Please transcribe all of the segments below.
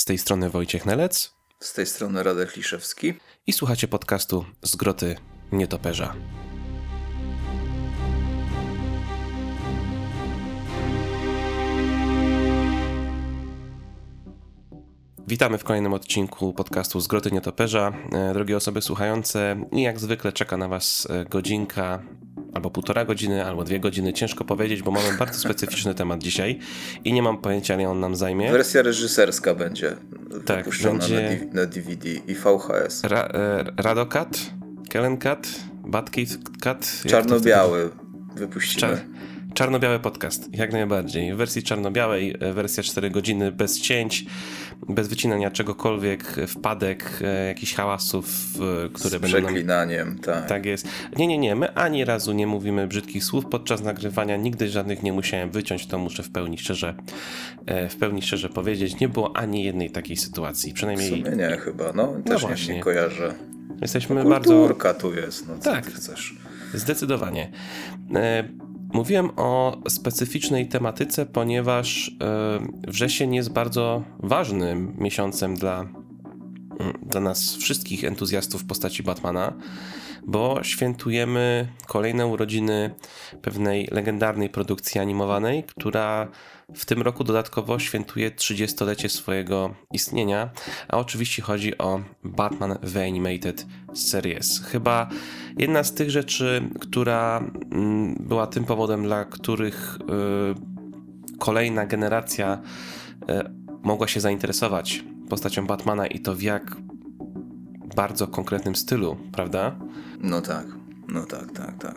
Z tej strony Wojciech Nelec. Z tej strony Radek Liszewski. I słuchacie podcastu z groty Nietoperza. Witamy w kolejnym odcinku podcastu z Groty Nietoperza. E, drogie osoby słuchające, jak zwykle czeka na Was e, godzinka albo półtora godziny, albo dwie godziny, ciężko powiedzieć, bo mamy bardzo specyficzny temat dzisiaj i nie mam pojęcia, ile on nam zajmie. Wersja reżyserska będzie tak, wypuszczona będzie... na, DVD i VHS. Ra e, Radokat, Kellenkat, Batcat, Czarno-biały wypuścimy. Czar Czarno-biały podcast, jak najbardziej. W wersji czarno-białej, e, wersja 4 godziny bez cięć, bez wycinania czegokolwiek, wpadek, e, jakichś hałasów, e, które Z będą. Z przeklinaniem, tak. Tak jest. Nie, nie, nie. My ani razu nie mówimy brzydkich słów podczas nagrywania. Nigdy żadnych nie musiałem wyciąć, to muszę w pełni szczerze, w pełni szczerze powiedzieć. Nie było ani jednej takiej sytuacji. Przynajmniej. W sumie nie, chyba. No, też no nie kojarzę. Jesteśmy no, bardzo. tu jest, no co tak. chcesz. Zdecydowanie. Mówiłem o specyficznej tematyce, ponieważ e, wrzesień jest bardzo ważnym miesiącem dla, mm, dla nas wszystkich entuzjastów postaci Batmana, bo świętujemy kolejne urodziny pewnej legendarnej produkcji animowanej, która w tym roku dodatkowo świętuje 30-lecie swojego istnienia, a oczywiście chodzi o Batman The Animated Series. Chyba jedna z tych rzeczy, która mm, była tym powodem, dla których y, kolejna generacja y, mogła się zainteresować postacią Batmana i to w jak bardzo konkretnym stylu, prawda? No tak, no tak, tak, tak.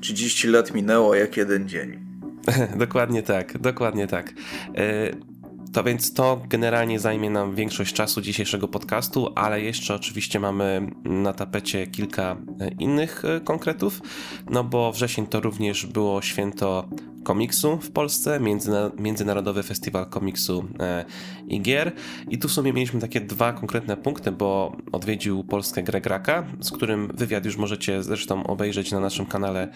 30 lat minęło jak jeden dzień. dokładnie tak, dokładnie tak. To więc to generalnie zajmie nam większość czasu dzisiejszego podcastu, ale jeszcze oczywiście mamy na tapecie kilka e, innych e, konkretów, no bo wrzesień to również było święto komiksu w Polsce, Międzynarodowy Festiwal Komiksu e, i Gier. I tu w sumie mieliśmy takie dwa konkretne punkty, bo odwiedził Polskę Greg Raka, z którym wywiad już możecie zresztą obejrzeć na naszym kanale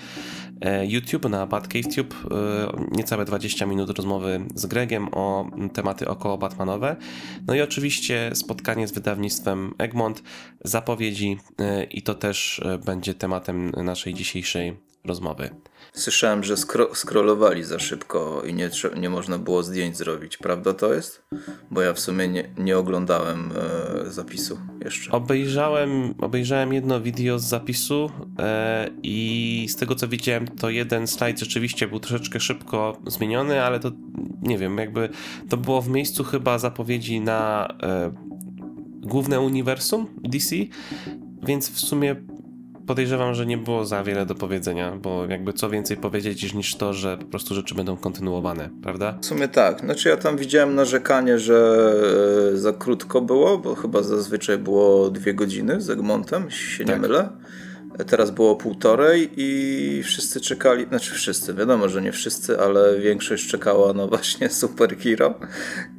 e, YouTube, na BatcaveTube. E, niecałe 20 minut rozmowy z Gregiem o tematy około Batmanowe. No i oczywiście spotkanie z wydawnictwem Egmont, zapowiedzi i to też będzie tematem naszej dzisiejszej rozmowy. Słyszałem, że skro scrollowali za szybko i nie, nie można było zdjęć zrobić. Prawda to jest? Bo ja w sumie nie, nie oglądałem e, zapisu jeszcze. Obejrzałem, obejrzałem jedno wideo z zapisu e, i z tego co widziałem, to jeden slajd rzeczywiście był troszeczkę szybko zmieniony, ale to nie wiem, jakby to było w miejscu chyba zapowiedzi na e, główne uniwersum DC, więc w sumie podejrzewam, że nie było za wiele do powiedzenia, bo jakby co więcej powiedzieć niż to, że po prostu rzeczy będą kontynuowane, prawda? W sumie tak. Znaczy ja tam widziałem narzekanie, że e, za krótko było, bo chyba zazwyczaj było dwie godziny z Egmontem, jeśli się tak. nie mylę. Teraz było półtorej i wszyscy czekali, znaczy wszyscy, wiadomo, że nie wszyscy, ale większość czekała na właśnie Superhero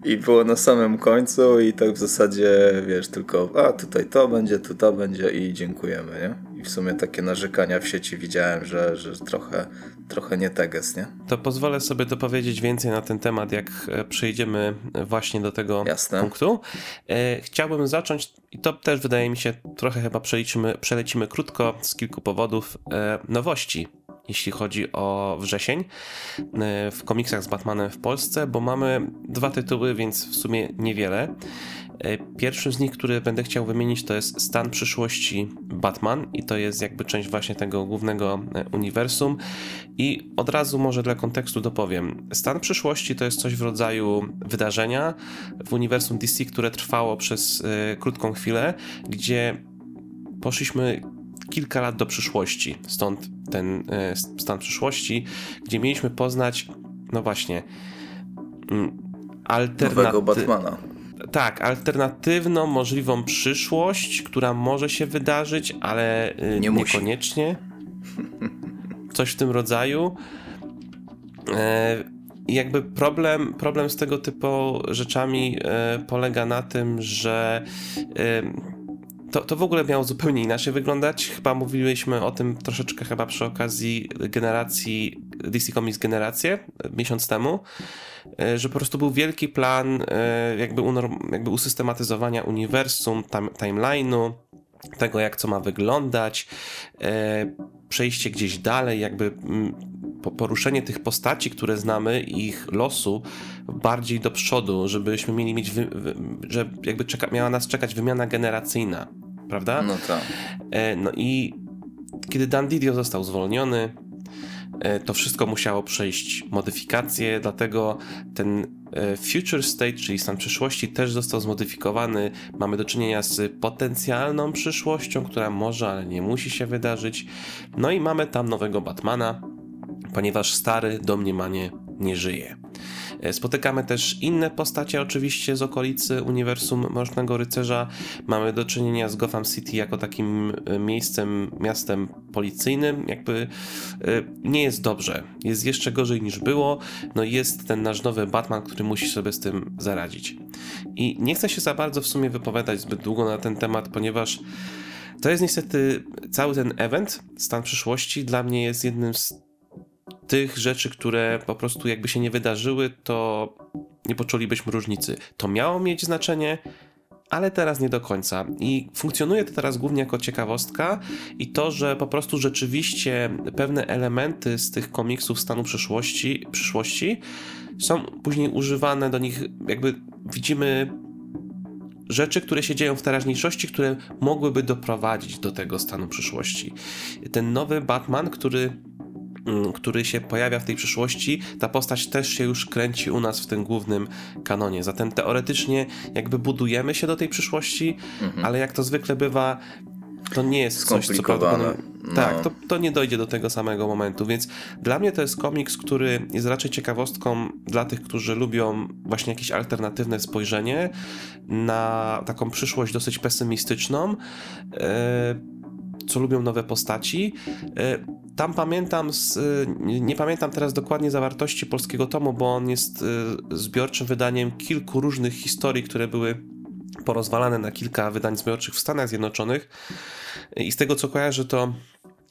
i było na samym końcu i tak w zasadzie, wiesz, tylko a tutaj to będzie, tu to będzie i dziękujemy, nie? I w sumie takie narzekania w sieci widziałem, że, że trochę, trochę nie teges, nie? To pozwolę sobie dopowiedzieć więcej na ten temat, jak e, przejdziemy właśnie do tego Jasne. punktu. E, chciałbym zacząć, i to też wydaje mi się, trochę chyba przelecimy, przelecimy krótko z kilku powodów, e, nowości jeśli chodzi o wrzesień w komiksach z Batmanem w Polsce, bo mamy dwa tytuły, więc w sumie niewiele. E, pierwszym z nich, który będę chciał wymienić, to jest Stan przyszłości Batman i to jest jakby część właśnie tego głównego e, uniwersum. I od razu może dla kontekstu dopowiem. Stan przyszłości to jest coś w rodzaju wydarzenia w uniwersum DC, które trwało przez y, krótką chwilę, gdzie poszliśmy kilka lat do przyszłości. Stąd ten stan przyszłości, gdzie mieliśmy poznać, no właśnie, mm, alternatywę. Batmana tak, alternatywną, możliwą przyszłość, która może się wydarzyć, ale y, Nie niekoniecznie. Coś w tym rodzaju. E, I jakby problem, problem z tego typu rzeczami e, polega na tym, że e, to, to w ogóle miało zupełnie inaczej wyglądać. Chyba mówiliśmy o tym troszeczkę chyba przy okazji generacji DC Comics Generacje miesiąc temu, e, że po prostu był wielki plan e, jakby, jakby usystematyzowania uniwersum, tam, timeline'u, tego jak co ma wyglądać, e, przejście gdzieś dalej, jakby mm, poruszenie tych postaci, które znamy, ich losu bardziej do przodu, żebyśmy mieli mieć, wy, wy, że jakby czeka, miała nas czekać wymiana generacyjna, prawda? No tak. E, no i kiedy Dan Didio został zwolniony, e, to wszystko musiało przejść modyfikacje, dlatego ten e, Future State, czyli stan przyszłości, też został zmodyfikowany. Mamy do czynienia z potencjalną przyszłością, która może, ale nie musi się wydarzyć. No i mamy tam nowego Batmana, ponieważ stary domniemanie nie żyje. E, spotykamy też inne postacie, oczywiście z okolicy uniwersum Mrocznego Rycerza. Mamy do czynienia z Gotham City jako takim e, miejscem, miastem policyjnym. Jakby e, nie jest dobrze. Jest jeszcze gorzej niż było. No jest ten nasz nowy Batman, który musi sobie z tym zaradzić. I nie chcę się za bardzo w sumie wypowiadać zbyt długo na ten temat, ponieważ to jest niestety cały ten event, stan przyszłości, dla mnie jest jednym z tych rzeczy, które po prostu jakby się nie wydarzyły, to nie poczulibyśmy różnicy. To miało mieć znaczenie, ale teraz nie do końca. I funkcjonuje to teraz głównie jako ciekawostka i to, że po prostu rzeczywiście pewne elementy z tych komiksów stanu przyszłości, przyszłości są później używane do nich, jakby widzimy rzeczy, które się dzieją w teraźniejszości, które mogłyby doprowadzić do tego stanu przyszłości. Ten nowy Batman, który który się pojawia w tej przyszłości, ta postać też się już kręci u nas w tym głównym kanonie. Zatem teoretycznie jakby budujemy się do tej przyszłości, mhm. ale jak to zwykle bywa, to nie jest coś, co prawdopodobnie... No. Tak, to, to nie dojdzie do tego samego momentu, więc dla mnie to jest komiks, który jest raczej ciekawostką dla tych, którzy lubią właśnie jakieś alternatywne spojrzenie na taką przyszłość dosyć pesymistyczną. Yy, co lubią nowe postaci. Tam pamiętam, z, nie pamiętam teraz dokładnie zawartości polskiego tomu, bo on jest e, zbiorczym wydaniem kilku różnych historii, które były porozwalane na kilka wydań zbiorczych w Stanach Zjednoczonych. I z tego co kojarzę, to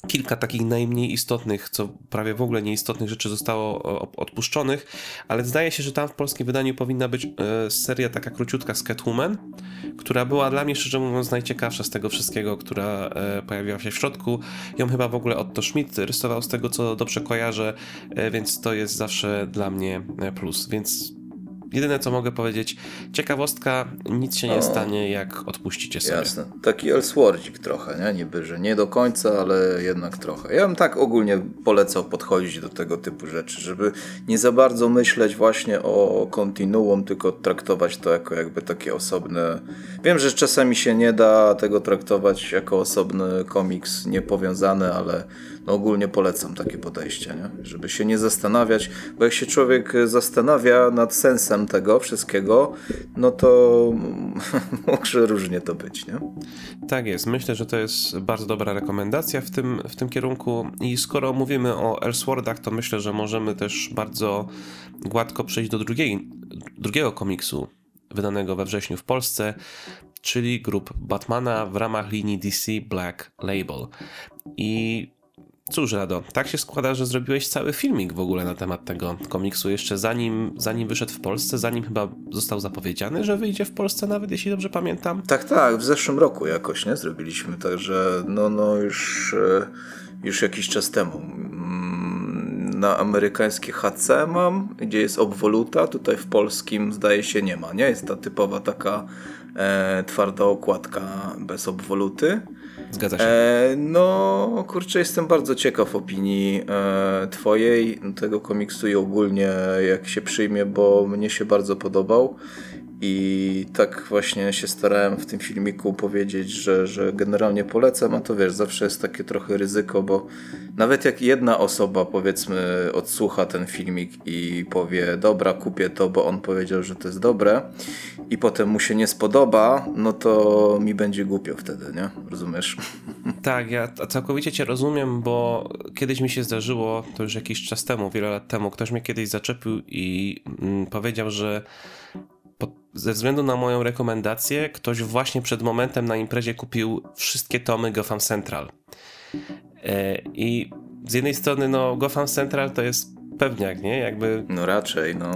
kilka takich najmniej istotnych, co prawie w ogóle nieistotnych rzeczy zostało odpuszczonych, ale zdaje się, że tam w polskim wydaniu powinna być e, seria taka króciutka z Catwoman, która była dla mnie szczerze mówiąc najciekawsza z tego wszystkiego, która e, pojawiła się w środku. Ją chyba w ogóle Otto Schmidt rysował z tego, co dobrze kojarzę, e, więc to jest zawsze dla mnie plus, więc jedyne co mogę powiedzieć, ciekawostka, nic się nie o, stanie, jak odpuścicie sobie. Jasne. Taki Elswordzik trochę, nie? Niby, że nie do końca, ale jednak trochę. Ja bym tak ogólnie polecał podchodzić do tego typu rzeczy, żeby nie za bardzo myśleć właśnie o kontinuum, tylko traktować to jako jakby takie osobne... Wiem, że czasami się nie da tego traktować jako osobny komiks niepowiązany, ale no ogólnie polecam takie podejście, nie? żeby się nie zastanawiać, bo jak się człowiek zastanawia nad sensem tego wszystkiego, no to może różnie to być. Nie? Tak jest. Myślę, że to jest bardzo dobra rekomendacja w tym, w tym kierunku i skoro mówimy o Elswordach, to myślę, że możemy też bardzo gładko przejść do drugiej, drugiego komiksu wydanego we wrześniu w Polsce, czyli grup Batmana w ramach linii DC Black Label. I Cóż, Rado, tak się składa, że zrobiłeś cały filmik w ogóle na temat tego komiksu, jeszcze zanim, zanim wyszedł w Polsce, zanim chyba został zapowiedziany, że wyjdzie w Polsce nawet, jeśli dobrze pamiętam. Tak, tak, w zeszłym roku jakoś, nie? Zrobiliśmy, także no, no już, e, już jakiś czas temu. Mm, na amerykańskie HC mam, gdzie jest obwoluta, tutaj w polskim zdaje się nie ma, nie? Jest ta typowa taka e, twarda okładka bez obwoluty. Zgadza się. E, no, kurczę, jestem bardzo ciekaw opinii e, Twojej, tego komiksu i ogólnie jak się przyjmie, bo mnie się bardzo podobał. I tak właśnie się starałem w tym filmiku powiedzieć, że, że generalnie polecam, a to wiesz, zawsze jest takie trochę ryzyko, bo nawet jak jedna osoba powiedzmy odsłucha ten filmik i powie, dobra, kupię to, bo on powiedział, że to jest dobre, i potem mu się nie spodoba, no to mi będzie głupio wtedy, nie? Rozumiesz? Tak, ja całkowicie cię rozumiem, bo kiedyś mi się zdarzyło, to już jakiś czas temu, wiele lat temu, ktoś mnie kiedyś zaczepił i mm, powiedział, że ze względu na moją rekomendację, ktoś właśnie przed momentem na imprezie kupił wszystkie tomy Gotham Central. E, I z jednej strony, no, Gotham Central to jest pewniak, nie? Jakby... No raczej, no.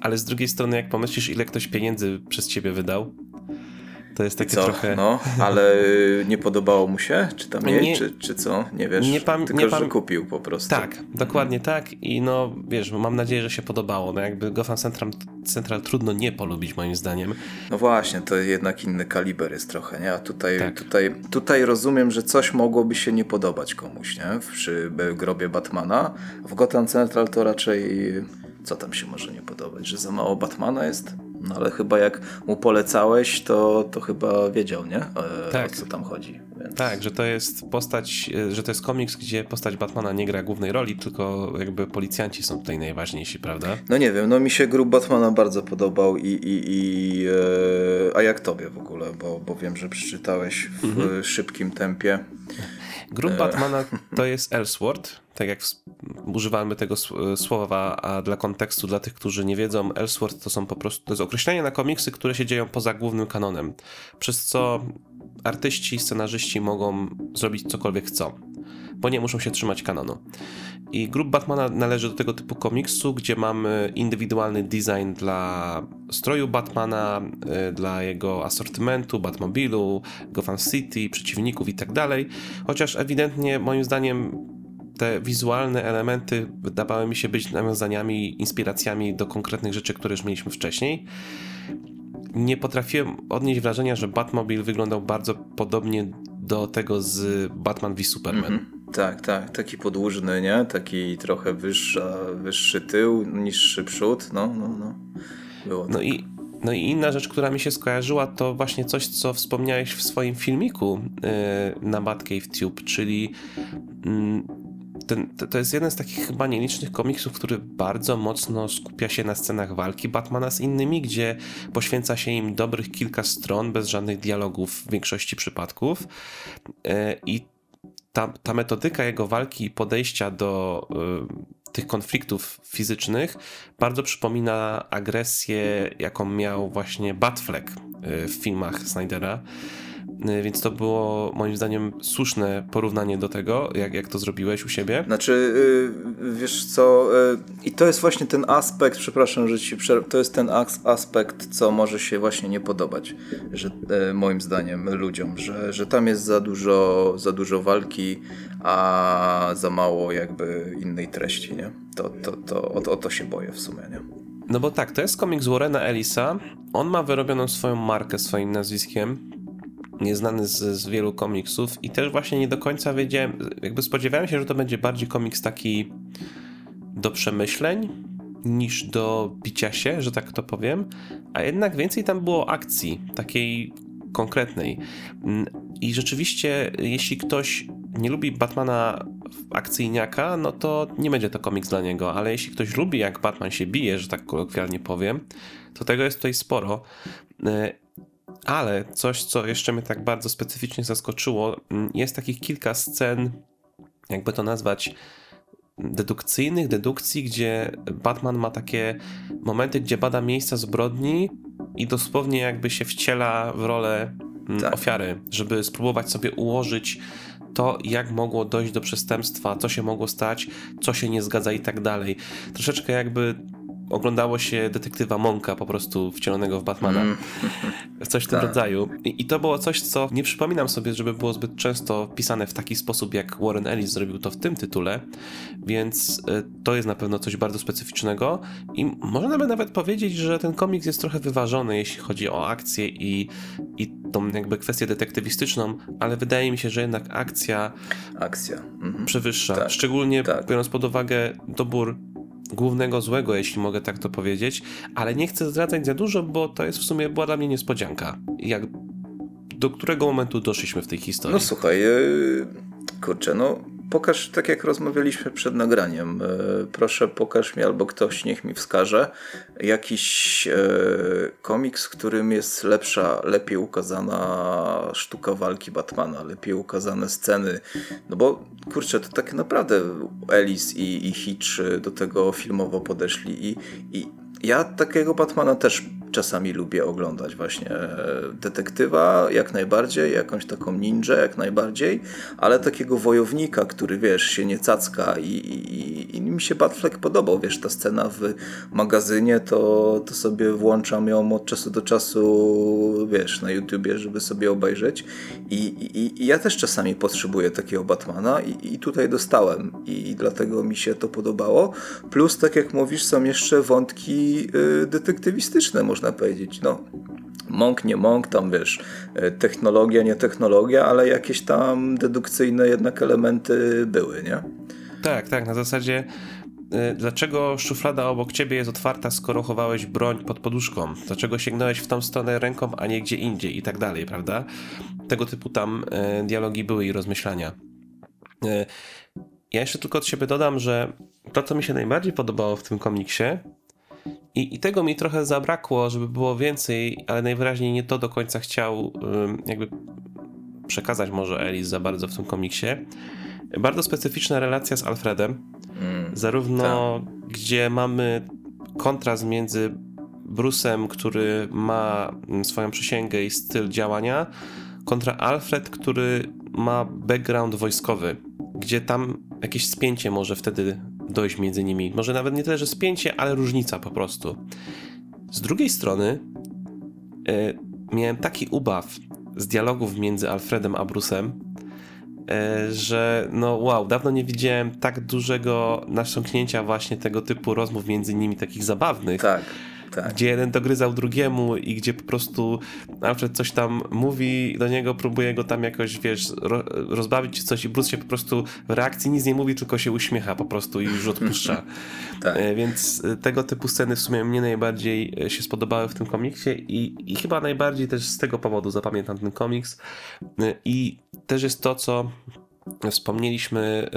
Ale z drugiej strony, jak pomyślisz, ile ktoś pieniędzy przez ciebie wydał, to jest takie co? trochę... No, ale nie podobało mu się? Czy tam jej, nie, czy, czy co? Nie wiesz, nie pam... tylko nie pam... że kupił po prostu. Tak, dokładnie tak i no, wiesz, mam nadzieję, że się podobało. No jakby Gotham Central, Central trudno nie polubić moim zdaniem. No właśnie, to jednak inny kaliber jest trochę, nie? A tutaj, tak. tutaj, tutaj rozumiem, że coś mogłoby się nie podobać komuś, nie? Przy grobie Batmana. W Gotham Central to raczej co tam się może nie podobać, że za mało Batmana jest? No ale chyba jak mu polecałeś, to, to chyba wiedział, nie? E, tak. O co tam chodzi. Więc... Tak, że to jest postać, e, że to jest komiks, gdzie postać Batmana nie gra głównej roli, tylko jakby policjanci są tutaj najważniejsi, prawda? No nie wiem, no mi się grób Batmana bardzo podobał i, i, i e, a jak tobie w ogóle, bo, bo wiem, że przeczytałeś w mhm. szybkim tempie. Grób e. Batmana to jest Elseworld, tak jak używamy tego słowa, a dla kontekstu, dla tych, którzy nie wiedzą, Elseworld to są po prostu, to jest określenie na komiksy, które się dzieją poza głównym kanonem, przez co artyści, scenarzyści mogą zrobić cokolwiek chcą, bo nie muszą się trzymać kanonu. I grup Batmana należy do tego typu komiksu, gdzie mamy indywidualny design dla stroju Batmana, y, dla jego asortymentu, Batmobilu, Gotham City, przeciwników i tak. Chociaż ewidentnie moim zdaniem te wizualne elementy wydawały mi się być nawiązaniami, inspiracjami do konkretnych rzeczy, które już mieliśmy wcześniej. Nie potrafiłem odnieść wrażenia, że Batmobile wyglądał bardzo podobnie do tego z Batman v Superman. Mm -hmm. Tak, tak, taki podłużny, nie? Taki trochę wyższa, wyższy tył, niższy przód, no, no, no. Było no tak. i no i inna rzecz, która mi się skojarzyła, to właśnie coś, co wspomniałeś w swoim filmiku yy, na Batcave Tube, czyli yy, ten, to jest jeden z takich chyba nielicznych komiksów, który bardzo mocno skupia się na scenach walki Batmana z innymi, gdzie poświęca się im dobrych kilka stron, bez żadnych dialogów w większości przypadków. E, I ta, ta metodyka jego walki i podejścia do y, tych konfliktów fizycznych bardzo przypomina agresję, jaką miał właśnie Batfleck y, w filmach Snydera. Y, więc to było moim zdaniem słuszne porównanie do tego, jak, jak to zrobiłeś u siebie. Znaczy, yy, wiesz co, yy, i to jest właśnie ten aspekt, przepraszam, że ci przerwę, to jest ten aspekt, co może się właśnie nie podobać, że yy, moim zdaniem ludziom, że, że tam jest za dużo, za dużo walki, a za mało jakby innej treści, nie? To, to, to, o, o to się boję w sumie, nie? No bo tak, to jest komiks Warrena Ellisa. On ma wyrobioną swoją markę swoim nazwiskiem nieznany z, z wielu komiksów i też właśnie nie do końca wiedziałem, jakby spodziewałem się, że to będzie bardziej komiks taki do przemyśleń niż do bicia się, że tak to powiem, a jednak więcej tam było akcji, takiej konkretnej. I rzeczywiście, jeśli ktoś nie lubi Batmana akcyjniaka, no to nie będzie to komiks dla niego, ale jeśli ktoś lubi, jak Batman się bije, że tak kolokwialnie powiem, to tego jest tutaj sporo. Ale coś, co jeszcze mnie tak bardzo specyficznie zaskoczyło, mm, jest takich kilka scen, jakby to nazwać, dedukcyjnych, dedukcji, gdzie Batman ma takie momenty, gdzie bada miejsca zbrodni i dosłownie jakby się wciela w rolę mm, tak. ofiary, żeby spróbować sobie ułożyć to, jak mogło dojść do przestępstwa, co się mogło stać, co się nie zgadza i tak dalej. Troszeczkę jakby oglądało się detektywa Monka po prostu wcielonego w Batmana. Mm. Coś w tym tak. rodzaju. I, I, to było coś, co nie przypominam sobie, żeby było zbyt często pisane w taki sposób, jak Warren Ellis zrobił to w tym tytule, więc y, to jest na pewno coś bardzo specyficznego i można by nawet powiedzieć, że ten komiks jest trochę wyważony, jeśli chodzi o akcję i, i tą jakby kwestię detektywistyczną, ale wydaje mi się, że jednak akcja akcja mhm. przewyższa. Tak. Szczególnie tak. biorąc pod uwagę dobór głównego złego, jeśli mogę tak to powiedzieć, ale nie chcę zdradzać za dużo, bo to jest w sumie była dla mnie niespodzianka. Jak do którego momentu doszliśmy w tej historii? No słuchaj, yy, kurczę, no pokaż, tak jak rozmawialiśmy przed nagraniem, e, proszę pokaż mi albo ktoś niech mi wskaże jakiś e, komiks, w którym jest lepsza, lepiej ukazana sztuka walki Batmana, lepiej ukazane sceny, no bo kurczę, to tak naprawdę Ellis i, i Hitch do tego filmowo podeszli i, i ja takiego Batmana też czasami lubię oglądać właśnie detektywa jak najbardziej, jakąś taką ninja jak najbardziej, ale takiego wojownika, który wiesz, się nie cacka i, i, i mi się Batfleck podobał, wiesz, ta scena w magazynie, to, to sobie włączam ją od czasu do czasu, wiesz, na YouTubie, żeby sobie obejrzeć. I, i, i ja też czasami potrzebuję takiego Batmana i, i tutaj dostałem i dlatego mi się to podobało, plus tak jak mówisz, są jeszcze wątki y, detektywistyczne, można powiedzieć, no mąk, nie mąk, tam wiesz, y, technologia, nie technologia, ale jakieś tam dedukcyjne jednak elementy były, nie? Tak, tak, na zasadzie y, dlaczego szuflada obok ciebie jest otwarta, skoro chowałeś broń pod poduszką? Dlaczego sięgnąłeś w tą stronę ręką, a nie gdzie indziej i tak dalej, prawda? Tego typu tam dialogi były i rozmyślania. Ja jeszcze tylko od siebie dodam, że to, co mi się najbardziej podobało w tym komiksie, i, I, tego mi trochę zabrakło, żeby było więcej, ale najwyraźniej nie to do końca chciał jakby przekazać może Elis za bardzo w tym komiksie. Bardzo specyficzna relacja z Alfredem. Mm, zarówno tak. gdzie mamy kontrast między Brusem, który ma swoją przysięgę i styl działania, kontra Alfred, który ma background wojskowy, gdzie tam jakieś spięcie może wtedy dojść między nimi. Może nawet nie tyle, że spięcie, ale różnica po prostu. Z drugiej strony yy, miałem taki ubaw z dialogów między Alfredem a Brusem, E, że no wow, dawno nie widziałem tak dużego nasiąknięcia właśnie tego typu rozmów między nimi, takich zabawnych. Tak. Tak. Gdzie jeden dogryzał drugiemu i gdzie po prostu Alfred coś tam mówi do niego, próbuje go tam jakoś, wiesz, ro, rozbawić coś i Bruce się po prostu w reakcji nic nie mówi, tylko się uśmiecha po prostu i już odpuszcza. tak. E, więc e, tego typu sceny w sumie mnie najbardziej się spodobały w tym komiksie i, i chyba najbardziej też z tego powodu zapamiętam ten komiks. I też jest to, co wspomnieliśmy,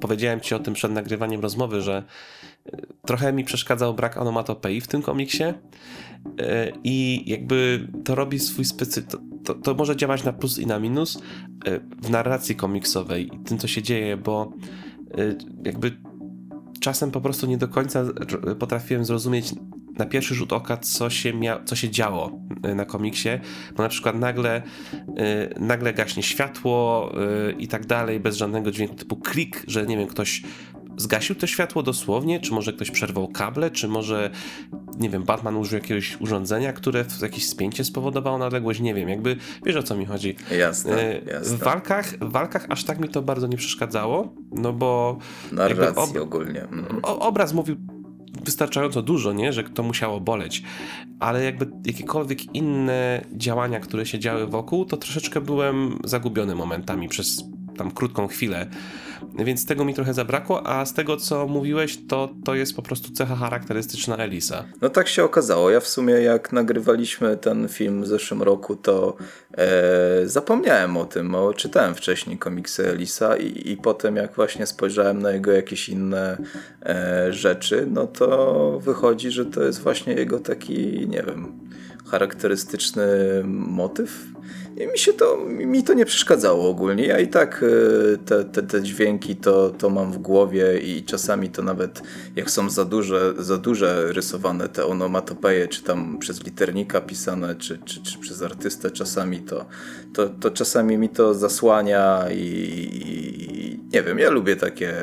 powiedziałem ci o tym przed nagrywaniem rozmowy, że trochę mi przeszkadzał brak onomatopei w tym komiksie i jakby to robi swój specyficzny, to, to, to, może działać na plus i na minus w narracji komiksowej i tym, co się dzieje, bo jakby czasem po prostu nie do końca potrafiłem zrozumieć na pierwszy rzut oka, co się, mia- co się działo na komiksie, bo na przykład nagle, nagle gaśnie światło i tak dalej, bez żadnego dźwięku typu klik, że nie wiem, ktoś zgasił to światło dosłownie, czy może ktoś przerwał kable, czy może, nie wiem, Batman użył jakiegoś urządzenia, które jakieś spięcie spowodowało na odległość, nie wiem, jakby wiesz o co mi chodzi. Jasne, jasne. W walkach, w walkach aż tak mi to bardzo nie przeszkadzało, no bo... Narracji ob ogólnie. Mhm. Obraz mówił wystarczająco dużo, nie? że to musiało boleć, ale jakby jakiekolwiek inne działania, które się działy wokół, to troszeczkę byłem zagubiony momentami przez tam krótką chwilę. Więc tego mi trochę zabrakło, a z tego co mówiłeś, to to jest po prostu cecha charakterystyczna Elisa. No tak się okazało. Ja w sumie jak nagrywaliśmy ten film w zeszłym roku, to e, zapomniałem o tym, bo czytałem wcześniej komiksy Elisa i, i potem jak właśnie spojrzałem na jego jakieś inne e, rzeczy, no to wychodzi, że to jest właśnie jego taki, nie wiem, charakterystyczny motyw mi się to, mi to nie przeszkadzało ogólnie. Ja i tak e, te, te, te dźwięki to, to mam w głowie i czasami to nawet jak są za duże, za duże rysowane te onomatopeje, czy tam przez liternika pisane, czy, czy, czy przez artystę czasami to, to, to czasami mi to zasłania i, i nie wiem, ja lubię takie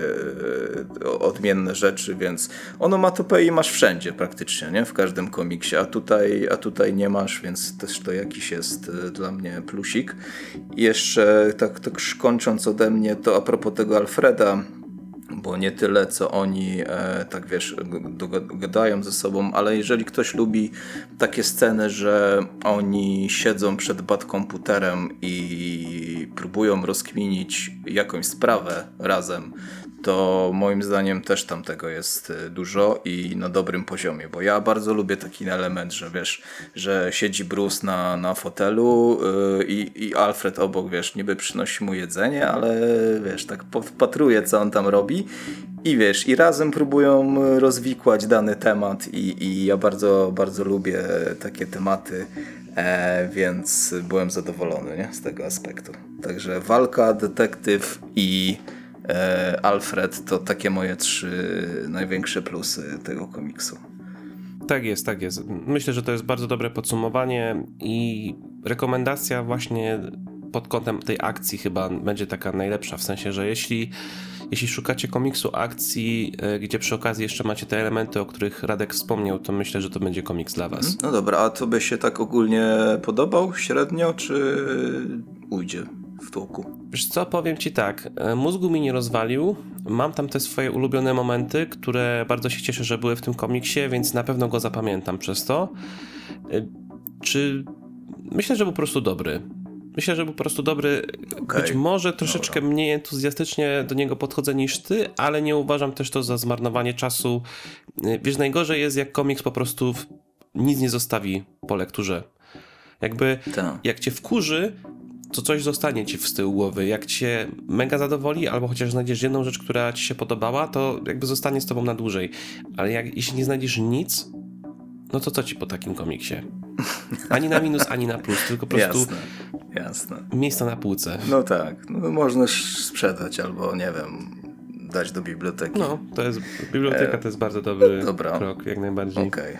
e, odmienne rzeczy, więc onomatopei masz wszędzie praktycznie, nie? W każdym komiksie, a tutaj, a tutaj nie masz, więc też to jakiś jest e, dla mnie plusik. Jeszcze tak, tak kończąc ode mnie, to a propos tego Alfreda, bo nie tyle co oni e, tak wiesz gadają ze sobą, ale jeżeli ktoś lubi takie sceny, że oni siedzą przed bad komputerem i próbują rozkminić jakąś sprawę razem, to moim zdaniem też tam tego jest y, dużo i na dobrym poziomie, bo ja bardzo lubię taki element, że wiesz, że siedzi Bruce na, na fotelu yy, i Alfred obok, wiesz, niby przynosi mu jedzenie, ale wiesz, tak podpatruje, co on tam robi i wiesz, i razem próbują rozwikłać dany temat i, i ja bardzo, bardzo lubię takie tematy, e, więc byłem zadowolony nie? z tego aspektu. Także walka, detektyw i Alfred to takie moje trzy największe plusy tego komiksu. tak jest, tak jest. Myślę, że to jest bardzo dobre podsumowanie i rekomendacja właśnie pod kątem tej akcji chyba będzie taka najlepsza, w sensie, że jeśli, jeśli szukacie komiksu akcji, e, gdzie przy okazji jeszcze macie te elementy, o których Radek wspomniał, to myślę, że to będzie komiks dla was. No dobra, a to by się tak ogólnie podobał średnio, czy ujdzie w tłoku? Wiesz co, powiem ci tak, e, mózgu mi nie rozwalił, mam tam te swoje ulubione momenty, które bardzo się cieszę, że były w tym komiksie, więc na pewno go zapamiętam przez to. E, czy... Myślę, że był po prostu dobry. Myślę, że był po prostu dobry. Okay. Być może troszeczkę Dobra. mniej entuzjastycznie do niego podchodzę niż ty, ale nie uważam też to za zmarnowanie czasu. E, wiesz, najgorzej jest, jak komiks po prostu nic nie zostawi po lekturze. Jakby, Ta. jak cię wkurzy, to coś zostanie ci w tyłu głowy. Jak cię mega zadowoli, albo chociaż znajdziesz jedną rzecz, która ci się podobała, to jakby zostanie z tobą na dłużej. Ale jak, jeśli nie znajdziesz nic, no to co ci po takim komiksie? Ani na minus, ani na plus, tylko po prostu jasne, jasne. miejsca na półce. No tak, no, można sprzedać albo nie wiem, dać do biblioteki. No, to jest, biblioteka to jest bardzo dobry Dobra. krok, jak najbardziej. Okej,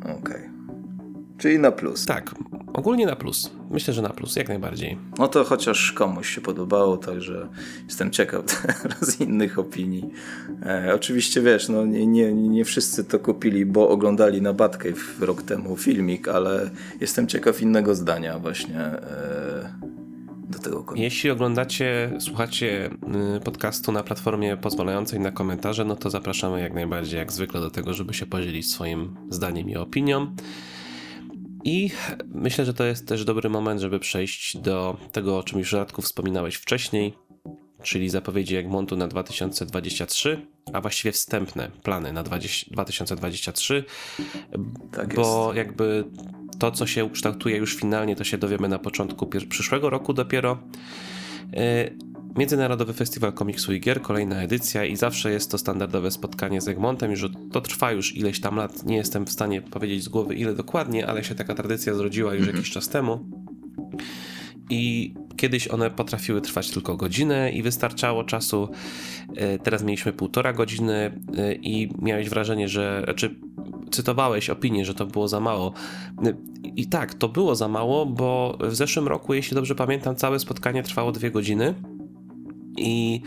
okay. okej. Okay. Czyli na plus. Tak, ogólnie na plus. Myślę, że na plus, jak najbardziej. No to chociaż komuś się podobało, także jestem ciekaw teraz innych opinii. E, oczywiście wiesz, no nie, nie, nie wszyscy to kupili, bo oglądali na Batkę rok temu filmik, ale jestem ciekaw innego zdania właśnie e, do tego komiksu. Jeśli oglądacie, słuchacie y, podcastu na platformie pozwalającej na komentarze, no to zapraszamy jak najbardziej, jak zwykle do tego, żeby się podzielić swoim zdaniem i opinią. I myślę, że to jest też dobry moment, żeby przejść do tego, o czym już Radku wspominałeś wcześniej, czyli zapowiedzi Egmontu na 2023, a właściwie wstępne plany na 20, 2023, tak bo jest. jakby to, co się ukształtuje już finalnie, to się dowiemy na początku przyszłego roku dopiero. Międzynarodowy Festiwal Komiksu i Gier, kolejna edycja i zawsze jest to standardowe spotkanie z Egmontem, już to trwa już ileś tam lat, nie jestem w stanie powiedzieć z głowy ile dokładnie, ale się taka tradycja zrodziła już jakiś czas temu. I kiedyś one potrafiły trwać tylko godzinę i wystarczało czasu. E, teraz mieliśmy półtora godziny e, i miałeś wrażenie, że, czy cytowałeś opinię, że to było za mało. I tak, to było za mało, bo w zeszłym roku, jeśli dobrze pamiętam, całe spotkanie trwało dwie godziny i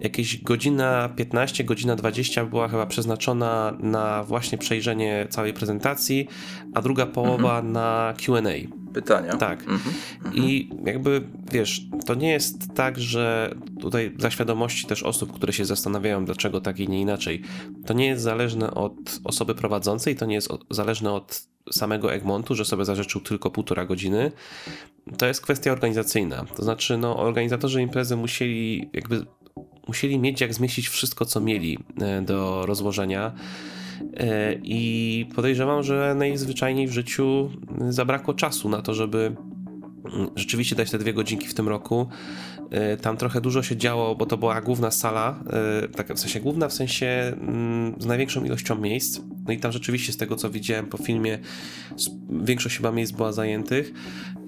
jakieś godzina 15, godzina 20 była chyba przeznaczona na właśnie przejrzenie całej prezentacji, a druga połowa mhm. na QA. Pytania. Tak. Mhm. I jakby wiesz, to nie jest tak, że tutaj dla świadomości też osób, które się zastanawiają, dlaczego tak i nie inaczej, to nie jest zależne od osoby prowadzącej, to nie jest zależne od samego Egmontu, że sobie zażyczył tylko półtora godziny, to jest kwestia organizacyjna. To znaczy, no, organizatorzy imprezy musieli jakby musieli mieć jak zmieścić wszystko, co mieli e, do rozłożenia. E, I podejrzewam, że najzwyczajniej w życiu zabrakło czasu na to, żeby mm, rzeczywiście dać te dwie godzinki w tym roku. E, tam trochę dużo się działo, bo to była główna sala, tak w sensie główna, w sensie mm, z największą ilością miejsc. No i tam rzeczywiście z tego co widziałem po filmie, większość chyba miejsc była zajętych.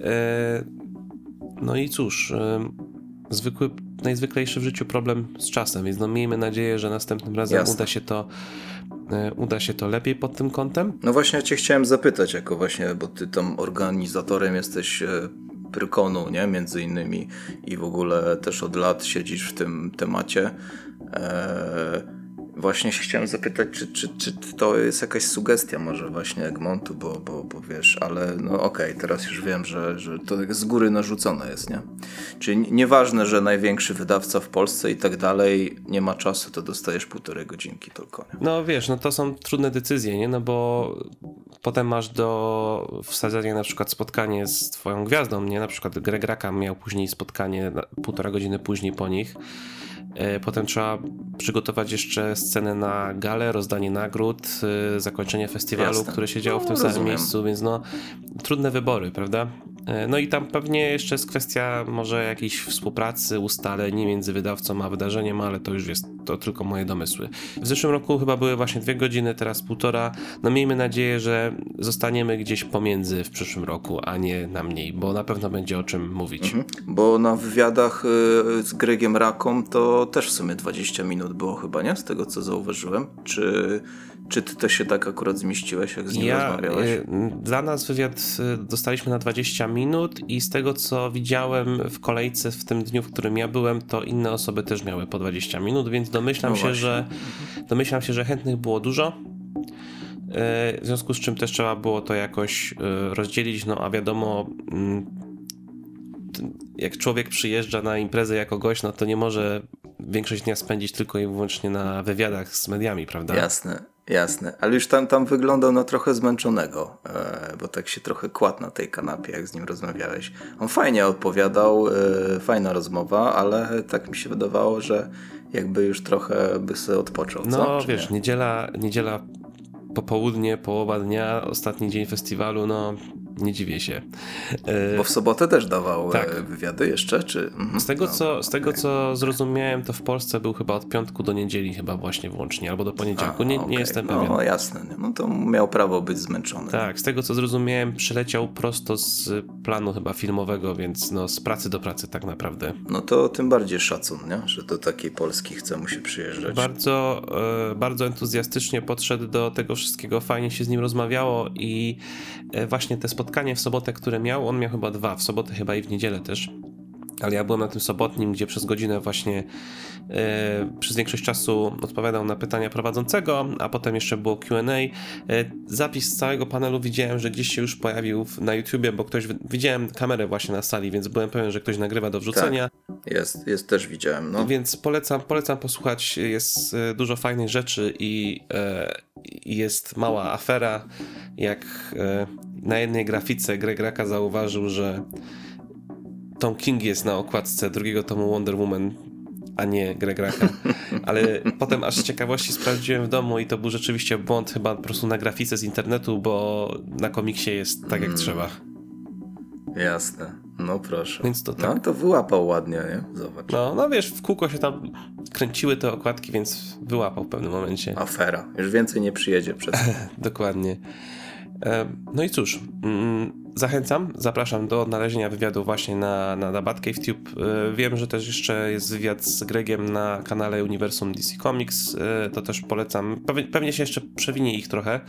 E, no i cóż, zwykły, najzwyklejszy w życiu problem z czasem, więc no miejmy nadzieję, że następnym razem Jasne. uda się to uda się to lepiej pod tym kątem. No właśnie ja cię chciałem zapytać, jako właśnie, bo ty tam organizatorem jesteś Pyrkonu, nie? Między innymi i w ogóle też od lat siedzisz w tym temacie. Eee Właśnie się chciałem zapytać, czy, czy, czy to jest jakaś sugestia może właśnie Egmontu, bo, bo, bo wiesz, ale no okej, okay, teraz już wiem, że, że to z góry narzucone jest, nie? Czyli nieważne, że największy wydawca w Polsce i tak dalej nie ma czasu, to dostajesz półtorej godzinki tylko, nie? No wiesz, no to są trudne decyzje, nie? No bo potem masz do wsadzenia na przykład spotkanie z twoją gwiazdą, nie? Na przykład Greg Rackham miał później spotkanie półtora godziny później po nich potem trzeba przygotować jeszcze scenę na galę, rozdanie nagród, e, zakończenie festiwalu, Jasne. które się działo w tym no, samym miejscu, więc no trudne wybory, prawda? E, no i tam pewnie jeszcze jest kwestia może jakiejś współpracy, ustaleń między wydawcą a wydarzeniem, ale to już jest to tylko moje domysły. W zeszłym roku chyba były właśnie dwie godziny, teraz półtora. No miejmy nadzieję, że zostaniemy gdzieś pomiędzy w przyszłym roku, a nie na mniej, bo na pewno będzie o czym mówić. Mhm. Bo na wywiadach y, z Gregiem Raką to też w sumie 20 minut było chyba, nie? Z tego co zauważyłem. Czy czy ty to się tak akurat zmieściłeś, jak z nim ja, rozmawiałeś? Y, dla nas wywiad y, dostaliśmy na 20 minut i z tego, co widziałem w kolejce w tym dniu, w którym ja byłem, to inne osoby też miały po 20 minut, więc domyślam no się, że domyślam się, że chętnych było dużo. Y, w związku z czym też trzeba było to jakoś rozdzielić, no a wiadomo, mm, jak człowiek przyjeżdża na imprezę jako gość, no to nie może większość dnia spędzić tylko i wyłącznie na wywiadach z mediami, prawda? Jasne. Jasne, ale już tam, tam wyglądał na trochę zmęczonego, e, bo tak się trochę kładł na tej kanapie, jak z nim rozmawiałeś. On fajnie odpowiadał, e, fajna rozmowa, ale tak mi się wydawało, że jakby już trochę by sobie odpoczął. Co? No wiesz, niedziela, niedziela popołudnie, połowa dnia, ostatni dzień festiwalu, no nie dziwię się. Bo w sobotę też dawał e, tak. wywiady jeszcze, czy? Mhm. Z tego, no, co, z tego co zrozumiałem, to w Polsce był chyba od piątku do niedzieli chyba właśnie włącznie, albo do poniedziałku, nie, okay. nie jestem pewien. No jasne, no to miał prawo być zmęczony. Tak, z tego co zrozumiałem, przyleciał prosto z planu chyba filmowego, więc no z pracy do pracy tak naprawdę. No to tym bardziej szacun, nie? że do takiej Polski chce mu się przyjeżdżać. Bardzo, e, bardzo entuzjastycznie podszedł do tego wszystkiego, fajnie się z nim rozmawiało i e, właśnie te spotkania spotkanie w sobotę, które miał, on miał chyba dwa, w sobotę chyba i w niedzielę też. Ale ja byłem na tym sobotnim, gdzie przez godzinę właśnie e, przez większość czasu odpowiadał na pytania prowadzącego, a potem jeszcze było QA. E, zapis z całego panelu widziałem, że gdzieś się już pojawił na YouTubie, bo ktoś. Widziałem kamerę właśnie na sali, więc byłem pewien, że ktoś nagrywa do wrzucenia. Tak, jest, jest też widziałem. No. Więc polecam, polecam posłuchać. Jest e, dużo fajnych rzeczy i, i jest mała afera, jak na jednej grafice Greg Raka zauważył, że Tom King jest na okładce drugiego tomu Wonder Woman, a nie Greg Raka. Ale potem aż z ciekawości sprawdziłem w domu i to był rzeczywiście błąd chyba po prostu na grafice z internetu, bo na komiksie jest tak jak hmm. trzeba. Jasne. No proszę. Więc to tak. No to wyłapał ładnie, nie? Zobacz. No, no wiesz, w kółko się tam kręciły te okładki, więc wyłapał w pewnym momencie. Afera. Już więcej nie przyjedzie przez. Dokładnie. E, no i cóż, mm, zachęcam, zapraszam do odnalezienia wywiadu właśnie na, na, na Batcave e, Wiem, że też jeszcze jest wywiad z Gregiem na kanale Uniwersum DC Comics, e, to też polecam. Pewnie się jeszcze przewinie ich trochę.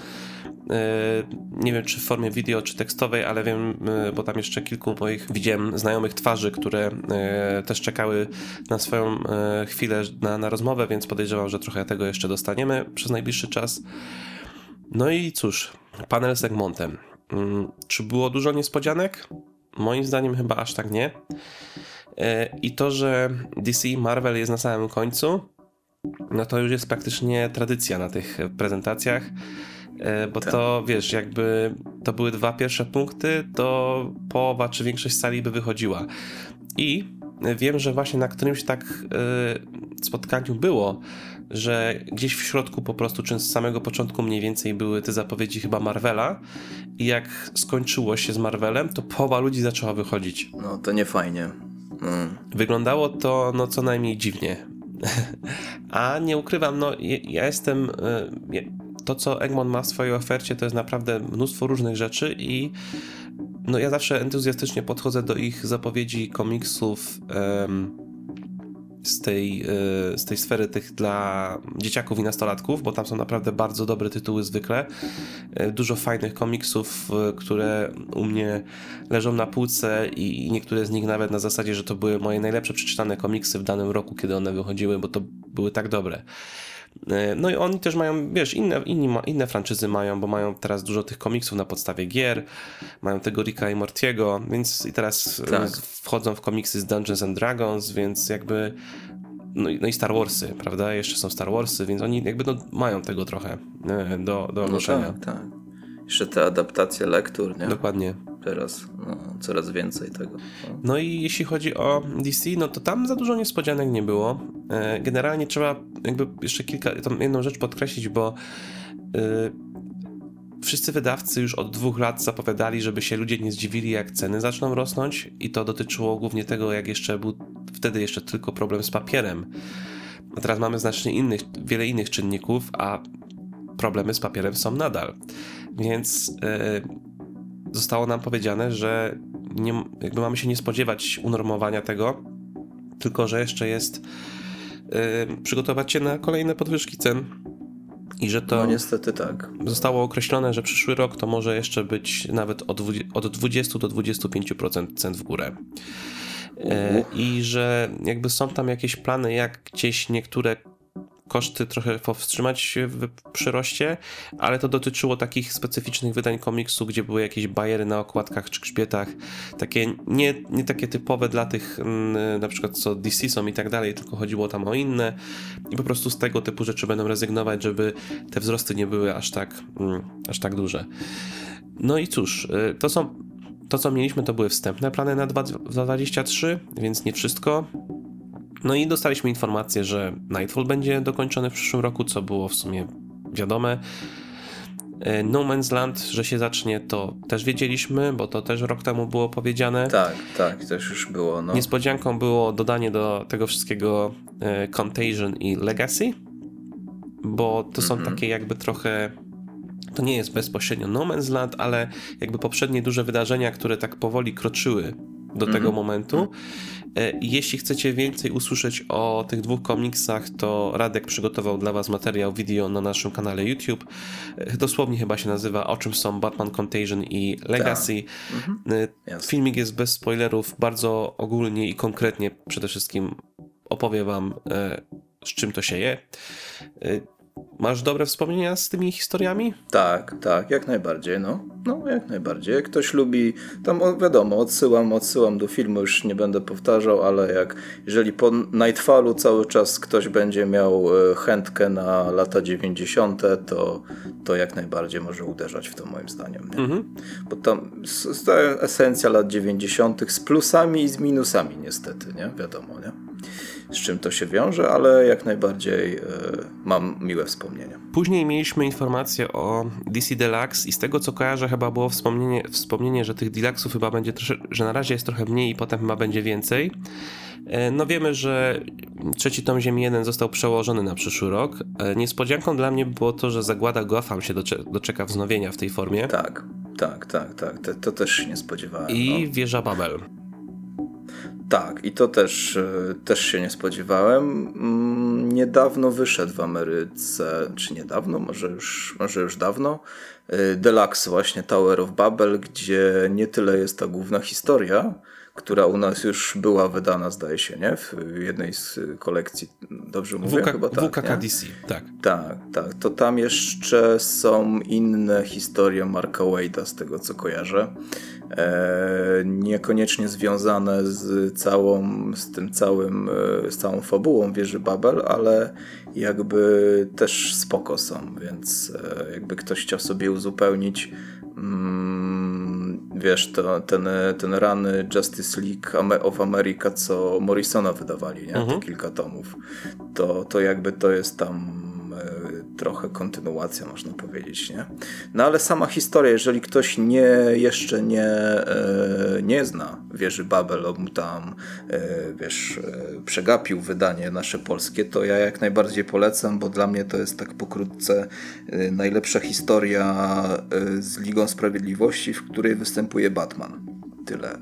Nie wiem, czy w formie wideo, czy tekstowej, ale wiem, bo tam jeszcze kilku moich widziałem znajomych twarzy, które też czekały na swoją chwilę na, na rozmowę, więc podejrzewam, że trochę tego jeszcze dostaniemy przez najbliższy czas. No i cóż, panel z Egmontem. Mm, czy było dużo niespodzianek? Moim zdaniem chyba aż tak nie. E, I to, że DC Marvel jest na samym końcu, no to już jest praktycznie tradycja na tych prezentacjach, e, bo tak. to wiesz, jakby to były dwa pierwsze punkty, to połowa czy większość sali by wychodziła. I wiem, że właśnie na którymś tak e, spotkaniu było, że gdzieś w środku po prostu, czy z samego początku mniej więcej były te zapowiedzi chyba Marvela i jak skończyło się z Marvelem, to połowa ludzi zaczęła wychodzić. No to nie fajnie. Mm. Wyglądało to no co najmniej dziwnie. A nie ukrywam, no ja jestem... E, to, co Egmont ma w swojej ofercie, to jest naprawdę mnóstwo różnych rzeczy i no ja zawsze entuzjastycznie podchodzę do ich zapowiedzi komiksów um, z tej, e, z tej sfery tych dla dzieciaków i nastolatków, bo tam są naprawdę bardzo dobre tytuły zwykle. E, dużo fajnych komiksów, e, które u mnie leżą na półce i niektóre z nich nawet na zasadzie, że to były moje najlepsze przeczytane komiksy w danym roku, kiedy one wychodziły, bo to były tak dobre. E, no i oni też mają, wiesz, inne, inni, inne franczyzy mają, bo mają teraz dużo tych komiksów na podstawie gier, mają tego Ricka i Mortiego, więc i teraz e, tak. wchodzą w komiksy z Dungeons and Dragons, więc jakby no i, no i Star Warsy, prawda? Jeszcze są Star Warsy, więc oni jakby no, mają tego trochę e, do, do ogłoszenia. No tak, tak. Jeszcze te adaptacje lektur, nie? Dokładnie teraz no, coraz więcej tego. No. no. i jeśli chodzi o DC, no to tam za dużo niespodzianek nie było. E, generalnie trzeba jakby jeszcze kilka, tą jedną rzecz podkreślić, bo yy, wszyscy wydawcy już od dwóch lat zapowiadali, żeby się ludzie nie zdziwili, jak ceny zaczną rosnąć i to dotyczyło głównie tego, jak jeszcze był wtedy jeszcze tylko problem z papierem teraz mamy znacznie innych, wiele innych czynników, a problemy z papierem są nadal. Więc yy, zostało nam powiedziane, że nie, jakby mamy się nie spodziewać unormowania tego, tylko że jeszcze jest yy, przygotować się na kolejne podwyżki cen. I że to. No niestety tak. Zostało określone, że przyszły rok to może jeszcze być nawet od 20, od 20 do 25% cen w górę. E, I że jakby są tam jakieś plany, jak gdzieś niektóre koszty trochę powstrzymać w przyroście, ale to dotyczyło takich specyficznych wydań komiksu, gdzie były jakieś bajery na okładkach czy grzbietach, takie nie, nie takie typowe dla tych mm, na przykład co DC są i tak dalej, tylko chodziło tam o inne i po prostu z tego typu rzeczy będą rezygnować, żeby te wzrosty nie były aż tak, mm, aż tak duże. No i cóż, y, to są to, co mieliśmy, to były wstępne plany na 2023, więc nie wszystko. No i dostaliśmy informację, że Nightfall będzie dokończony w przyszłym roku, co było w sumie wiadome. E, no Man's Land, że się zacznie, to też wiedzieliśmy, bo to też rok temu było powiedziane. Tak, tak, też już było. No. Niespodzianką było dodanie do tego wszystkiego e, Contagion i Legacy, bo to są mm -hmm. takie jakby trochę to nie jest bezpośrednio No Man's Land, ale jakby poprzednie duże wydarzenia, które tak powoli kroczyły do tego mm -hmm. momentu. E, jeśli chcecie więcej usłyszeć o tych dwóch komiksach, to Radek przygotował dla Was materiał wideo na naszym kanale YouTube. E, dosłownie chyba się nazywa O czym są Batman Contagion i Legacy. Tak. Mm -hmm. Filmik jest bez spoilerów, bardzo ogólnie i konkretnie przede wszystkim opowie Wam, z czym to się je. Masz dobre wspomnienia z tymi historiami? Tak, tak, jak najbardziej, no. No, jak najbardziej. Jak ktoś lubi, tam wiadomo, odsyłam, odsyłam do filmu, już nie będę powtarzał, ale jak, jeżeli po Nightfallu cały czas ktoś będzie miał e, chętkę na lata 90., to, to jak najbardziej może uderzać w to moim zdaniem, nie? Mhm. Bo tam jest esencja lat 90. z plusami i z minusami niestety, nie? Wiadomo, nie? Z czym to się wiąże, ale jak najbardziej y, mam miłe wspomnienia. Później mieliśmy informację o DC Deluxe i z tego co kojarzę chyba było wspomnienie, wspomnienie że tych Deluxe'ów chyba będzie trosze, że na razie jest trochę mniej i potem chyba będzie więcej. E, no wiemy, że trzeci tom Ziemi 1 został przełożony na przyszły rok. E, niespodzianką dla mnie było to, że Zagłada Gotham się doczeka wznowienia w tej formie. Tak, tak, tak, tak. To, to też się nie spodziewałem. I no. Wieża Babel. Tak, i to też, e, też się nie spodziewałem. Mm, niedawno wyszedł w Ameryce, czy niedawno, może już, może już dawno, e, Deluxe właśnie Tower of Babel, gdzie nie tyle jest ta główna historia, która u nas już była wydana, zdaje się, nie? W jednej z kolekcji, dobrze mówię? WK, Chyba tak, WKKDC, tak. Tak, tak. To tam jeszcze są inne historie Marka Wade'a, z tego co kojarzę. E, niekoniecznie związane z całą, z tym całym, e, z całą fabułą wieży Babel, ale jakby też spoko są, więc e, jakby ktoś chciał sobie uzupełnić wiesz, to, ten, ten rany Justice League of America, co Morrisona wydawali, nie? Mhm. Te kilka tomów, to, to jakby to jest tam trochę kontynuacja, można powiedzieć, nie? No ale sama historia, jeżeli ktoś nie, jeszcze nie, e, nie zna wieży Babel, lub tam, e, wiesz, e, przegapił wydanie nasze polskie, to ja jak najbardziej polecam, bo dla mnie to jest tak pokrótce najlepsza historia z Ligą Sprawiedliwości, w której występuje Batman. Tyle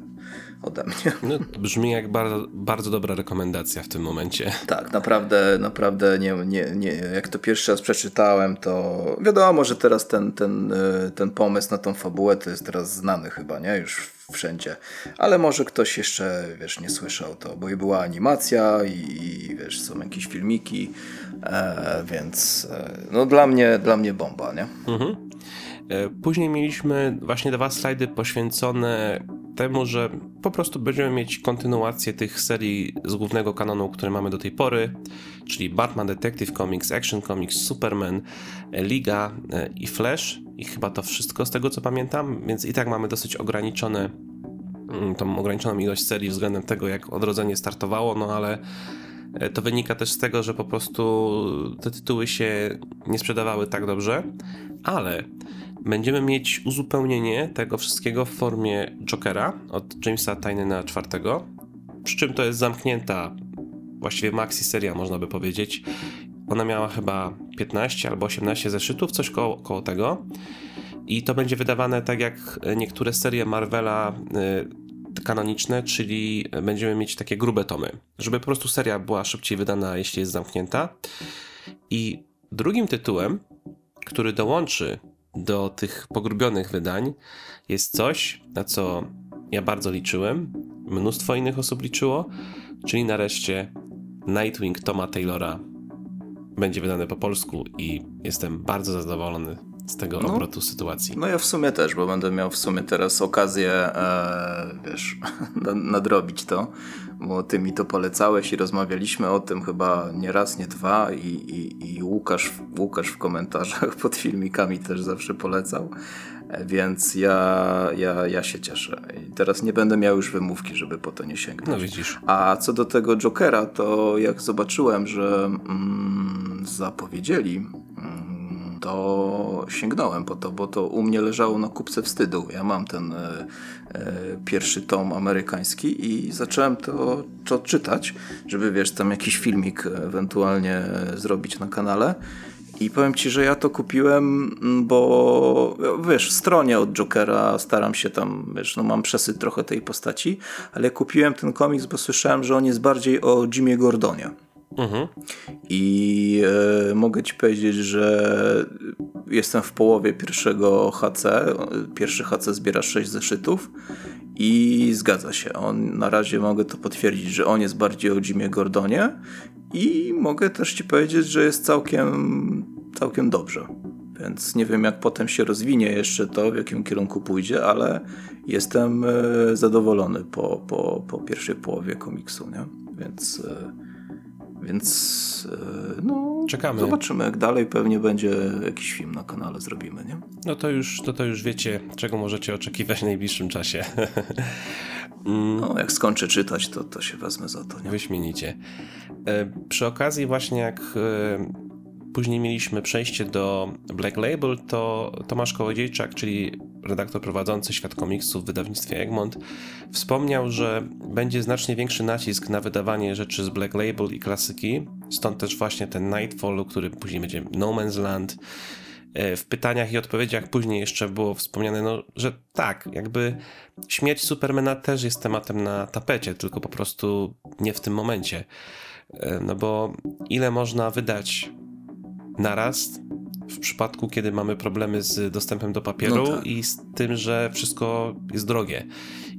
ode mnie. No, brzmi jak bardzo, bardzo dobra rekomendacja w tym momencie. Tak, naprawdę, naprawdę nie, nie, nie, jak to pierwszy raz przeczytałem, to wiadomo, że teraz ten, ten, e, ten pomysł na tą fabułę to jest teraz znany chyba, nie? Już wszędzie. Ale może ktoś jeszcze, wiesz, nie słyszał to, bo i była animacja i, wiesz, są jakieś filmiki, e, więc e, no dla mnie, dla mnie bomba, nie? Mhm. E, później mieliśmy właśnie dwa slajdy poświęcone temu, że po prostu będziemy mieć kontynuację tych serii z głównego kanonu, które mamy do tej pory, czyli Batman, Detective Comics, Action Comics, Superman, Liga e, i Flash. I chyba to wszystko z tego co pamiętam, więc i tak mamy dosyć ograniczone mm, tą ograniczoną ilość serii względem tego, jak odrodzenie startowało, no ale e, to wynika też z tego, że po prostu te tytuły się nie sprzedawały tak dobrze, ale będziemy mieć uzupełnienie tego wszystkiego w formie Jokera od Jamesa Tynena IV, przy czym to jest zamknięta właściwie maxi seria można by powiedzieć. Ona miała chyba 15 albo 18 zeszytów, coś koło, koło tego. I to będzie wydawane tak jak niektóre serie Marvela y, kanoniczne, czyli będziemy mieć takie grube tomy, żeby po prostu seria była szybciej wydana, jeśli jest zamknięta. I drugim tytułem, który dołączy do tych pogrubionych wydań, jest coś, na co ja bardzo liczyłem, mnóstwo innych osób liczyło, czyli nareszcie Nightwing Toma Taylora będzie wydane po polsku i jestem bardzo zadowolony z tego no, obrotu sytuacji. No ja w sumie też, bo będę miał w sumie teraz okazję, e, wiesz, nadrobić to, bo ty mi to polecałeś i rozmawialiśmy o tym chyba nie raz, nie dwa i, i, i Łukasz, Łukasz w komentarzach pod filmikami też zawsze polecał. Więc ja, ja, ja się cieszę. I teraz nie będę miał już wymówki, żeby po to nie sięgnąć. No widzisz. A co do tego Jokera, to jak zobaczyłem, że mm, zapowiedzieli, mm, to sięgnąłem po to, bo to u mnie leżało na kupce wstydu. Ja mam ten e, e, pierwszy tom amerykański i zacząłem to, to czytać, żeby wiesz, tam jakiś filmik ewentualnie zrobić na kanale. I powiem ci, że ja to kupiłem, bo wiesz, w stronie od Jokera staram się tam, wiesz, no mam przesyt trochę tej postaci, ale kupiłem ten komiks, bo słyszałem, że on jest bardziej o Jimie Gordonie. Mhm. I e, mogę ci powiedzieć, że jestem w połowie pierwszego HC. Pierwszy HC zbiera 6 zeszytów i zgadza się. On na razie mogę to potwierdzić, że on jest bardziej o Jimie Gordonie i mogę też ci powiedzieć, że jest całkiem, całkiem dobrze. Więc nie wiem, jak potem się rozwinie jeszcze to, w jakim kierunku pójdzie, ale jestem e, zadowolony po, po, po pierwszej połowie komiksu, nie? Więc, e, więc e, no, Czekamy. Zobaczymy, jak dalej pewnie będzie jakiś film na kanale zrobimy, nie? No to już, to, to już wiecie, czego możecie oczekiwać w najbliższym czasie. Mm. No, jak skończę czytać, to, to się wezmę za to. Nie? Wyśmienicie. E, przy okazji właśnie jak e, później mieliśmy przejście do Black Label, to Tomasz Kołodziejczak, czyli redaktor prowadzący Świat Komiksów w wydawnictwie Egmont, wspomniał, że będzie znacznie większy nacisk na wydawanie rzeczy z Black Label i klasyki, stąd też właśnie ten Nightfall, który później będzie No Man's Land, E, w pytaniach i odpowiedziach później jeszcze było wspomniane, no, że tak, jakby śmierć Supermana też jest tematem na tapecie, tylko po prostu nie w tym momencie. E, no bo ile można wydać naraz w przypadku, kiedy mamy problemy z dostępem do papieru no tak. i z tym, że wszystko jest drogie.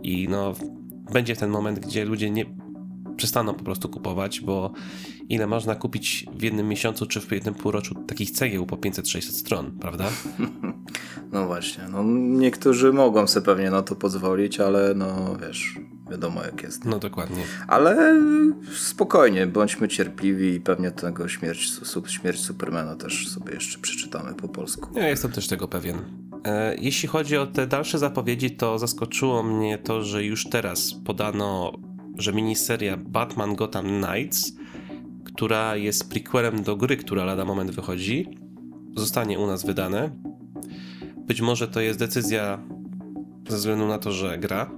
I no, będzie ten moment, gdzie ludzie nie przestaną po prostu kupować, bo ile można kupić w jednym miesiącu czy w jednym półroczu takich cegieł po 500-600 stron, prawda? No właśnie, no niektórzy mogą sobie pewnie na to pozwolić, ale no wiesz, wiadomo jak jest. No dokładnie. Ale spokojnie, bądźmy cierpliwi i pewnie tego śmierć, śmierć Supermana też sobie jeszcze przeczytamy po polsku. Ja jestem też tego pewien. E, jeśli chodzi o te dalsze zapowiedzi, to zaskoczyło mnie to, że już teraz podano, że miniseria Batman Gotham Knights która jest prequelem do gry, która lada moment wychodzi, zostanie u nas wydane. Być może to jest decyzja ze względu na to, że gra.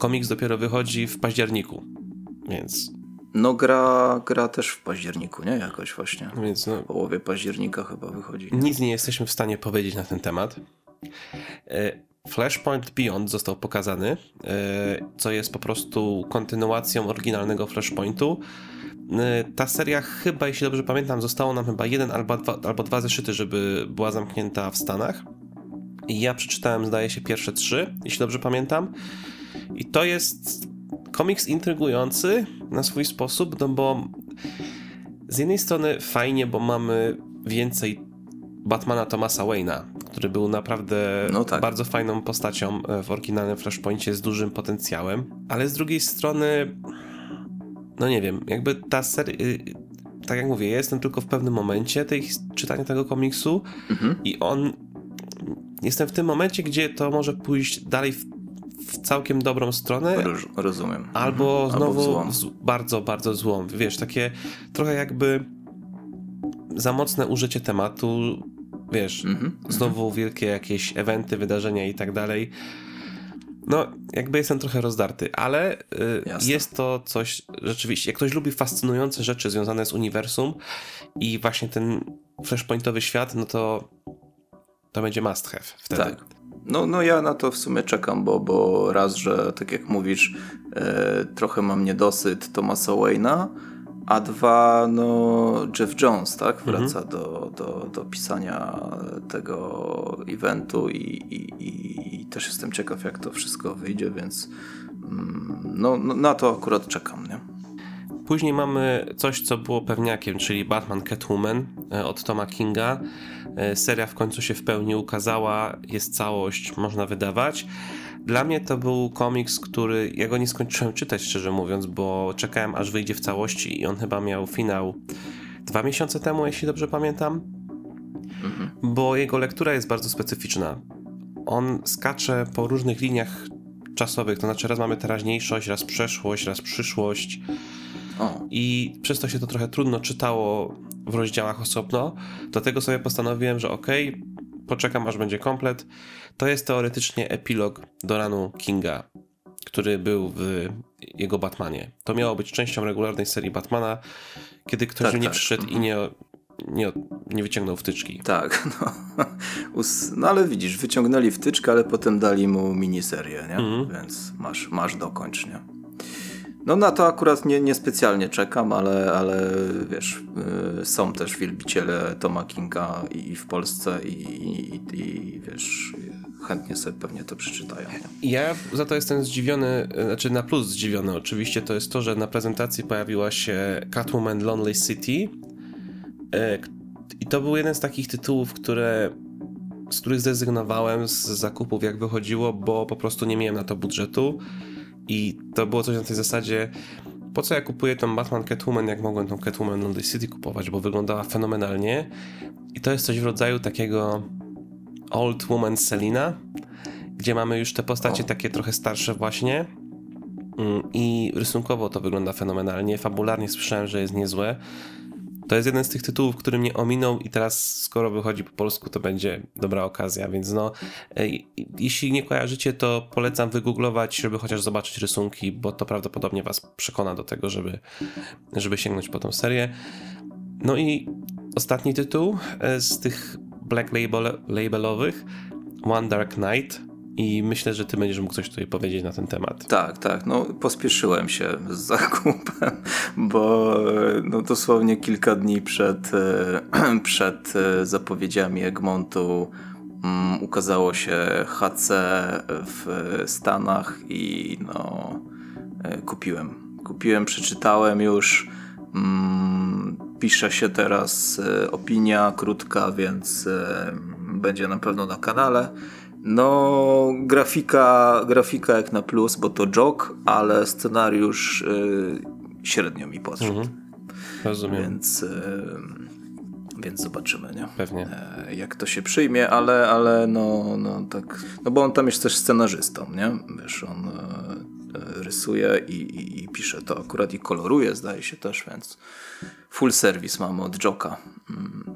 Komiks dopiero wychodzi w październiku, więc. No, gra, gra też w październiku, nie? Jakoś właśnie. Więc no, w połowie października chyba wychodzi. Nic nie jesteśmy w stanie powiedzieć na ten temat. E, Flashpoint Beyond został pokazany, e, co jest po prostu kontynuacją oryginalnego Flashpointu. E, ta seria chyba, jeśli dobrze pamiętam, zostało nam chyba jeden albo dwa, albo dwa zeszyty, żeby była zamknięta w Stanach. I ja przeczytałem, zdaje się, pierwsze trzy, jeśli dobrze pamiętam. I to jest komiks intrygujący na swój sposób, no bo z jednej strony fajnie, bo mamy więcej Batmana Thomasa Wayne'a, który był naprawdę no tak. bardzo fajną postacią e, w oryginalnym Flashpointie z dużym potencjałem, ale z drugiej strony no nie wiem, jakby ta seria y, tak jak mówię, ja jestem tylko w pewnym momencie tej, czytania tego komiksu mhm. i on jestem w tym momencie, gdzie to może pójść dalej w, w całkiem dobrą stronę. rozumiem. Albo mhm. znowu albo bardzo, bardzo złą. Wiesz, takie trochę jakby za mocne użycie tematu, wiesz, mm -hmm. znowu wielkie jakieś eventy, wydarzenia i tak dalej. no jakby jestem trochę rozdarty, ale y, jest to coś rzeczywiście, jak ktoś lubi fascynujące rzeczy związane z uniwersum i właśnie ten flashpointowy świat, no to to będzie must have wtedy. Tak. No, no ja na to w sumie czekam, bo, bo raz, że tak jak mówisz, e, trochę mam niedosyt Thomasa Wayne'a, a dwa, no Jeff Jones, tak, mhm. wraca mhm. do, do, do pisania tego eventu i, i, i, też jestem ciekaw, jak to wszystko wyjdzie, więc mm, no, no, na to akurat czekam, nie? Później mamy coś, co było pewniakiem, czyli Batman Catwoman e, od Toma Kinga. E, seria w końcu się w pełni ukazała, jest całość, można wydawać. Dla mnie to był komiks, który ja go nie skończyłem czytać, szczerze mówiąc, bo czekałem aż wyjdzie w całości i on chyba miał finał dwa miesiące temu, jeśli dobrze pamiętam. Mhm. Bo jego lektura jest bardzo specyficzna. On skacze po różnych liniach czasowych, to znaczy raz mamy teraźniejszość, raz przeszłość, raz przyszłość. O. I przez to się to trochę trudno czytało w rozdziałach osobno. Dlatego sobie postanowiłem, że okay, poczekam aż będzie komplet. To jest teoretycznie epilog do ranu Kinga, który był w jego Batmanie. To miało być częścią regularnej serii Batmana, kiedy ktoś tak, nie tak. przyszedł i nie, nie, nie wyciągnął wtyczki. Tak, no. no ale widzisz, wyciągnęli wtyczkę, ale potem dali mu miniserię, nie? Mhm. Więc masz, masz dokończ, nie? No na to akurat nie, niespecjalnie czekam, ale, ale wiesz, y, są też wielbiciele Toma Kinga i, w Polsce i, i, i wiesz, chętnie sobie pewnie to przeczytają. Nie? Ja za to jestem zdziwiony, znaczy na plus zdziwiony oczywiście, to jest to, że na prezentacji pojawiła się Catwoman Lonely City y, i to był jeden z takich tytułów, które z których zrezygnowałem z zakupów jak wychodziło, bo po prostu nie miałem na to budżetu i to było coś na tej zasadzie, po co ja kupuję tą Batman Catwoman, jak mogłem tą Catwoman London City kupować, bo wyglądała fenomenalnie. I to jest coś w rodzaju takiego Old Woman Selina, gdzie mamy już te postacie takie trochę starsze właśnie. Mm, I rysunkowo to wygląda fenomenalnie. Fabularnie słyszałem, że jest niezłe. To jest jeden z tych tytułów, który mnie ominął i teraz skoro wychodzi po polsku, to będzie dobra okazja, więc no e, jeśli nie kojarzycie, to polecam wygooglować, żeby chociaż zobaczyć rysunki, bo to prawdopodobnie was przekona do tego, żeby, żeby sięgnąć po tą serię. No i ostatni tytuł e, z tych Black Label, Labelowych, One Dark Night i myślę, że ty będziesz mógł coś tutaj powiedzieć na ten temat. Tak, tak. No, pospieszyłem się z zakupem, bo no, dosłownie kilka dni przed, e, przed e, zapowiedziami Egmontu um, ukazało się HC w Stanach i no, e, kupiłem. Kupiłem, przeczytałem już. Um, pisze się teraz opinia krótka, więc będzie na pewno na kanale. No, grafika, grafika jak na plus, bo to jog, ale scenariusz y, średnio mi podszedł. Mhm. Rozumiem. Więc, y, więc zobaczymy, nie? Pewnie. E, jak to się przyjmie, ale, ale no, no tak. No bo on tam jest też scenarzystą, nie? Wiesz, on e, e rysuje i, i, i, pisze to akurat i koloruje, zdaje się też, więc full service mamy od Joka.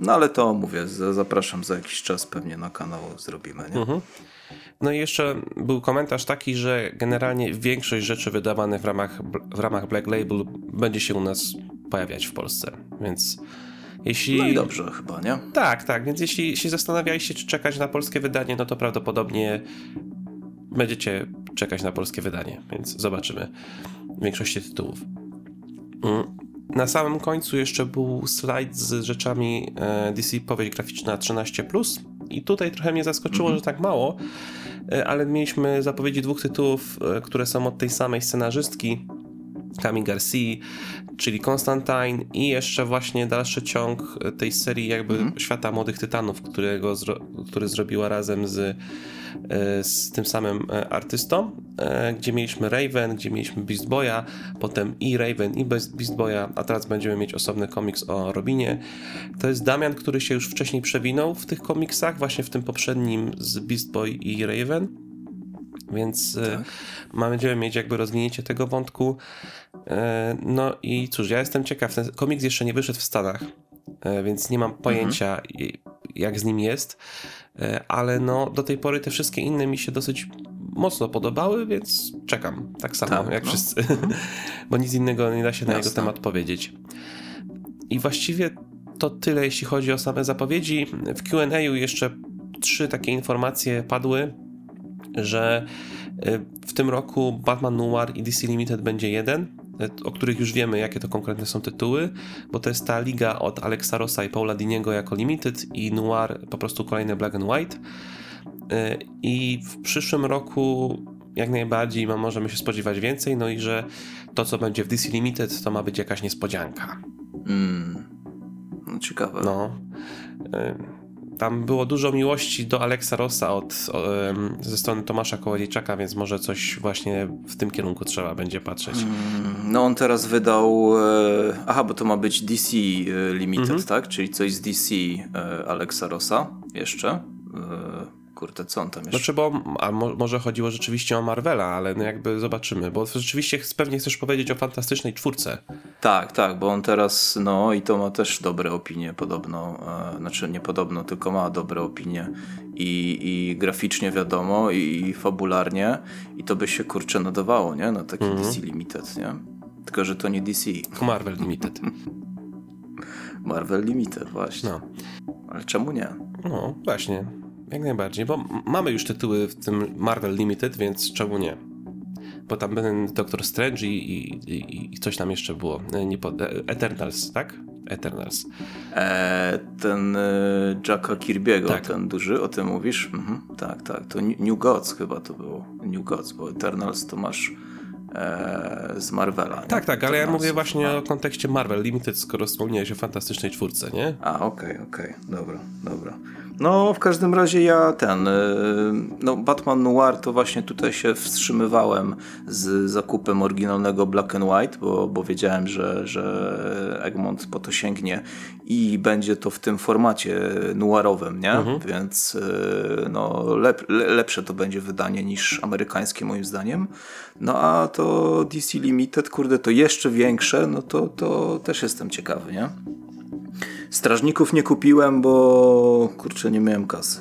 No ale to mówię, zapraszam za jakiś czas pewnie na kanał zrobimy. Nie? Mhm. No i jeszcze był komentarz taki, że generalnie większość rzeczy wydawanych w ramach, w ramach Black Label będzie się u nas pojawiać w Polsce, więc jeśli... No i dobrze chyba, nie? Tak, tak, więc jeśli się zastanawialiście, czy czekać na polskie wydanie, no to prawdopodobnie będziecie czekać na polskie wydanie, więc zobaczymy większości tytułów. Mm. Na samym końcu jeszcze był slajd z rzeczami e, DC Powieść Graficzna 13+. I tutaj trochę mnie zaskoczyło, mm -hmm. że tak mało, e, ale mieliśmy zapowiedzi dwóch tytułów, e, które są od tej samej scenarzystki, Kami Garcia, czyli Constantine i jeszcze właśnie dalszy ciąg tej serii jakby -hmm. Świata Młodych Tytanów, którego, który zrobiła razem z E, z tym samym e, artystą, e, gdzie mieliśmy Raven, gdzie mieliśmy Beast Boya, potem i Raven i Beast Boya, a teraz będziemy mieć osobny komiks o Robinie. To jest Damian, który się już wcześniej przewinął w tych komiksach, właśnie w tym poprzednim z Beast Boy i Raven. Więc tak. będziemy mieć jakby rozwinięcie tego wątku. No i cóż, ja jestem ciekaw. Ten komiks jeszcze nie wyszedł w Stanach, więc nie mam mhm. pojęcia, mhm. jak z nim jest. Ale no do tej pory te wszystkie inne mi się dosyć mocno podobały, więc czekam. Tak samo tak, jak no. wszyscy. Bo nic innego nie da się Jasne. na jego temat powiedzieć. I właściwie to tyle, jeśli chodzi o same zapowiedzi. W QA jeszcze trzy takie informacje padły, że y, w tym roku Batman Noir i DC Limited będzie jeden, o których już wiemy, jakie to konkretne są tytuły, bo to jest ta liga od Alexa Rossa i Paula Diniego jako Limited i Noir po prostu kolejne Black and White. Y, I w przyszłym roku jak najbardziej możemy się spodziewać więcej, no i że to, co będzie w DC Limited, to ma być jakaś niespodzianka. Mm. No, ciekawe. No. Tam było dużo miłości do Alexa Rossa od, ze strony Tomasza Kołodziejczaka, więc może coś właśnie w tym kierunku trzeba będzie patrzeć. Mm, no on teraz wydał, e, aha, bo to ma być DC e, Limited, mhm. tak? Czyli coś z DC e, Alexa Rossa jeszcze kurde, co on tam jeszcze... Znaczy, bo a mo może chodziło rzeczywiście o Marvela, ale no jakby zobaczymy, bo rzeczywiście pewnie chcesz powiedzieć o Fantastycznej Czwórce. Tak, tak, bo on teraz, no i to ma też dobre opinie podobno, e, znaczy nie podobno, tylko ma dobre opinie i, i graficznie wiadomo, i, i fabularnie i to by się kurczę nadawało, nie, na taki mm -hmm. DC Limited, nie? Tylko, że to nie DC. Marvel Limited. Marvel Limited, właśnie. No. Ale czemu nie? No, właśnie. Jak najbardziej, bo mamy już tytuły w tym Marvel Limited, więc czemu nie? Bo tam ten Doctor Strange i, i, i coś tam jeszcze było. E, nie po, e, Eternals, tak? Eternals. E, ten e, Jacka Kirby'ego, tak. ten duży, o tym mówisz? Mhm, tak, tak. To New Gods chyba to było. New Gods, bo Eternals to masz e, z Marvela. Nie? Tak, tak, ale ja mówię właśnie o kontekście Marvel Limited, skoro wspomniałeś o Fantastycznej Czwórce, nie? A, okej, okay, okej, okay. dobra, dobra. No, w każdym razie ja ten. Y, no, Batman Noir to właśnie tutaj się wstrzymywałem z zakupem oryginalnego Black and White, bo, bo wiedziałem, że, że Egmont po to sięgnie i będzie to w tym formacie noirowym, nie? Mhm. Więc y, no, lep, lepsze to będzie wydanie niż amerykańskie, moim zdaniem. No a to DC Limited, kurde, to jeszcze większe, no to, to też jestem ciekawy, nie? Strażników nie kupiłem, bo kurczę, nie miałem kasy.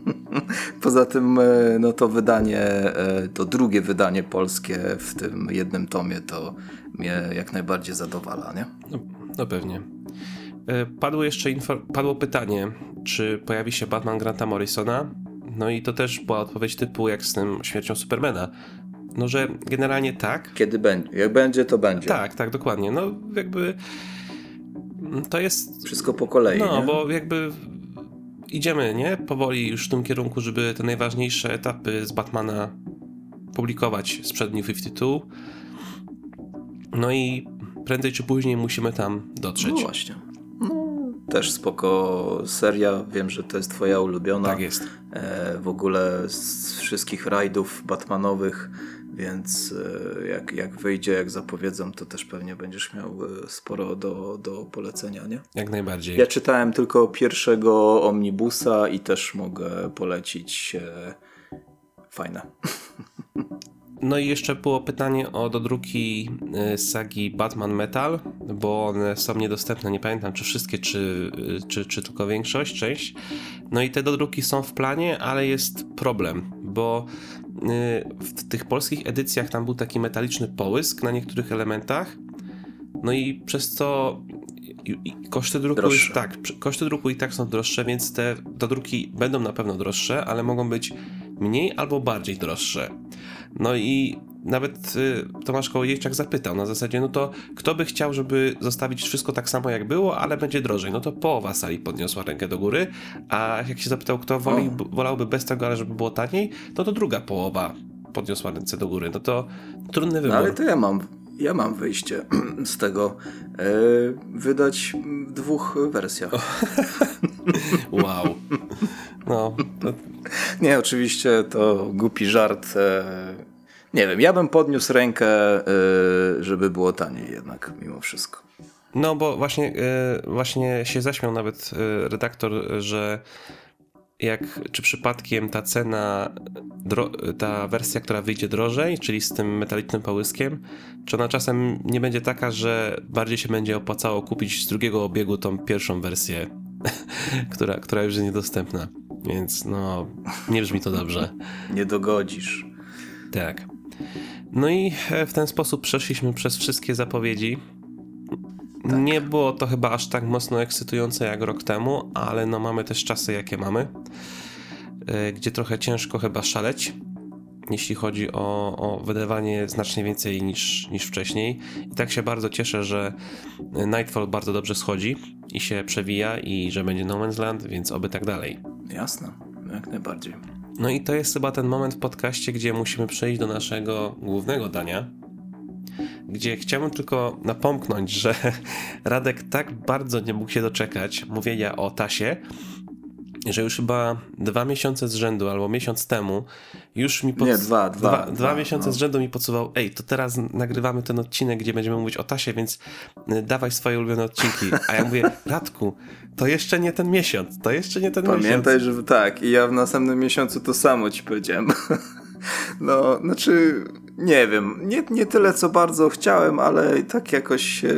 Poza tym, e, no to wydanie, e, to drugie wydanie polskie w tym jednym tomie to mnie jak najbardziej zadowala, nie? No, no pewnie. E, padło jeszcze padło pytanie, czy pojawi się Batman Granta Morrisona? No i to też była odpowiedź typu jak z tym śmiercią Supermana. No, że generalnie tak. Kiedy będzie? Jak będzie, to będzie. Tak, tak, dokładnie. No, jakby to jest... Wszystko po kolei, No, nie? bo jakby idziemy, nie? Powoli już w tym kierunku, żeby te najważniejsze etapy z Batmana publikować sprzed New 52. No i prędzej czy później musimy tam dotrzeć. No właśnie. No, też spoko seria. Wiem, że to jest twoja ulubiona. Tak jest. E, w ogóle z wszystkich rajdów Batmanowych więc e, jak, jak wyjdzie, jak zapowiedzą, to też pewnie będziesz miał e, sporo do, do polecenia, nie? Jak najbardziej. Ja czytałem tylko pierwszego omnibusa i też mogę polecić. E, fajne. No i jeszcze było pytanie o dodruki sagi Batman Metal, bo one są niedostępne, nie pamiętam czy wszystkie, czy, czy, czy tylko większość, część. No i te dodruki są w planie, ale jest problem, bo w tych polskich edycjach tam był taki metaliczny połysk na niektórych elementach. No i przez to koszty druku już, tak, koszty druku i tak są droższe, więc te dodruki będą na pewno droższe, ale mogą być mniej albo bardziej droższe. No i nawet y, Tomasz Kołodziejczak zapytał na zasadzie, no to kto by chciał, żeby zostawić wszystko tak samo jak było, ale będzie drożej? No to połowa sali podniosła rękę do góry, a jak się zapytał, kto woli, wolałby bez tego, ale żeby było taniej, no to druga połowa podniosła ręce do góry. No to trudny wybór. No ale to ja mam, ja mam wyjście z tego. E, wydać w dwóch wersjach. wow. No, to... Nie, oczywiście to głupi żart. E, nie wiem, ja bym podniósł rękę, e, żeby było taniej jednak mimo wszystko. No bo właśnie, e, właśnie się zaśmiał nawet e, redaktor, że jak, czy przypadkiem ta cena, ta wersja, która wyjdzie drożej, czyli z tym metalicznym połyskiem, czy ona czasem nie będzie taka, że bardziej się będzie opłacało kupić z drugiego obiegu tą pierwszą wersję, która, która już jest niedostępna. Więc no, nie brzmi to dobrze. Nie dogodzisz. Tak. No i e, w ten sposób przeszliśmy przez wszystkie zapowiedzi. Tak. Nie było to chyba aż tak mocno ekscytujące jak rok temu, ale no mamy też czasy jakie mamy, e, gdzie trochę ciężko chyba szaleć, jeśli chodzi o, o wydawanie znacznie więcej niż, niż wcześniej. I tak się bardzo cieszę, że Nightfall bardzo dobrze schodzi i się przewija i że będzie No Man's Land, więc oby tak dalej. Jasne, jak najbardziej. No i to jest chyba ten moment w podcaście, gdzie musimy przejść do naszego głównego dania, gdzie chciałbym tylko napomknąć, że Radek tak bardzo nie mógł się doczekać mówienia o Tasie, że już chyba dwa miesiące z rzędu albo miesiąc temu już mi pod... Nie, dwa, dwa. Dwa, dwa, dwa miesiące no. z rzędu mi podsuwał, ej, to teraz nagrywamy ten odcinek, gdzie będziemy mówić o Tasie, więc y, dawaj swoje ulubione odcinki. A ja mówię, Radku, to jeszcze nie ten miesiąc, to jeszcze nie ten Pamiętaj, miesiąc. Pamiętaj, że tak, i ja w następnym miesiącu to samo ci powiedziałem. No, znaczy, nie wiem, nie, nie tyle co bardzo chciałem, ale tak jakoś e,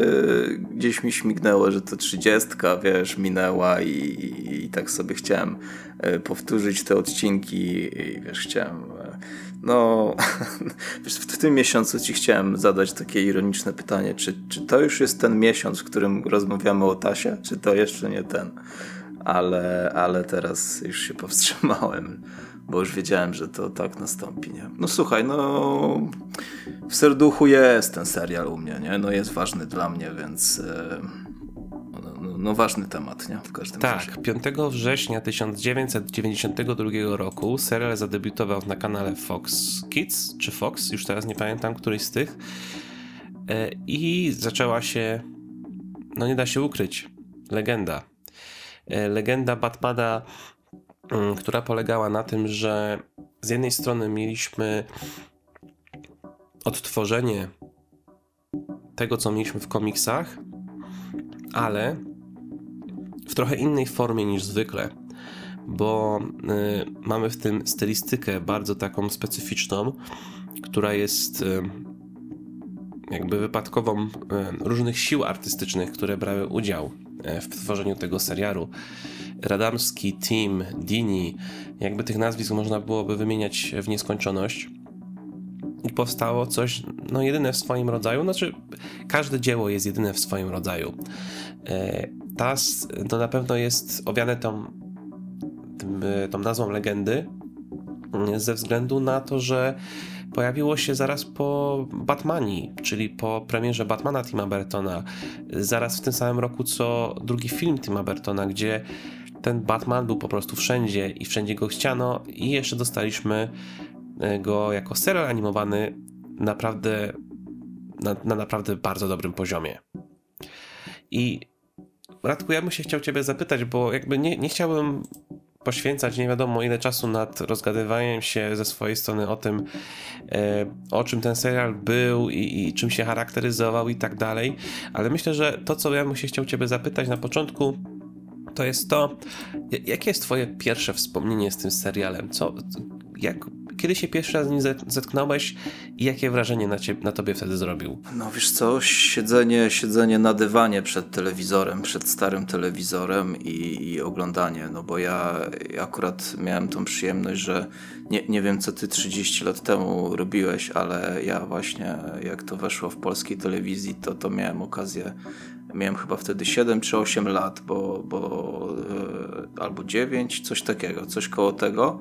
gdzieś mi śmignęło, że to trzydziestka, wiesz, minęła i, i, tak sobie chciałem e, powtórzyć te odcinki i wiesz, chciałem e, no, wiesz, w tym miesiącu ci chciałem zadać takie ironiczne pytanie, czy, czy to już jest ten miesiąc, w którym rozmawiamy o Tasie, czy to jeszcze nie ten? Ale, ale teraz już się powstrzymałem bo już wiedziałem, że to tak nastąpi, nie? No słuchaj, no w serduchu jest ten serial u mnie, nie? No jest ważny dla mnie, więc e, no, no, no ważny temat, nie? W każdym tak, razie. 5 września 1992 roku serial zadebiutował na kanale Fox Kids, czy Fox, już teraz nie pamiętam, któryś z tych e, i zaczęła się, no nie da się ukryć, legenda. E, legenda Batmana która polegała na tym, że z jednej strony mieliśmy odtworzenie tego, co mieliśmy w komiksach, ale w trochę innej formie niż zwykle, bo y, mamy w tym stylistykę bardzo taką specyficzną, która jest y, jakby wypadkową y, różnych sił artystycznych, które brały udział y, w tworzeniu tego serialu. Radamski, Tim, Dini, jakby tych nazwisk można byłoby wymieniać w nieskończoność. I powstało coś, no jedyne w swoim rodzaju, znaczy każde dzieło jest jedyne w swoim rodzaju. E, Tas to na pewno jest owiane tą, tym, tą nazwą legendy ze względu na to, że pojawiło się zaraz po Batmanii, czyli po premierze Batmana Tima Burtona, zaraz w tym samym roku co drugi film Tima Burtona, gdzie ten Batman był po prostu wszędzie i wszędzie go chciano i jeszcze dostaliśmy e, go jako serial animowany naprawdę na, na naprawdę bardzo dobrym poziomie. I Radku, ja bym się chciał ciebie zapytać, bo jakby nie, nie chciałbym poświęcać nie wiadomo ile czasu nad rozgadywaniem się ze swojej strony o tym, e, o czym ten serial był i, i, czym się charakteryzował i tak dalej, ale myślę, że to, co ja bym się chciał ciebie zapytać na początku, to jest to, jakie jest twoje pierwsze wspomnienie z tym serialem? Co, jak, kiedy się pierwszy raz z nim zetknąłeś i jakie wrażenie na, ciebie, na tobie wtedy zrobił? No wiesz co, siedzenie, siedzenie na dywanie przed telewizorem, przed starym telewizorem i, i oglądanie, no bo ja akurat miałem tą przyjemność, że nie, nie wiem co ty 30 lat temu robiłeś, ale ja właśnie jak to weszło w polskiej telewizji, to, to miałem okazję Miałem chyba wtedy 7 czy 8 lat, bo, bo yy, albo 9, coś takiego, coś koło tego.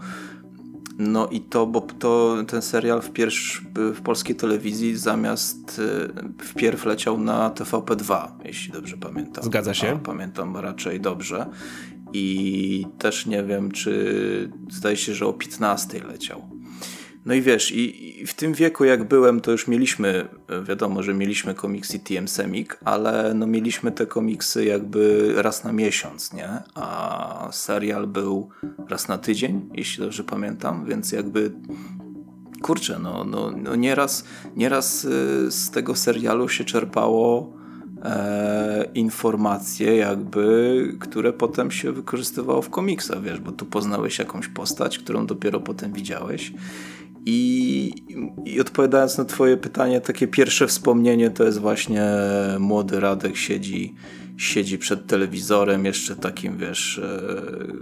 No i to, bo to ten serial w, pierwsz, w polskiej telewizji zamiast yy, wpierw leciał na TVP2, jeśli dobrze pamiętam. Zgadza się. A, pamiętam raczej dobrze. I też nie wiem, czy zdaje się, że o 15 leciał. No i wiesz, i, i, w tym wieku jak byłem, to już mieliśmy, wiadomo, że mieliśmy komiksy TM Semik, ale no mieliśmy te komiksy jakby raz na miesiąc, nie? A serial był raz na tydzień, jeśli dobrze pamiętam, więc jakby kurczę, no, no, no nieraz, nieraz y, z tego serialu się czerpało e, informacje jakby, które potem się wykorzystywało w komiksach, wiesz, bo tu poznałeś jakąś postać, którą dopiero potem widziałeś i, I odpowiadając na Twoje pytanie, takie pierwsze wspomnienie to jest właśnie młody Radek siedzi, siedzi przed telewizorem, jeszcze takim wiesz, e,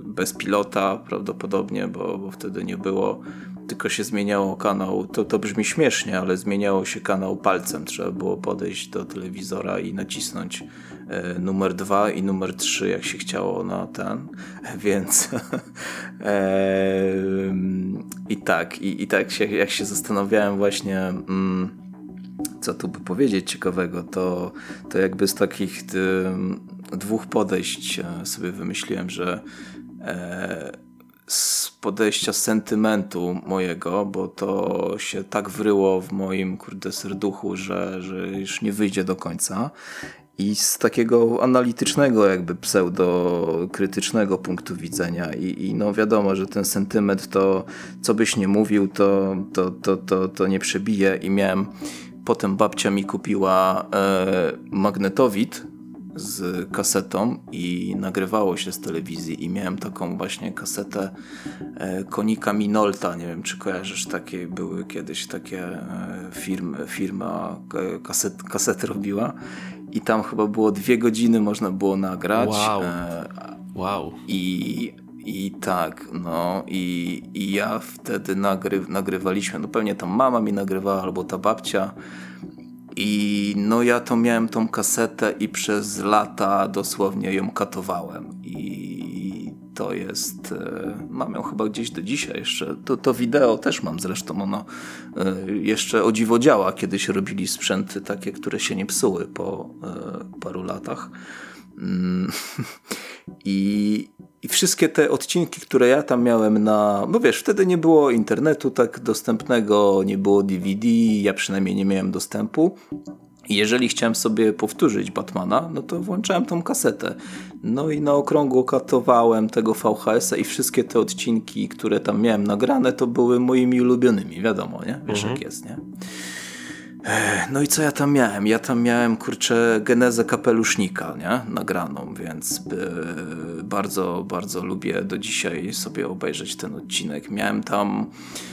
bez pilota prawdopodobnie, bo, bo wtedy nie było tylko się zmieniało kanał. To, to brzmi śmiesznie, ale zmieniało się kanał palcem. Trzeba było podejść do telewizora i nacisnąć e, numer dwa i numer trzy, jak się chciało na ten. Więc e, i tak, i, i tak się, jak się zastanawiałem właśnie. Mm, co tu by powiedzieć ciekawego, to, to jakby z takich dwóch podejść e, sobie wymyśliłem, że e, z podejścia sentymentu mojego, bo to się tak wryło w moim kurde serduchu, że, że już nie wyjdzie do końca. I z takiego analitycznego, jakby pseudo-krytycznego punktu widzenia. I, I, no wiadomo, że ten sentyment to, co byś nie mówił, to, to, to, to, to nie przebije. I miałem, potem babcia mi kupiła e, magnetowid z kasetą i nagrywało się z telewizji i miałem taką właśnie kasetę e, Konika Minolta, nie wiem czy kojarzysz, takie były kiedyś takie e, firmy, firma e, kaset, kasety robiła i tam chyba było dwie godziny można było nagrać. Wow. wow. I i tak, no i, i ja wtedy nagry, nagrywaliśmy, no pewnie tam mama mi nagrywała albo ta babcia i no ja to miałem tą kasetę i przez lata dosłownie ją katowałem. I to jest. E, mam ją chyba gdzieś do dzisiaj jeszcze. To, to wideo też mam zresztą. Ono e, jeszcze o dziwo działa. Kiedyś robili sprzęty takie, które się nie psuły po e, paru latach. I, i wszystkie te odcinki, które ja tam miałem na. No wiesz, wtedy nie było internetu tak dostępnego, nie było DVD, ja przynajmniej nie miałem dostępu. I jeżeli chciałem sobie powtórzyć Batmana, no to włączałem tą kasetę. No i na okrągło katowałem tego VHS-a i wszystkie te odcinki, które tam miałem nagrane, to były moimi ulubionymi, wiadomo, nie? Wiesz mhm. jak jest, nie? No i co ja tam miałem? Ja tam miałem, kurczę, genezę kapelusznika, nie? Nagraną, więc e, bardzo, bardzo lubię do dzisiaj sobie obejrzeć ten odcinek. Miałem tam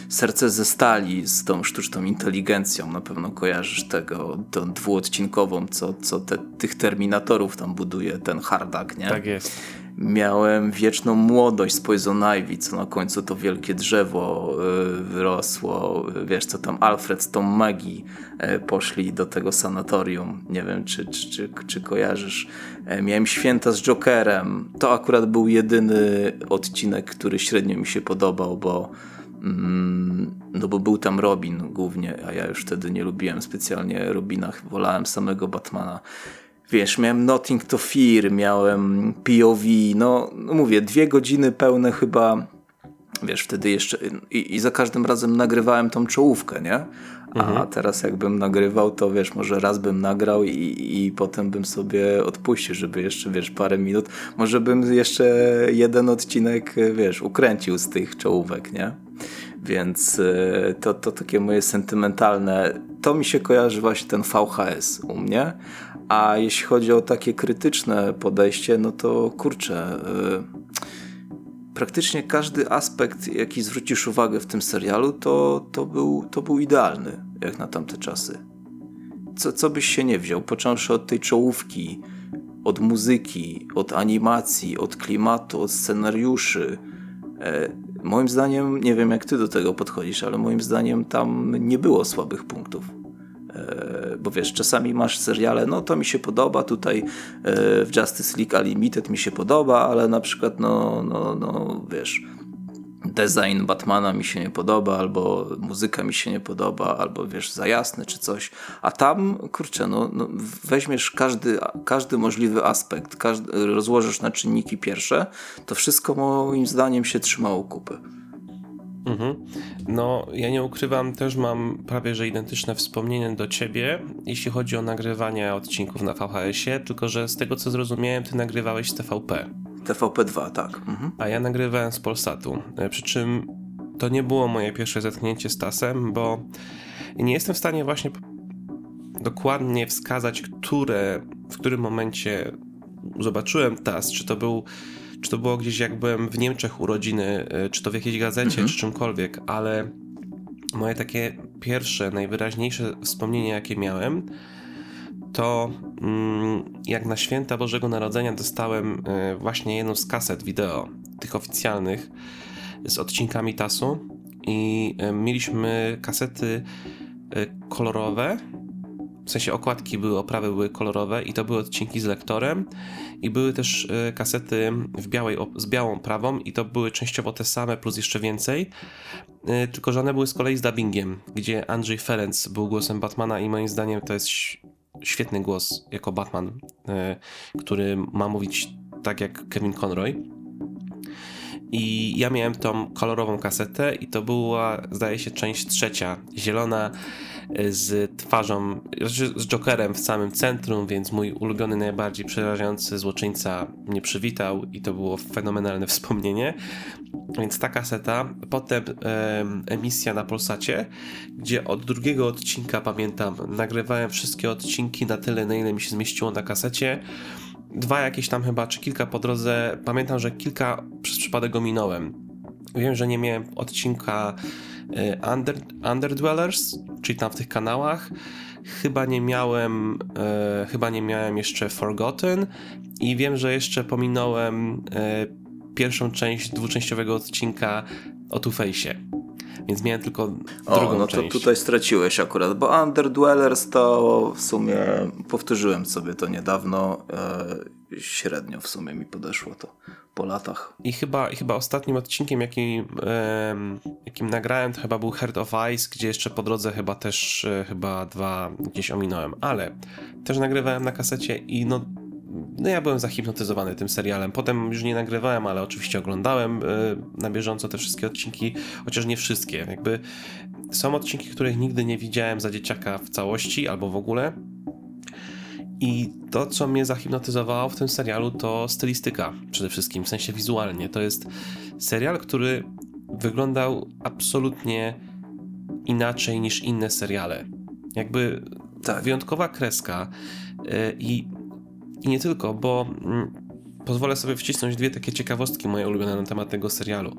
serce ze stali z tą sztuczną inteligencją. Na pewno kojarzysz tego, tą dwuodcinkową, co, co te, tych terminatorów tam buduje ten hardak, nie? Tak jest miałem wieczną młodość z Poison Ivy, co na końcu to wielkie drzewo y, wyrosło. Wiesz, co tam Alfred z tą magii y, poszli do tego sanatorium. Nie wiem, czy, czy, czy, czy kojarzysz. E, miałem święta z Jokerem. To akurat był jedyny odcinek, który średnio mi się podobał, bo mm, no bo był tam Robin głównie, a ja już wtedy nie lubiłem specjalnie Robina, wolałem samego Batmana wiesz, miałem Nothing to Fear, miałem POV, no, no mówię, dwie godziny pełne chyba, wiesz, wtedy jeszcze i, i za każdym razem nagrywałem tą czołówkę, nie? A mhm. teraz jakbym nagrywał, to wiesz, może raz bym nagrał i, i potem bym sobie odpuścił, żeby jeszcze, wiesz, parę minut, może bym jeszcze jeden odcinek, wiesz, ukręcił z tych czołówek, nie? Więc e, to, to takie moje sentymentalne, to mi się kojarzy właśnie ten VHS u mnie, a jeśli chodzi o takie krytyczne podejście, no to kurczę, yy, praktycznie każdy aspekt, jaki zwrócisz uwagę w tym serialu, to, to, był, to był idealny, jak na tamte czasy. Co, co byś się nie wziął, począwszy od tej czołówki, od muzyki, od animacji, od klimatu, od scenariuszy. E, moim zdaniem, nie wiem jak ty do tego podchodzisz, ale moim zdaniem tam nie było słabych punktów. E, bo wiesz, czasami masz seriale, no to mi się podoba, tutaj e, w Justice League Unlimited mi się podoba, ale na przykład, no, no, no wiesz, design Batmana mi się nie podoba, albo muzyka mi się nie podoba, albo wiesz, za jasne czy coś. A tam, kurczę, no, no weźmiesz każdy, każdy możliwy aspekt, każdy, rozłożysz na czynniki pierwsze, to wszystko moim zdaniem się trzymało kupy. Mhm. No, ja nie ukrywam, też mam prawie że identyczne wspomnienie do ciebie, jeśli chodzi o nagrywanie odcinków na VHS-ie, tylko że z tego co zrozumiałem, ty nagrywałeś z TVP. TVP2, tak. Mhm. A ja nagrywałem z Polsatu. E, przy czym to nie było moje pierwsze zetknięcie z TASem, bo nie jestem w stanie właśnie dokładnie wskazać, które, w którym momencie zobaczyłem TAS, czy to był czy to było gdzieś jak byłem w Niemczech urodziny, e, czy to w jakiejś gazecie, mhm. czy czymkolwiek, ale moje takie pierwsze, najwyraźniejsze wspomnienie, jakie miałem, to mm, jak na święta Bożego Narodzenia dostałem e, właśnie jedną z kaset wideo, tych oficjalnych, z odcinkami TAS-u i mieliśmy kasety kolorowe, w sensie okładki były, oprawy były kolorowe i to były odcinki z lektorem i były też e, kasety w białej, z białą prawą i to były częściowo te same plus jeszcze więcej, e, tylko że one były z kolei z dubbingiem, gdzie Andrzej Ferenc był głosem Batmana i moim zdaniem to jest świetny głos jako Batman, e, który ma mówić tak jak Kevin Conroy. I ja miałem tą kolorową kasetę i to była, zdaje się, część trzecia, zielona z twarzą, znaczy z Jokerem w samym centrum, więc mój ulubiony, najbardziej przerażający złoczyńca mnie przywitał i to było fenomenalne wspomnienie. Więc ta kaseta, potem e, emisja na Polsacie, gdzie od drugiego odcinka pamiętam, nagrywałem wszystkie odcinki na tyle, na ile mi się zmieściło na kasecie. Dwa jakieś tam chyba, czy kilka po drodze. Pamiętam, że kilka przez przypadek go minąłem. Wiem, że nie miałem odcinka e, Under, Underdwellers, czyli tam w tych kanałach. Chyba nie miałem, e, chyba nie miałem jeszcze Forgotten i wiem, że jeszcze pominąłem e, pierwszą część dwuczęściowego odcinka o Two-Face'ie. Więc miałem tylko drugą o, no część. to tutaj straciłeś akurat, bo Underdwellers to w sumie powtórzyłem sobie to niedawno. E, średnio w sumie mi podeszło to po latach. I chyba, chyba ostatnim odcinkiem, jakim, jakim nagrałem, to chyba był Heart of Ice, gdzie jeszcze po drodze chyba też e, chyba dwa gdzieś ominąłem, ale też nagrywałem na kasecie i no no ja byłem zahipnotyzowany tym serialem. Potem już nie nagrywałem, ale oczywiście oglądałem e, na bieżąco te wszystkie odcinki, chociaż nie wszystkie. Jakby są odcinki, których nigdy nie widziałem za dzieciaka w całości albo w ogóle. I to, co mnie zahipnotyzowało w tym serialu, to stylistyka przede wszystkim, w sensie wizualnie. To jest serial, który wyglądał absolutnie inaczej niż inne seriale. Jakby tak. wyjątkowa kreska e, i i nie tylko, bo mm, pozwolę sobie wcisnąć dwie takie ciekawostki moje ulubione na temat tego serialu.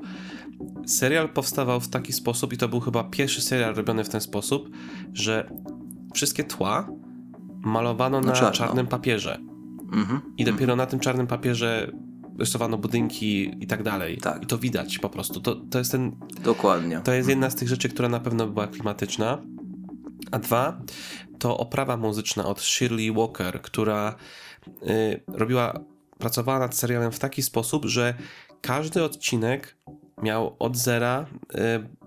Serial powstawał w taki sposób, i to był chyba pierwszy serial robiony w ten sposób, że wszystkie tła malowano na, na czarnym papierze. Mhm. I dopiero mhm. na tym czarnym papierze rysowano budynki i tak dalej. Tak. I to widać po prostu. To, to jest ten. Dokładnie. To jest jedna z tych rzeczy, która na pewno była klimatyczna. A dwa, to oprawa muzyczna od Shirley Walker, która robiła, pracowała nad serialem w taki sposób, że każdy odcinek miał od zera y,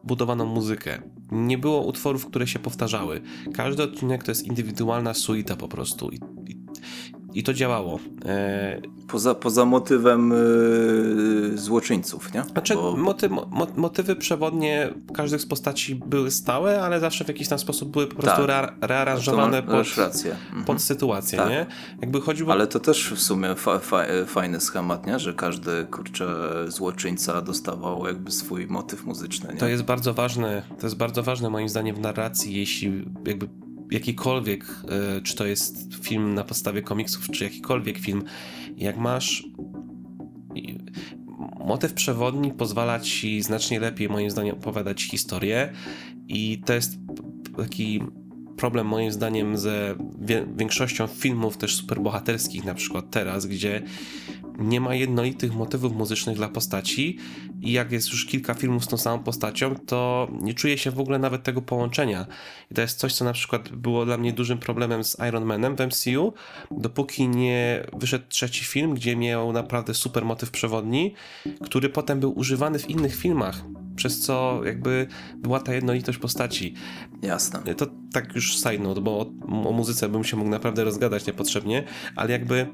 budowaną muzykę. Nie było utworów, które się powtarzały. Każdy odcinek to jest indywidualna suita po prostu. I, i, i to działało. E, poza, poza motywem yy, złoczyńców, nie? Znaczy, Bo... moty, mo, motywy przewodnie każdych z postaci były stałe, ale zawsze w jakiś tam sposób były po prostu tak. rearanżowane pod, mhm. pod sytuację, tak. nie? Jakby chodziło... Ale to też w sumie fa, fa, fajny schemat, nie? Że każdy, kurczę, złoczyńca dostawał jakby swój motyw muzyczny, nie? To jest bardzo ważne, to jest bardzo ważne moim zdaniem w narracji, jeśli jakby jakikolwiek, e, czy to jest film na podstawie komiksów, czy jakikolwiek film, jak masz motyw przewodni pozwala ci znacznie lepiej, moim zdaniem, opowiadać historię i to jest taki problem moim zdaniem ze większością filmów też superbohaterskich na przykład teraz, gdzie nie ma jednolitych motywów muzycznych dla postaci i jak jest już kilka filmów z tą samą postacią, to nie czuję się w ogóle nawet tego połączenia. I to jest coś, co na przykład było dla mnie dużym problemem z Iron Manem w MCU, dopóki nie wyszedł trzeci film, gdzie miał naprawdę super motyw przewodni, który potem był używany w innych filmach, przez co jakby była ta jednolitość postaci. Jasne. To tak już side note, bo o, o muzyce bym się mógł naprawdę rozgadać niepotrzebnie, ale jakby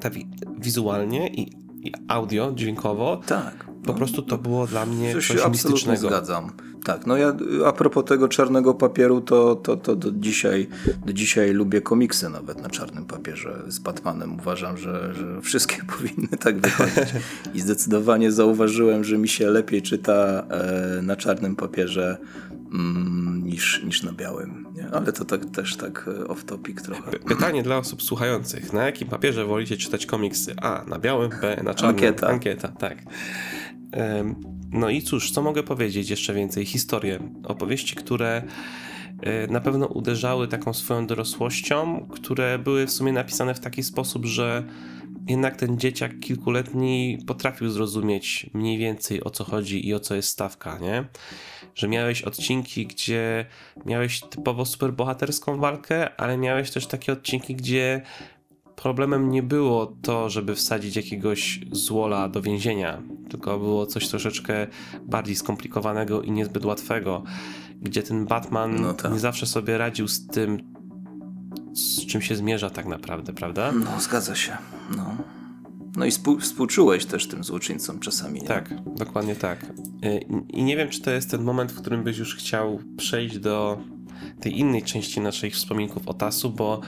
ta wi wizualnie i, i, audio, dźwiękowo, tak, po no, prostu to było dla mnie coś, coś mistycznego. zgadzam. Tak, no ja a propos tego czarnego papieru, to, to, to do, dzisiaj, do dzisiaj lubię komiksy nawet na czarnym papierze z Batmanem. Uważam, że, że wszystkie powinny tak wychodzić. I zdecydowanie zauważyłem, że mi się lepiej czyta e, na czarnym papierze niż, niż na białym. Nie? Ale to tak, też tak e, off topic trochę. Pytanie dla osób słuchających. Na jakim papierze wolicie czytać komiksy? A, na białym, B, na czarnym? Ankieta. Ankieta, tak. No i cóż, co mogę powiedzieć jeszcze więcej? Historie, opowieści, które e, na pewno uderzały taką swoją dorosłością, które były w sumie napisane w taki sposób, że jednak ten dzieciak kilkuletni potrafił zrozumieć mniej więcej o co chodzi i o co jest stawka, nie? Że miałeś odcinki, gdzie miałeś typowo superbohaterską walkę, ale miałeś też takie odcinki, gdzie problemem nie było to, żeby wsadzić jakiegoś złola do więzienia, tylko było coś troszeczkę bardziej skomplikowanego i niezbyt łatwego, gdzie ten Batman no tak. nie zawsze sobie radził z tym, z czym się zmierza tak naprawdę, prawda? No, zgadza się. No. No i współczułeś też tym złoczyńcom czasami. Nie? Tak, dokładnie tak. Y, I nie wiem, czy to jest ten moment, w którym byś już chciał przejść do tej innej części naszych wspominków o Tasu, bo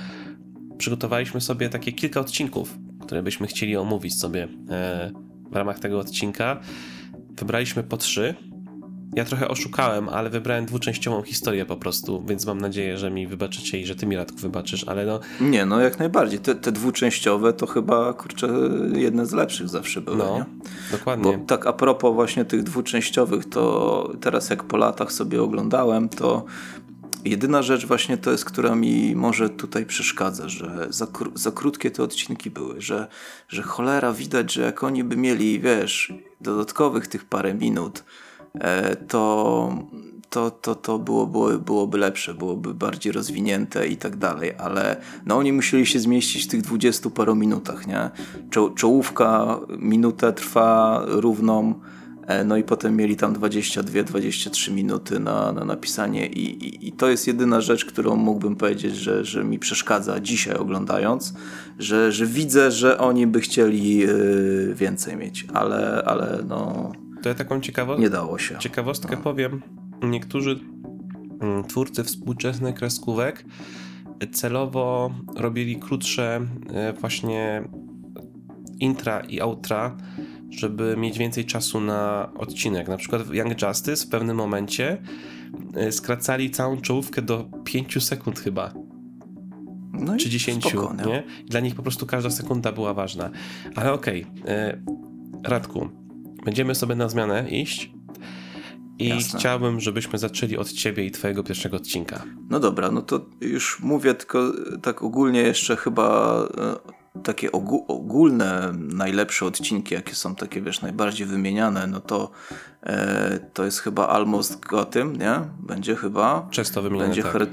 przygotowaliśmy sobie takie kilka odcinków, które byśmy chcieli omówić sobie e, w ramach tego odcinka. Wybraliśmy po trzy. Ja trochę oszukałem, ale wybrałem dwuczęściową historię po prostu, więc mam nadzieję, że mi wybaczycie i że ty mi Radku wybaczysz, ale no... Nie, no jak najbardziej. Te, te dwuczęściowe to chyba, kurczę, jedne z lepszych zawsze były, no, nie? dokładnie. Bo tak a propos właśnie tych dwuczęściowych, to teraz jak po latach sobie oglądałem, to Jedyna rzecz właśnie to jest, która mi może tutaj przeszkadza, że za, kró za krótkie te odcinki były, że, że cholera widać, że jak oni by mieli, wiesz, dodatkowych tych parę minut, to, to, to, to było, było, byłoby lepsze, byłoby bardziej rozwinięte i tak dalej, ale no oni musieli się zmieścić w tych dwudziestu paru minutach, nie? Czo czołówka minutę trwa równą, E, no i potem mieli tam 22-23 minuty na, na napisanie I, i, i, to jest jedyna rzecz, którą mógłbym powiedzieć, że, że mi przeszkadza dzisiaj oglądając, że, że widzę, że oni by chcieli yy, więcej mieć, ale, ale no... To ja taką ciekawo... nie dało się. ciekawostkę no. powiem. Niektórzy mm, twórcy współczesnych kreskówek celowo robili krótsze e, właśnie intra i outra żeby mieć więcej czasu na odcinek. Na przykład w Young Justice w pewnym momencie e, skracali całą czołówkę do 5 sekund chyba. No czy 10, spoko, nie? Dla nich po prostu każda sekunda była ważna. Ale okej, okay, e, Radku, będziemy sobie na zmianę iść. I Jasne. chciałbym, żebyśmy zaczęli od ciebie i twojego pierwszego odcinka. No dobra, no to już mówię tylko tak ogólnie jeszcze chyba e, takie ogólne, najlepsze odcinki, jakie są takie, wiesz, najbardziej wymieniane, no to e, to jest chyba Almost Gotham, nie? Będzie chyba. Często wymieniane, będzie tak.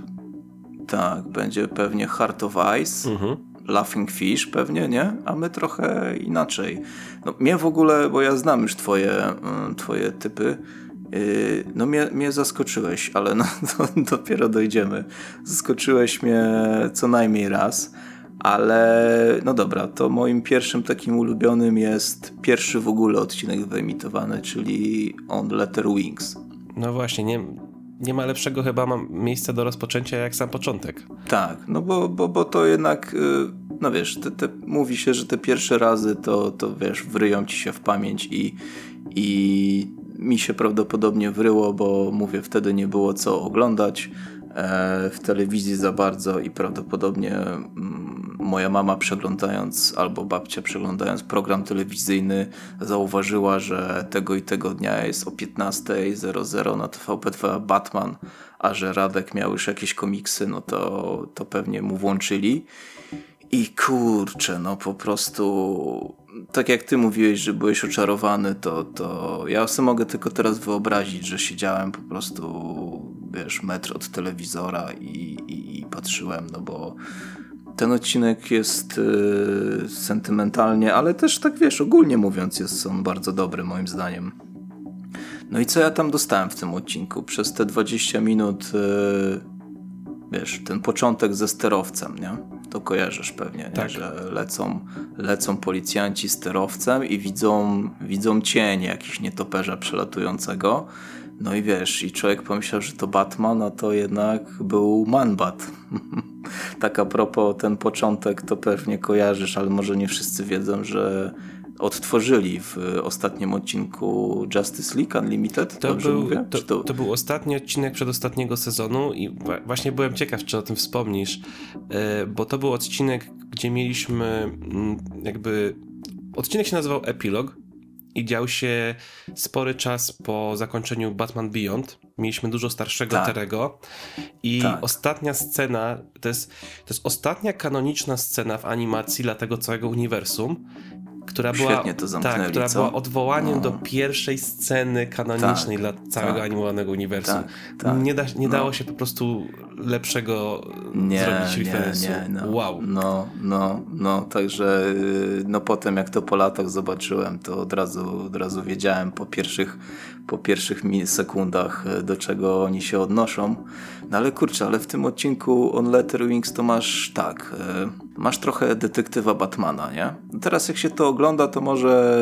tak, będzie pewnie Heart of Ice, mhm. Laughing Fish pewnie, nie? A my trochę inaczej. No, mnie w ogóle, bo ja znam już twoje, mm, twoje typy, y, no mnie, mnie zaskoczyłeś, ale no, dopiero dojdziemy. Zaskoczyłeś mnie co najmniej raz. Ale no dobra, to moim pierwszym takim ulubionym jest pierwszy w ogóle odcinek wyemitowany, czyli On Letter Wings. No właśnie, nie, nie ma lepszego chyba miejsca do rozpoczęcia jak sam początek. Tak, no bo, bo, bo to jednak, y, no wiesz, te, te, mówi się, że te pierwsze razy to, to wiesz, wryją ci się w pamięć i, i mi się prawdopodobnie wryło, bo mówię, wtedy nie było co oglądać w telewizji za bardzo i prawdopodobnie mm, moja mama przeglądając, albo babcia przeglądając program telewizyjny, zauważyła, że tego i tego dnia jest o 15.00 na TVP2 Batman, a że Radek miał już jakieś komiksy, no to, to pewnie mu włączyli. I kurczę, no po prostu tak jak ty mówiłeś, że byłeś oczarowany, to, to ja sobie mogę tylko teraz wyobrazić, że siedziałem po prostu, wiesz, metr od telewizora i, i, i patrzyłem, no bo ten odcinek jest yy, sentymentalnie, ale też tak wiesz, ogólnie mówiąc jest on bardzo dobry moim zdaniem. No i co ja tam dostałem w tym odcinku? Przez te 20 minut yy, wiesz, ten początek ze sterowcem, nie? To kojarzysz pewnie, nie? Tak. że lecą, lecą policjanci sterowcem i widzą, widzą cień jakiś nietoperza przelatującego. No i wiesz, i człowiek pomyślał, że to Batman, a to jednak był Manbat. tak a propos ten początek to pewnie kojarzysz, ale może nie wszyscy wiedzą, że odtworzyli w ostatnim odcinku Justice League Unlimited. To, był, to, to... to, był ostatni odcinek przedostatniego sezonu i właśnie byłem ciekaw, czy o tym wspomnisz, e, bo to był odcinek, gdzie mieliśmy mm, jakby... Odcinek się nazywał Epilog i dział się spory czas po zakończeniu Batman Beyond. Mieliśmy dużo starszego tak. Terego i tak. ostatnia scena, to jest, to jest ostatnia kanoniczna scena w animacji dla tego całego uniwersum która była, tak, która była odwołaniem no. do pierwszej sceny kanonicznej tak, dla całego tak, animowanego uniwersum. Tak, tak. nie, da, nie no. dało się po prostu lepszego nie, zrobić referensu. Nie, no, wow. No, no, no, także y, no potem jak to po latach zobaczyłem, to od razu, od razu wiedziałem po pierwszych, po pierwszych sekundach, y, do czego oni się odnoszą. No ale kurczę, ale w tym odcinku On Letter Wings to masz tak, y, masz trochę detektywa Batmana, nie? Teraz jak się to ogląda, to może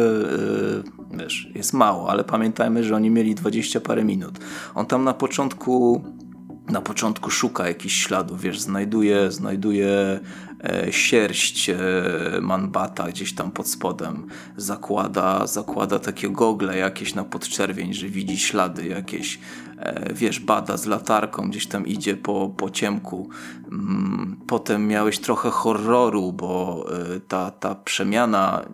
wiesz, jest mało, ale pamiętajmy, że oni mieli 20 parę minut. On tam na początku na początku szuka jakichś śladów, wiesz, znajduje, znajduje e, sierść e, manbata gdzieś tam pod spodem, zakłada, zakłada takie gogle jakieś na podczerwień, że widzi ślady jakieś, e, wiesz, bada z latarką, gdzieś tam idzie po, po ciemku. Mm, potem miałeś trochę horroru, bo e, ta, ta przemiana,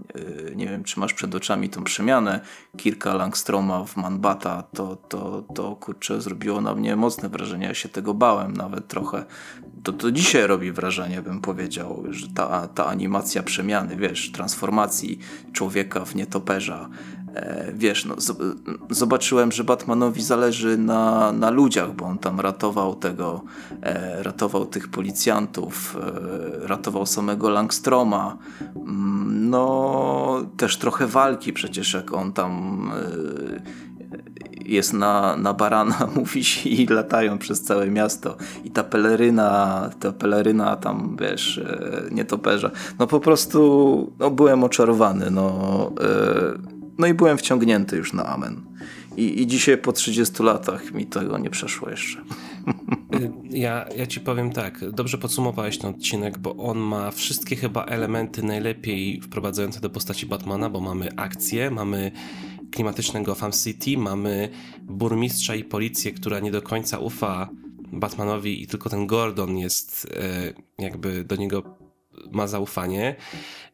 e, nie wiem, czy masz przed oczami tą przemianę Kirka Langstroma w Manbata, to, to, to kurczę, zrobiło na mnie mocne wrażenie. Ja się tego bałem nawet trochę. To, to dzisiaj robi wrażenie, bym powiedział, że ta, ta animacja przemiany, wiesz, transformacji człowieka w nietoperza, E, wiesz, no, zobaczyłem, że Batmanowi zależy na, na ludziach, bo on tam ratował tego, e, ratował tych policjantów, e, ratował samego Langstroma. Mm, no, też trochę walki przecież, jak on tam jest na, na barana, mówi się i latają przez całe miasto. I ta peleryna, ta peleryna tam, wiesz, nietoperza. No po prostu no, byłem oczarowany. No, no i byłem wciągnięty już na amen. I, I dzisiaj po 30 latach mi tego nie przeszło jeszcze. Ja, ja ci powiem tak, dobrze podsumowałeś ten odcinek, bo on ma wszystkie chyba elementy najlepiej wprowadzające do postaci Batmana, bo mamy akcję, mamy klimatycznego Gotham City, mamy burmistrza i policję, która nie do końca ufa Batmanowi i tylko ten Gordon jest e, jakby do niego ma zaufanie.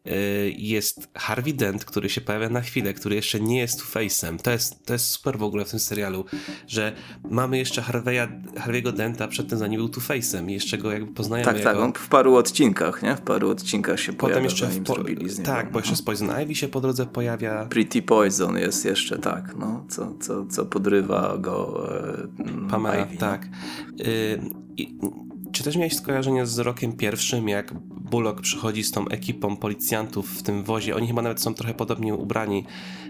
Y, jest Harvey Dent, który się pojawia na chwilę, który jeszcze nie jest Two-Face'em. To jest, to jest super w ogóle w tym serialu, że mamy jeszcze Harvey'a, Harvey'ego Denta przed tym, zanim był Two-Face'em i jeszcze go jakby poznajemy Tak, jako... tak, on w paru odcinkach, nie? W paru odcinkach się Potem pojawia, jeszcze w po... Tak, bo jeszcze z Poison Ivy się po drodze pojawia. Pretty Poison jest jeszcze, tak, no, co, co, co podrywa go e, Pamela, Ivy, no. tak. No. Y czy też miałeś skojarzenie z rokiem pierwszym, jak Bullock przychodzi z tą ekipą policjantów w tym wozie? Oni chyba nawet są trochę podobnie ubrani,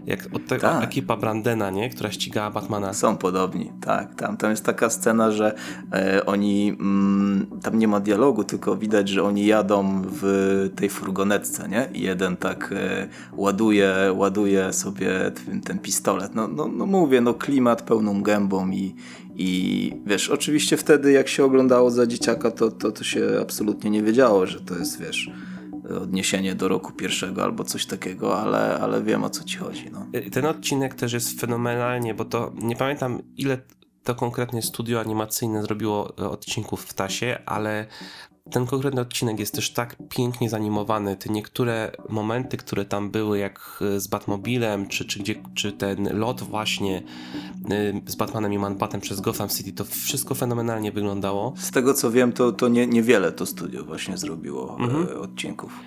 jak od tego tak. ekipa Brandena, nie? która ścigała Batmana. Są podobni, tak. Tam, tam jest taka scena, że e, oni, mm, tam nie ma dialogu, tylko widać, że oni jadą w tej furgonetce, nie? I jeden tak e, ładuje, ładuje sobie ten, ten pistolet. No, no, no mówię, no klimat pełną gębą i, i wiesz, oczywiście wtedy jak się oglądało za dzieciaka, to, to, to się absolutnie nie wiedziało, że to jest, wiesz, odniesienie do roku pierwszego albo coś takiego, ale, ale wiem o co ci chodzi. No. Ten odcinek też jest fenomenalnie, bo to nie pamiętam ile to konkretnie studio animacyjne zrobiło odcinków w Tasie, ale ten konkretny odcinek jest też tak pięknie zanimowany. Te niektóre momenty, które tam były, jak z Batmobilem, czy, czy, gdzie, czy ten lot właśnie y, z Batmanem i Manbatem przez Gotham City, to wszystko fenomenalnie wyglądało. Z tego co wiem, to, to nie, niewiele to studio właśnie zrobiło mhm. E, odcinków.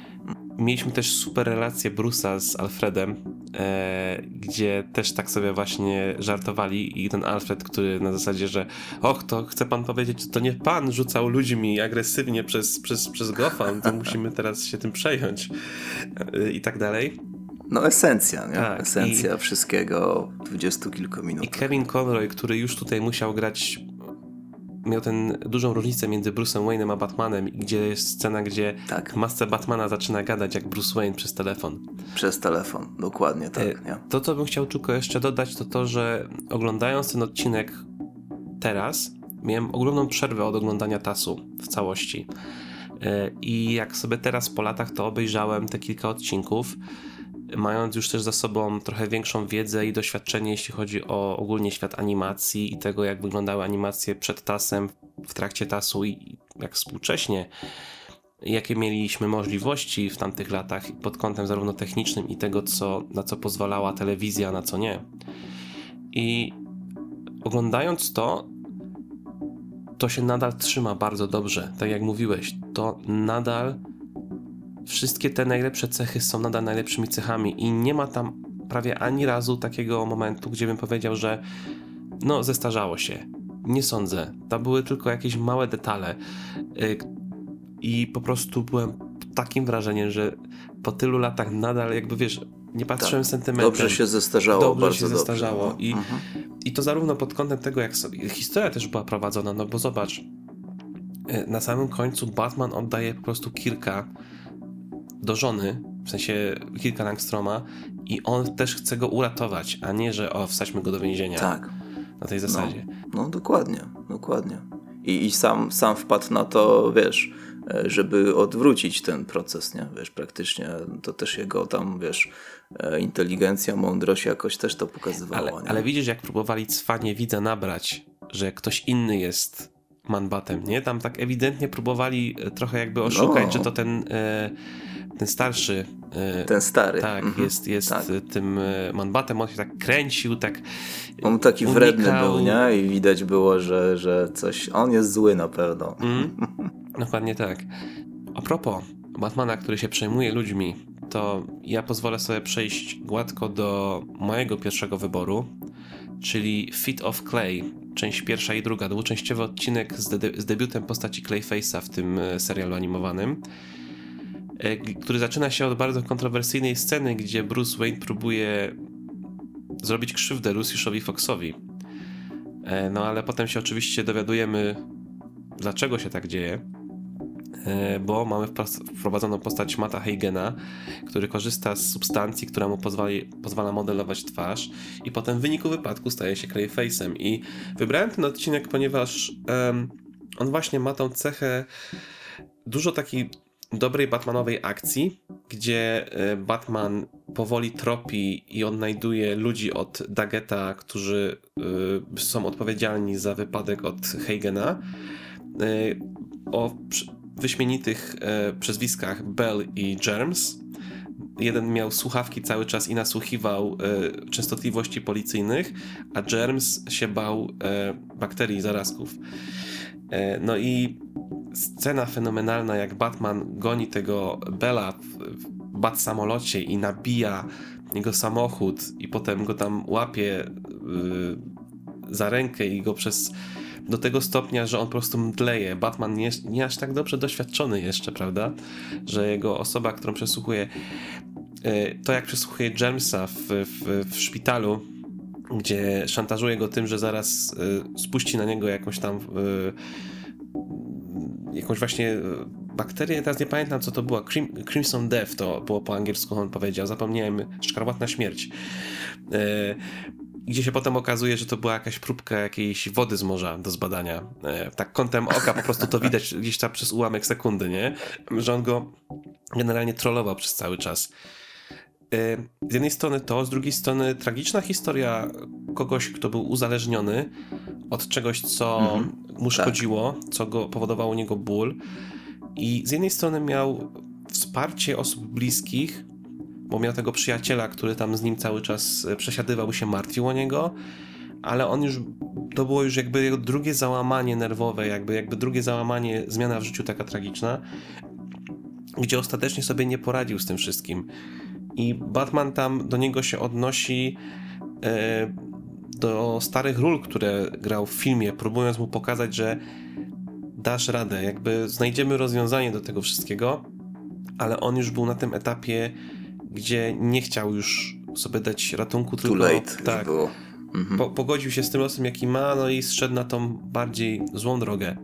Mieliśmy też super relację Bruce'a z Alfredem, e, gdzie też tak sobie właśnie żartowali i ten Alfred, który na zasadzie, że och, to chce pan powiedzieć, to nie pan rzucał ludźmi agresywnie przez, przez, przez Gotham, to musimy teraz się tym przejąć e, i tak dalej. No esencja, nie? Tak, esencja i, wszystkiego dwudziestu kilku minut. I Kevin Conroy, który już tutaj musiał grać miał ten dużą różnicę między Bruce'em Wayne'em a Batmanem, gdzie jest scena, gdzie tak. masce Batmana zaczyna gadać jak Bruce Wayne przez telefon. Przez telefon, dokładnie tak. E, nie? To, co bym chciał tylko jeszcze dodać, to to, że oglądając ten odcinek teraz, miałem ogromną przerwę od oglądania Tasu w całości. E, I jak sobie teraz po latach to obejrzałem te kilka odcinków, mając już też za sobą trochę większą wiedzę i doświadczenie, jeśli chodzi o ogólnie świat animacji i tego, jak wyglądały animacje przed tasem, w trakcie tasu i jak współcześnie, jakie mieliśmy możliwości w tamtych latach pod kątem zarówno technicznym i tego, co, na co pozwalała telewizja, na co nie. I oglądając to, to się nadal trzyma bardzo dobrze. Tak jak mówiłeś, to nadal wszystkie te najlepsze cechy są nadal najlepszymi cechami i nie ma tam prawie ani razu takiego momentu, gdzie bym powiedział, że no, zestarzało się. Nie sądzę. To były tylko jakieś małe detale. Y, I po prostu byłem takim wrażeniem, że po tylu latach nadal jakby wiesz, nie patrzyłem tak. sentymentem. Dobrze się zestarzało. Dobrze bardzo się zestarzało. Dobrze. I, mhm. I to zarówno pod kątem tego, jak sobie, historia też była prowadzona, no bo zobacz, y, na samym końcu Batman oddaje po prostu kilka do żony, w sensie kilka Langstroma i on też chce go uratować, a nie, że o, wsadźmy go do więzienia. Tak. Na tej zasadzie. No, no dokładnie, dokładnie. I, I sam, sam wpadł na to, wiesz, żeby odwrócić ten proces, nie? Wiesz, praktycznie to też jego tam, wiesz, e, inteligencja, mądrość jakoś też to pokazywała. Ale, ale widzisz, jak próbowali cwanie widza nabrać, że ktoś inny jest manbatem, nie? Tam tak ewidentnie próbowali e, trochę jakby oszukać, no. że to ten... E, ten starszy. E, ten stary. Tak, mhm. jest, jest tak. tym manbatem, on się tak kręcił, tak. On taki unikał. wredny był, nie? I widać było, że, że coś. On jest zły na pewno. Mm, dokładnie tak. A propos Batmana, który się przejmuje ludźmi, to ja pozwolę sobie przejść gładko do mojego pierwszego wyboru, czyli Fit of Clay, część pierwsza i druga, dwuczęściowy odcinek z, de z debiutem postaci Clayface'a w tym e, serialu animowanym. E, który zaczyna się od bardzo kontrowersyjnej sceny, gdzie Bruce Wayne próbuje zrobić krzywdę Luciuszowi Foxowi. E, no ale potem się oczywiście dowiadujemy, dlaczego się tak dzieje, bo mamy wprowadzoną postać Mata Hagena, który korzysta z substancji, która mu pozwala modelować twarz i potem w wyniku wypadku staje się Clayface'em. I wybrałem ten odcinek, ponieważ um, on właśnie ma tą cechę dużo takiej dobrej Batmanowej akcji, gdzie e, Batman powoli tropi i odnajduje ludzi od Dageta, którzy e, są odpowiedzialni za wypadek od Hagena. E, o wyśmienitych przezwiskach Bell i Germs. Jeden miał słuchawki cały czas i nasłuchiwał częstotliwości policyjnych, a Germs się bał bakterii i zarazków. No i scena fenomenalna, jak Batman goni tego Bela w, w bat samolocie i nabija jego samochód i potem go tam łapie yy, za rękę i go przez do tego stopnia, że on po prostu mdleje. Batman nie, nie aż tak dobrze doświadczony jeszcze, prawda? Że jego osoba, którą przesłuchuje, yy, to jak przesłuchuje Jamesa w, w, w szpitalu, gdzie szantażuje go tym, że zaraz yy, spuści na niego jakąś tam yy, jakąś właśnie e, bakterię, teraz nie pamiętam co to była, Crim, Crimson Death to było po angielsku, on powiedział, zapomniałem, szkarłatna śmierć. Gdzie się potem okazuje, że to była jakaś próbka jakiejś wody z morza do zbadania. E, tak kątem oka po prostu to widać gdzieś tam przez ułamek sekundy, nie? Że on go generalnie trollował przez cały czas. E, z jednej strony to, z drugiej strony tragiczna historia kogoś, kto był uzależniony od czegoś, co mhm, mu tak. szkodziło, tak. co go powodowało u niego ból. I z jednej strony miał wsparcie osób bliskich, bo miał tego przyjaciela, który tam z nim cały czas e, przesiadywał się, martwił o niego, ale on już, to było już jakby jego drugie załamanie nerwowe, jakby, jakby drugie załamanie, zmiana w życiu taka tragiczna, gdzie ostatecznie sobie nie poradził z tym wszystkim. I Batman tam do niego się odnosi e, do starych ról, które grał w filmie, próbując mu pokazać, że dasz radę, jakby znajdziemy rozwiązanie do tego wszystkiego, ale on już był na tym etapie, gdzie nie chciał już sobie dać ratunku, Too tylko late tak, było. Mhm. Po, pogodził się z tym losem, jaki ma, no i zszedł na tą bardziej złą drogę.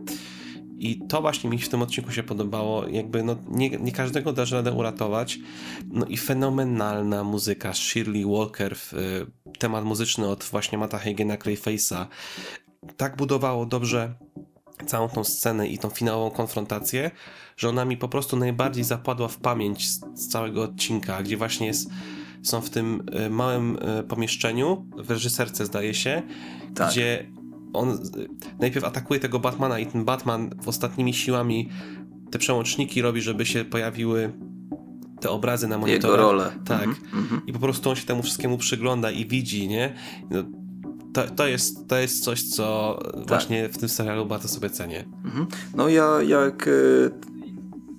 I to właśnie mi w tym odcinku się podobało. Jakby no, nie, nie każdego dasz radę uratować. No i fenomenalna muzyka Shirley Walker, w, y, temat muzyczny od właśnie Mata Hagena Clayface'a. Tak budowało dobrze całą tą scenę i tą finałową konfrontację, że ona mi po prostu najbardziej zapadła w pamięć z, z całego odcinka, gdzie właśnie jest, są w tym y, małym y, pomieszczeniu, w reżyserce zdaje się, tak. gdzie on najpierw atakuje tego Batmana i ten Batman w ostatnimi siłami te przełączniki robi, żeby się pojawiły te obrazy na monitorze. Jego rolę. Tak. Mm -hmm. I po prostu on się temu wszystkiemu przygląda i widzi, nie? No, to, to, jest, to jest coś, co tak. właśnie w tym serialu bardzo sobie cenię. Mhm. No ja jak e,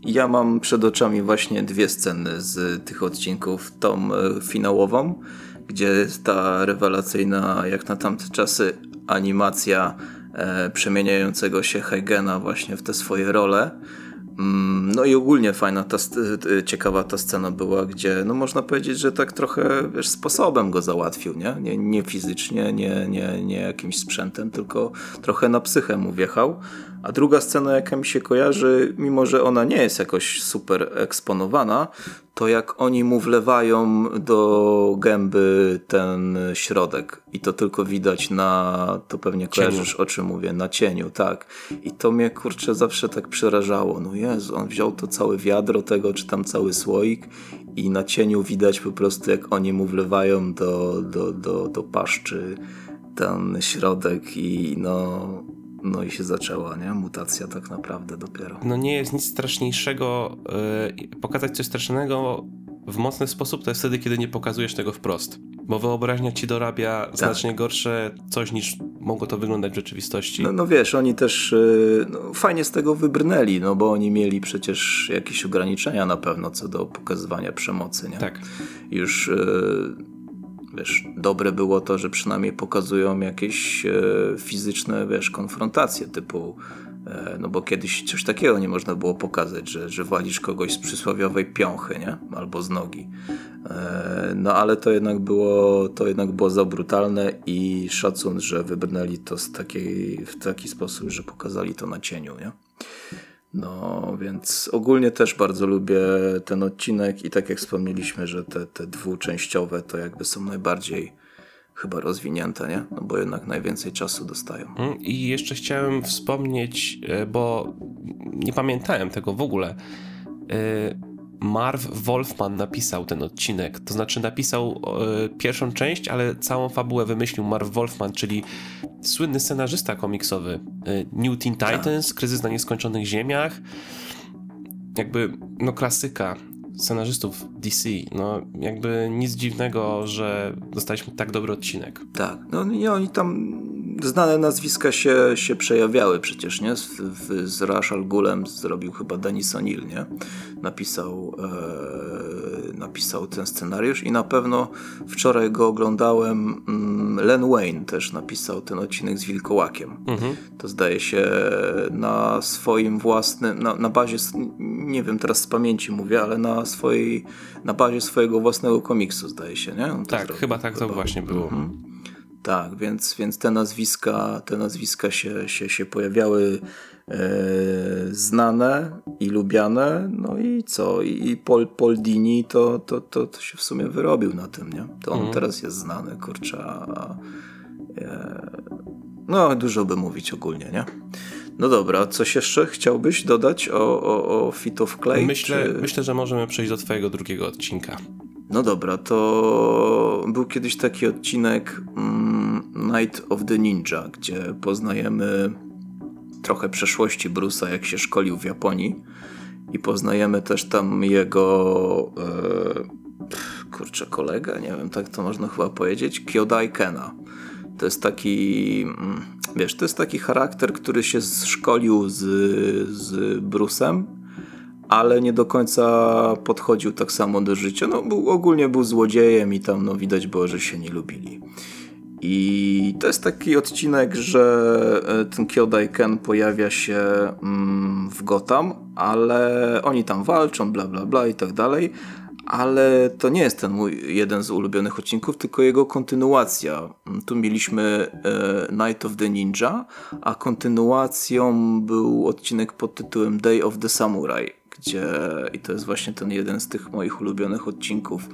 ja mam przed oczami właśnie dwie sceny z tych odcinków. Tą e, finałową, gdzie ta rewelacyjna, jak na tamte czasy, animacja e, przemieniającego się Heigena właśnie w te swoje role. Mm, no i ogólnie fajna, ta, ciekawa ta scena była, gdzie no można powiedzieć, że tak trochę wiesz, sposobem go załatwił, nie? Nie, nie fizycznie, nie, nie, nie jakimś sprzętem, tylko trochę na psychę mu wjechał. A druga scena, jaka mi się kojarzy, mimo że ona nie jest jakoś super eksponowana, to jak oni mu wlewają do gęby ten środek i to tylko widać na, to pewnie kojarzysz cieniu. o czym mówię, na cieniu, tak. I to mnie kurczę zawsze tak przerażało. No Jezu, on wziął to całe wiadro tego, czy tam cały słoik i na cieniu widać po prostu jak oni mu wlewają do, do, do, do paszczy ten środek i no no i się zaczęła, nie? Mutacja tak naprawdę dopiero. No nie jest nic straszniejszego. Yy, pokazać coś strasznego w mocny sposób to jest wtedy, kiedy nie pokazujesz tego wprost. Bo wyobraźnia ci dorabia tak. znacznie gorsze coś niż mogło to wyglądać w rzeczywistości. No, no wiesz, oni też yy, no, fajnie z tego wybrnęli, no bo oni mieli przecież jakieś ograniczenia na pewno co do pokazywania przemocy, nie? Tak. Już yy, wiesz, dobre było to, że przynajmniej pokazują jakieś e, fizyczne, wiesz, konfrontacje typu e, no bo kiedyś coś takiego nie można było pokazać, że, że walisz kogoś z przysłowiowej piąchy, nie? Albo z nogi. E, no ale to jednak było, to jednak było za brutalne i szacun, że wybrnęli to z takiej, w taki sposób, że pokazali to na cieniu, nie? No, więc ogólnie też bardzo lubię ten odcinek i tak jak wspomnieliśmy, że te, te dwuczęściowe to jakby są najbardziej chyba rozwinięte, nie? No bo jednak najwięcej czasu dostają. Mm, I jeszcze chciałem wspomnieć, e, bo nie pamiętałem tego w ogóle. Marv Wolfman napisał ten odcinek. To znaczy napisał e, pierwszą część, ale całą fabułę wymyślił Marv Wolfman, czyli słynny scenarzysta komiksowy. E, New Teen tak. Titans, Kryzys na nieskończonych ziemiach. Jakby, no klasyka scenarzystów DC. No jakby nic dziwnego, że dostaliśmy tak dobry odcinek. Tak, no i oni tam znane nazwiska się, się przejawiały przecież, nie? Z, w, z Rashal Gulem zrobił chyba Denis O'Neill, nie? Napisał, e, napisał ten scenariusz i na pewno wczoraj go oglądałem. Mm, Len Wayne też napisał ten odcinek z Wilkołakiem. Mhm. To zdaje się na swoim własnym, na, na bazie, nie wiem teraz z pamięci mówię, ale na swojej, na bazie swojego własnego komiksu zdaje się, nie? tak, chyba tak to właśnie było. Mhm. Tak, więc, więc te nazwiska, te nazwiska się, się, się pojawiały e, znane i lubiane. No i co? I Paul, Paul Dini to, to, to, to się w sumie wyrobił na tym, nie? To on mhm. teraz jest znany, kurczę. A, e, no, dużo by mówić ogólnie, nie? No dobra, coś jeszcze chciałbyś dodać o, o, o Fit of Clay? Myślę, czy... myślę, że możemy przejść do twojego drugiego odcinka. No dobra, to był kiedyś taki odcinek mm, Night of the Ninja, gdzie poznajemy trochę przeszłości Bruce'a, jak się szkolił w Japonii i poznajemy też tam jego e, kurczę, kolega, nie wiem, tak to można chyba powiedzieć, Kyodai Kena. To jest taki, mm, wiesz, to jest taki charakter, który się szkolił z, z Bruce'em ale nie do końca podchodził tak samo do życia. No, był, ogólnie był złodziejem i tam no, widać było, że się nie lubili. I to jest taki odcinek, że e, ten Kyodai Ken pojawia się mm, w Gotham, ale oni tam walczą, bla bla bla i tak dalej. Ale to nie jest ten mój jeden z ulubionych odcinków, tylko jego kontynuacja. Tu mieliśmy e, Night of the Ninja, a kontynuacją był odcinek pod tytułem Day of the Samurai gdzie, i to jest właśnie ten jeden z tych moich ulubionych odcinków,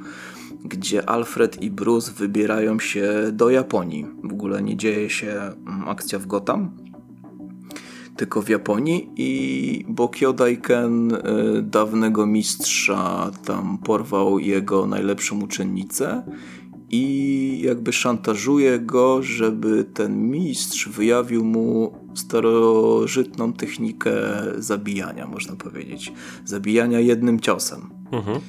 gdzie Alfred i Bruce wybierają się do Japonii. W ogóle nie dzieje się mm, akcja w Gotham, tylko w Japonii i bo Kyodaiken y, dawnego mistrza tam porwał jego najlepszą uczennicę i jakby szantażuje go, żeby ten mistrz wyjawił mu starożytną technikę zabijania, można powiedzieć. Zabijania jednym ciosem. Mhm.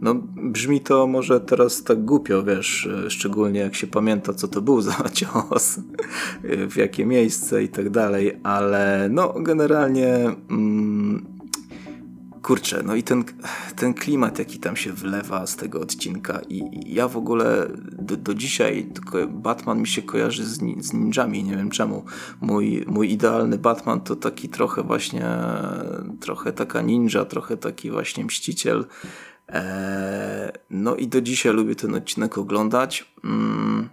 No, brzmi to może teraz tak głupio, wiesz, szczególnie jak się pamięta, co to był za cios, w jakie miejsce i tak dalej, ale no, generalnie mm, kurczę, no i ten, ten klimat, jaki tam się wlewa z tego odcinka i, ja w ogóle do, do dzisiaj Batman mi się kojarzy z, z ninjami, nie wiem czemu. Mój, mój idealny Batman to taki trochę właśnie, trochę taka ninja, trochę taki właśnie mściciel. Eee, no i do dzisiaj lubię ten odcinek oglądać. Mm,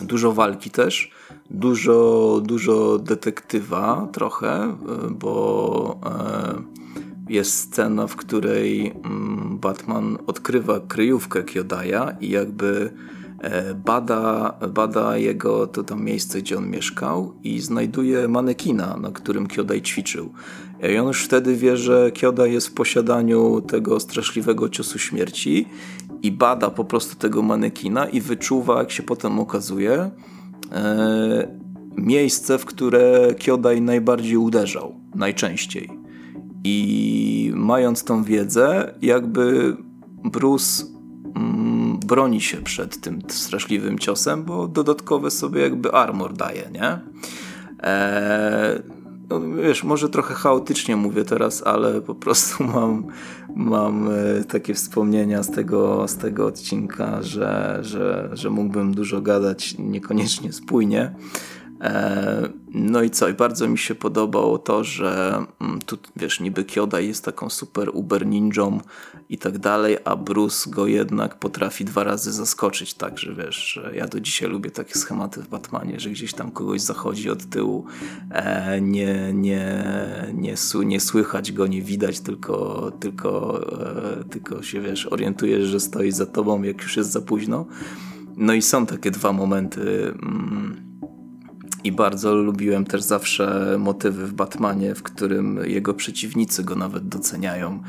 dużo walki też, dużo, dużo detektywa trochę, bo e, jest scena, w której mm, Batman odkrywa kryjówkę Kyodaja i jakby e, bada, bada jego to tam miejsce, gdzie on mieszkał i znajduje manekina, na którym Kyodai ćwiczył. I on już wtedy wie, że Kyodai jest w posiadaniu tego straszliwego ciosu śmierci i bada po prostu tego manekina i wyczuwa, jak się potem okazuje, e, miejsce, w które Kyodai najbardziej uderzał, najczęściej. I mając tą wiedzę, jakby Bruce mm, broni się przed tym straszliwym ciosem, bo dodatkowe sobie jakby armor daje, nie? Eee, no, wiesz, może trochę chaotycznie mówię teraz, ale po prostu mam, mam e, takie wspomnienia z tego, z tego odcinka, że, że, że mógłbym dużo gadać niekoniecznie spójnie. E, no i co? I bardzo mi się podobało to, że mm, tu wiesz, niby Kyoda jest taką super uber ninją i tak dalej, a Bruce go jednak potrafi dwa razy zaskoczyć, tak, że wiesz, ja do dzisiaj lubię takie schematy w Batmanie, że gdzieś tam kogoś zachodzi od tyłu, e, nie, nie, nie, nie słychać go, nie widać, tylko, tylko, e, tylko się wiesz, orientujesz, że stoi za tobą, jak już jest za późno. No i są takie dwa momenty. I bardzo lubiłem też zawsze motywy w Batmanie, w którym jego przeciwnicy go nawet doceniają.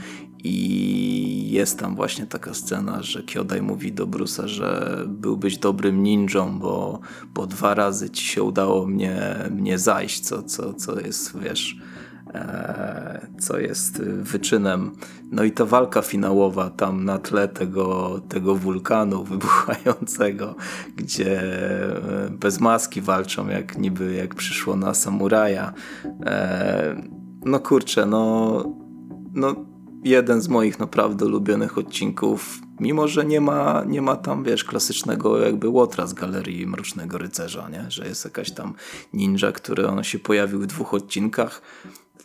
I jest tam właśnie taka scena, że Kyodai mówi do Brusa, że byłbyś dobrym ninją, bo, bo dwa razy ci się udało mnie, mnie zajść, co, co, co jest, wiesz, co jest wyczynem. No i ta walka finałowa tam na tle tego, tego wulkanu wybuchającego, gdzie e, bez maski walczą, jak niby jak przyszło na samuraja. E, no kurczę, no, no jeden z moich naprawdę ulubionych odcinków, mimo że nie ma, nie ma tam, wiesz, klasycznego jakby łotra z Galerii Mrocznego Rycerza, nie? że jest jakaś tam ninja, który on się pojawił w dwóch odcinkach,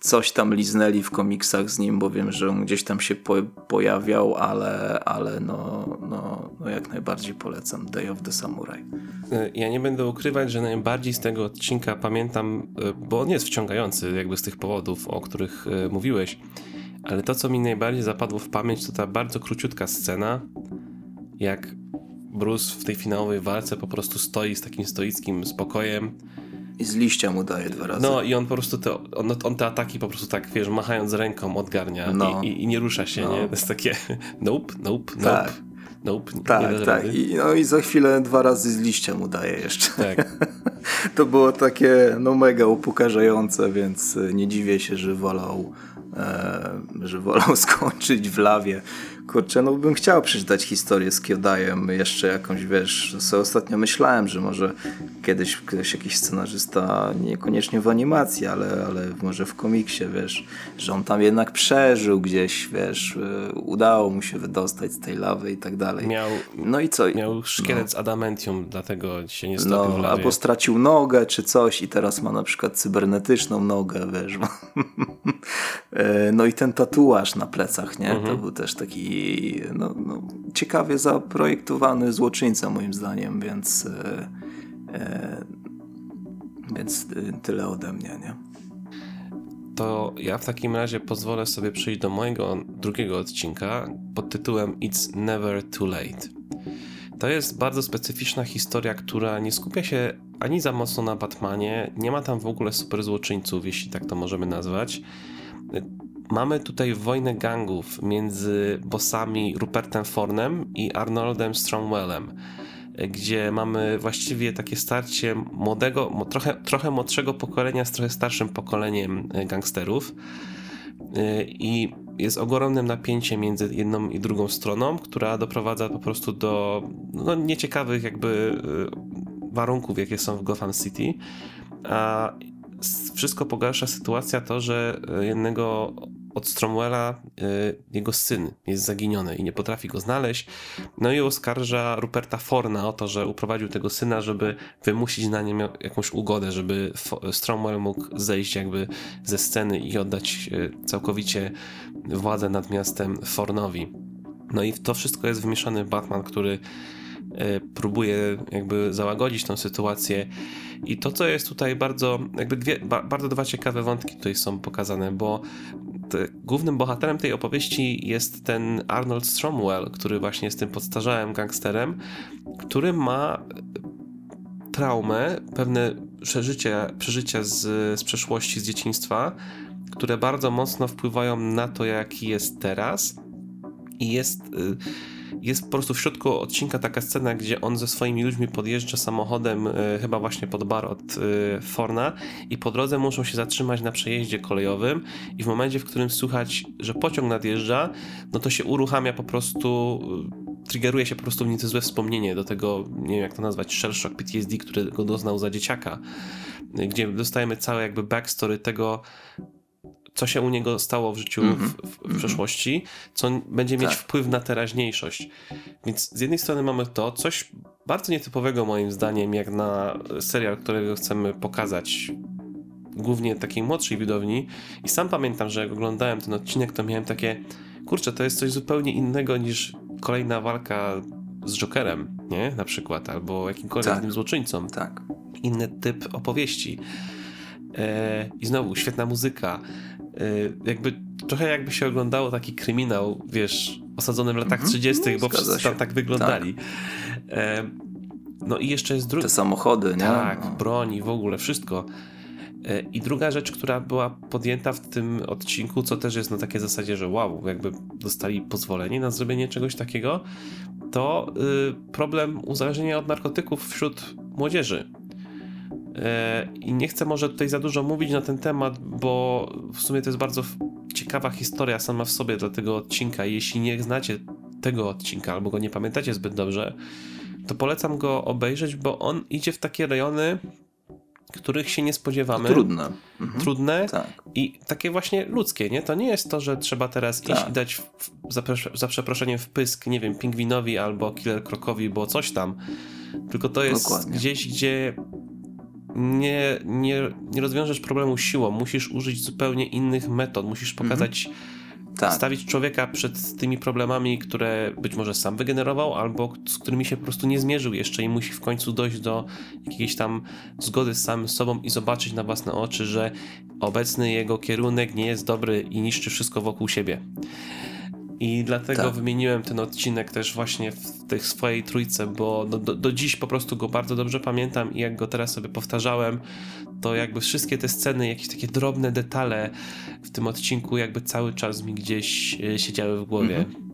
coś tam liznęli w komiksach z nim, bo wiem, że on gdzieś tam się po, pojawiał, ale, ale no, no, no jak najbardziej polecam Day of the Samurai. E, ja nie będę ukrywać, że najbardziej z tego odcinka pamiętam, e, bo on jest wciągający jakby z tych powodów, o których e, mówiłeś, ale to, co mi najbardziej zapadło w pamięć, to ta bardzo króciutka scena, jak Bruce w tej finałowej walce po prostu stoi z takim stoickim spokojem, i z liścia mu daje dwa razy. No i on po prostu te, on, on te ataki po prostu tak, wiesz, machając ręką odgarnia no. i, i, i, nie rusza się, no. nie? To jest takie nope, nope, nope. Tak. Nope, tak, tak. I, no i za chwilę dwa razy z liścia mu daje jeszcze. Tak. to było takie no mega upokarzające, więc nie dziwię się, że wolał, e, że wolał skończyć w lawie Kurczę, no bym chciał przeczytać historię z Kiodajem, jeszcze jakąś, wiesz, sobie ostatnio myślałem, że może kiedyś ktoś, jakiś scenarzysta, niekoniecznie w animacji, ale, ale może w komiksie, wiesz, że on tam jednak przeżył gdzieś, wiesz, y, udało mu się wydostać z tej lawy i tak dalej. Miał, no i co? Miał szkielet no. z adamentium, dlatego się nie stopił no, w lawie. Albo stracił nogę czy coś i teraz ma na przykład cybernetyczną nogę, wiesz. E, no i ten tatuaż na plecach, nie? Mhm. To był też taki no, no, ciekawie zaprojektowany złoczyńca moim zdaniem, więc e, e, więc tyle ode mnie, nie? To ja w takim razie pozwolę sobie przejść do mojego drugiego odcinka pod tytułem It's Never Too Late. To jest bardzo specyficzna historia, która nie skupia się ani za mocno na Batmanie, nie ma tam w ogóle super złoczyńców, jeśli tak to możemy nazwać mamy tutaj wojnę gangów między bossami Rupertem Fornem i Arnoldem Strongwellem. gdzie mamy właściwie takie starcie młodego, trochę, trochę młodszego pokolenia z trochę starszym pokoleniem gangsterów. I jest ogromnym napięciem między jedną i drugą stroną, która doprowadza po prostu do no, nieciekawych jakby warunków, jakie są w Gotham City. A wszystko pogarsza sytuacja to, że jednego od Stromwella y, jego syn jest zaginiony i nie potrafi go znaleźć. No i oskarża Ruperta Forna o to, że uprowadził tego syna, żeby wymusić na nim jakąś ugodę, żeby Stromwell mógł zejść jakby ze sceny i oddać y, całkowicie władzę nad miastem Fornowi. No i to wszystko jest wymieszany Batman, który próbuje jakby załagodzić tą sytuację. I to, co jest tutaj bardzo, jakby dwie, bardzo dwa ciekawe wątki tutaj są pokazane, bo głównym bohaterem tej opowieści jest ten Arnold Stromwell, który właśnie jest tym podstarzałym gangsterem, który ma traumę, pewne przeżycia, przeżycia z, z przeszłości, z dzieciństwa, które bardzo mocno wpływają na to, jaki jest teraz. I jest. Y, jest po prostu w środku odcinka taka scena, gdzie on ze swoimi ludźmi podjeżdża samochodem, y, chyba właśnie pod bar od y, Forna, i po drodze muszą się zatrzymać na przejeździe kolejowym. I w momencie, w którym słychać, że pociąg nadjeżdża, no to się uruchamia po prostu y, triggeruje się po prostu w nim to złe wspomnienie do tego, nie wiem jak to nazwać, shell shock PTSD, którego doznał za dzieciaka, gdzie dostajemy całe jakby backstory tego, co się u niego stało w życiu mm -hmm. w, w, mhm. przeszłości, co będzie mieć tak. wpływ na teraźniejszość. Więc z jednej strony mamy to, coś bardzo nietypowego moim zdaniem, jak na serial, którego chcemy pokazać głównie takiej młodszej widowni i sam pamiętam, że jak oglądałem ten odcinek, to miałem takie kurczę, to jest coś zupełnie innego niż kolejna walka z Jokerem, nie? Na przykład, albo jakimkolwiek tak. innym złoczyńcą. Tak. Inny typ opowieści. E, I znowu świetna muzyka. Y, jakby trochę jakby się oglądało taki kryminał, wiesz, osadzony w latach mhm. 30., no, bo wszyscy tam tak wyglądali. Tak. No i jeszcze jest druga. Te samochody, nie? Tak, no. broni, w ogóle, wszystko. E, I druga rzecz, która była podjęta w tym odcinku, co też jest na takiej zasadzie, że wow, jakby dostali pozwolenie na zrobienie czegoś takiego, to y, problem uzależnienia od narkotyków wśród młodzieży. E, I nie chcę może tutaj za dużo mówić na ten temat, bo w sumie to jest bardzo ciekawa historia sama w sobie dla tego odcinka. Jeśli nie znacie tego odcinka albo go nie pamiętacie zbyt dobrze, to polecam go obejrzeć, bo on idzie w takie rejony, których się nie spodziewamy. Trudne. Mhm. Trudne tak. i takie właśnie ludzkie, nie? To nie jest to, że trzeba teraz tak. iść i dać w, za, za przeproszeniem wpysk, nie wiem, pingwinowi albo killer krokowi, bo coś tam. Tylko to jest Dokładnie. gdzieś, gdzie nie, nie, nie rozwiążesz problemu siłą, musisz użyć zupełnie innych metod, musisz mhm. pokazać, tak. stawić człowieka przed tymi problemami, które być może sam wygenerował, albo z którymi się po prostu nie zmierzył jeszcze i musi w końcu dojść do jakiejś tam zgody z samym sobą i zobaczyć na własne oczy, że obecny jego kierunek nie jest dobry i niszczy wszystko wokół siebie. I dlatego tak. wymieniłem ten odcinek też właśnie w tej swojej trójce, bo do, do, do, dziś po prostu go bardzo dobrze pamiętam i jak go teraz sobie powtarzałem, to jakby wszystkie te sceny, jakieś takie drobne detale w tym odcinku jakby cały czas mi gdzieś e, siedziały w głowie. Mhm.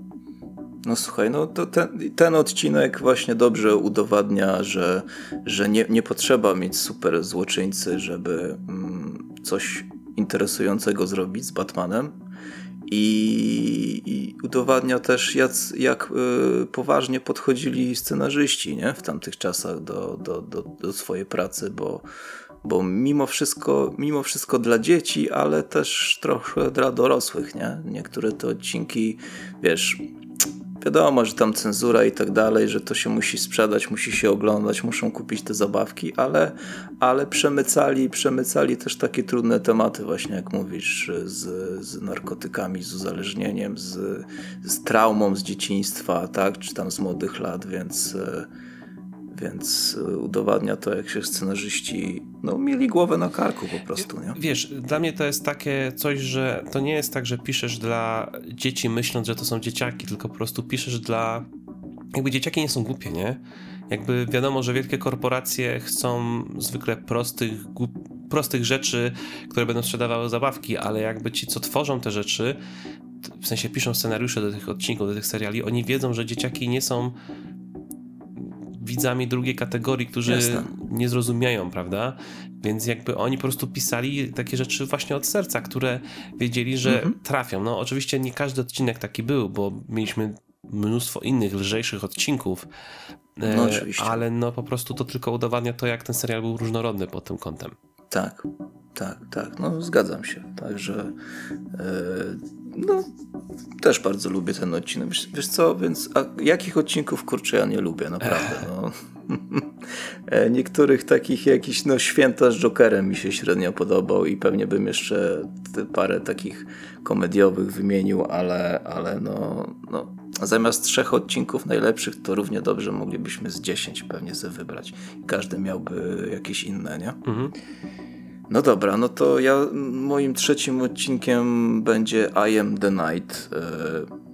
No słuchaj, no to ten, ten odcinek właśnie dobrze udowadnia, że, że nie, nie potrzeba mieć super złoczyńcy, żeby mm, coś interesującego zrobić z Batmanem i, i udowadnia też, jak, jak y, poważnie podchodzili scenarzyści nie? w tamtych czasach do, do, do, do swojej pracy, bo, bo mimo wszystko, mimo wszystko dla dzieci, ale też trochę dla dorosłych, nie? Niektóre te odcinki, wiesz, Wiadomo, że tam cenzura i tak dalej, że to się musi sprzedać, musi się oglądać, muszą kupić te zabawki, ale, ale przemycali, przemycali też takie trudne tematy, właśnie jak mówisz, z, z narkotykami, z uzależnieniem, z, z traumą z dzieciństwa, tak, czy tam z młodych lat, więc e, więc e, udowadnia to, jak się scenarzyści no, mieli głowę na karku po prostu. Nie? Wiesz, dla mnie to jest takie coś, że to nie jest tak, że piszesz dla dzieci myśląc, że to są dzieciaki, tylko po prostu piszesz dla... Jakby dzieciaki nie są głupie, nie? Jakby wiadomo, że wielkie korporacje chcą zwykle prostych, prostych rzeczy, które będą sprzedawały zabawki, ale jakby ci, co tworzą te rzeczy, w sensie piszą scenariusze do tych odcinków, do tych seriali, oni wiedzą, że dzieciaki nie są widzami drugiej kategorii, którzy Jasne. nie zrozumieją, prawda? Więc jakby oni po prostu pisali takie rzeczy właśnie od serca, które wiedzieli, że mhm. trafią. No oczywiście nie każdy odcinek taki był, bo mieliśmy mnóstwo innych, lżejszych odcinków, e, no, oczywiście. ale no po prostu to tylko udowadnia to, jak ten serial był różnorodny pod tym kątem. Tak, tak, tak, no zgadzam się. Także e, no też bardzo lubię ten odcinek. Wiesz, wiesz co, więc a jakich odcinków kurczę ja nie lubię, naprawdę. No. E, niektórych takich jakiś no święta z Jokerem mi się średnio podobał i pewnie bym jeszcze parę takich komediowych wymienił, ale, ale no, no zamiast trzech odcinków najlepszych to równie dobrze moglibyśmy z dziesięć pewnie sobie wybrać. Każdy miałby jakieś inne, nie? Mhm. No dobra, no to ja moim trzecim odcinkiem będzie I Am The Night. E,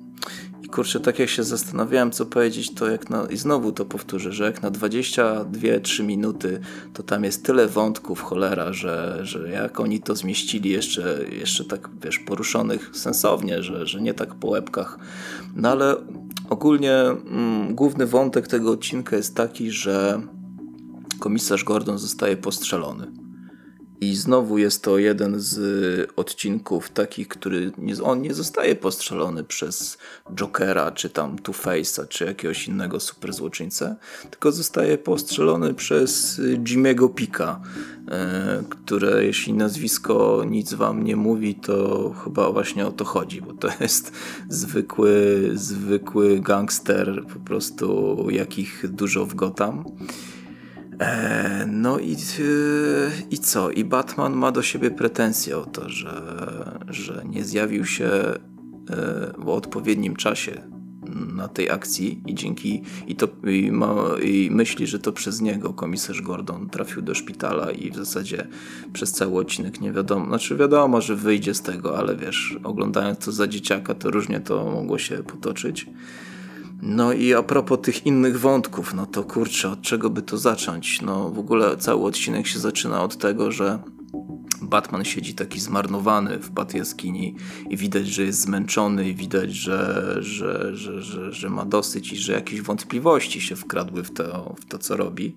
I kurczę, tak jak się zastanawiałem, co powiedzieć, to jak na, i znowu to powtórzę, że jak na 22-3 minuty, to tam jest tyle wątków, cholera, że, że jak oni to zmieścili jeszcze, jeszcze tak, wiesz, poruszonych sensownie, że, że nie tak po łebkach. No ale ogólnie mm, główny wątek tego odcinka jest taki, że komisarz Gordon zostaje postrzelony. I znowu jest to jeden z odcinków takich, który nie, on nie zostaje postrzelony przez Jokera, czy tam Two-Face'a, czy jakiegoś innego superzłoczyńcę, tylko zostaje postrzelony przez Jimmy'ego Pika, e, które jeśli nazwisko nic wam nie mówi, to chyba właśnie o to chodzi, bo to jest zwykły, zwykły gangster, po prostu jakich dużo w Gotham. E, no i, e, i co? I Batman ma do siebie pretensje o to, że, że nie zjawił się e, w odpowiednim czasie na tej akcji i dzięki i, to, i, ma, i myśli, że to przez niego komisarz Gordon trafił do szpitala i w zasadzie przez cały odcinek nie wiadomo, znaczy wiadomo, że wyjdzie z tego, ale wiesz, oglądając to za dzieciaka, to różnie to mogło się potoczyć. No i a propos tych innych wątków, no to kurczę, od czego by to zacząć? No w ogóle cały odcinek się zaczyna od tego, że Batman siedzi taki zmarnowany w bat jaskini i widać, że jest zmęczony i widać, że, że, że, że, że ma dosyć i że jakieś wątpliwości się wkradły w to, w to co robi.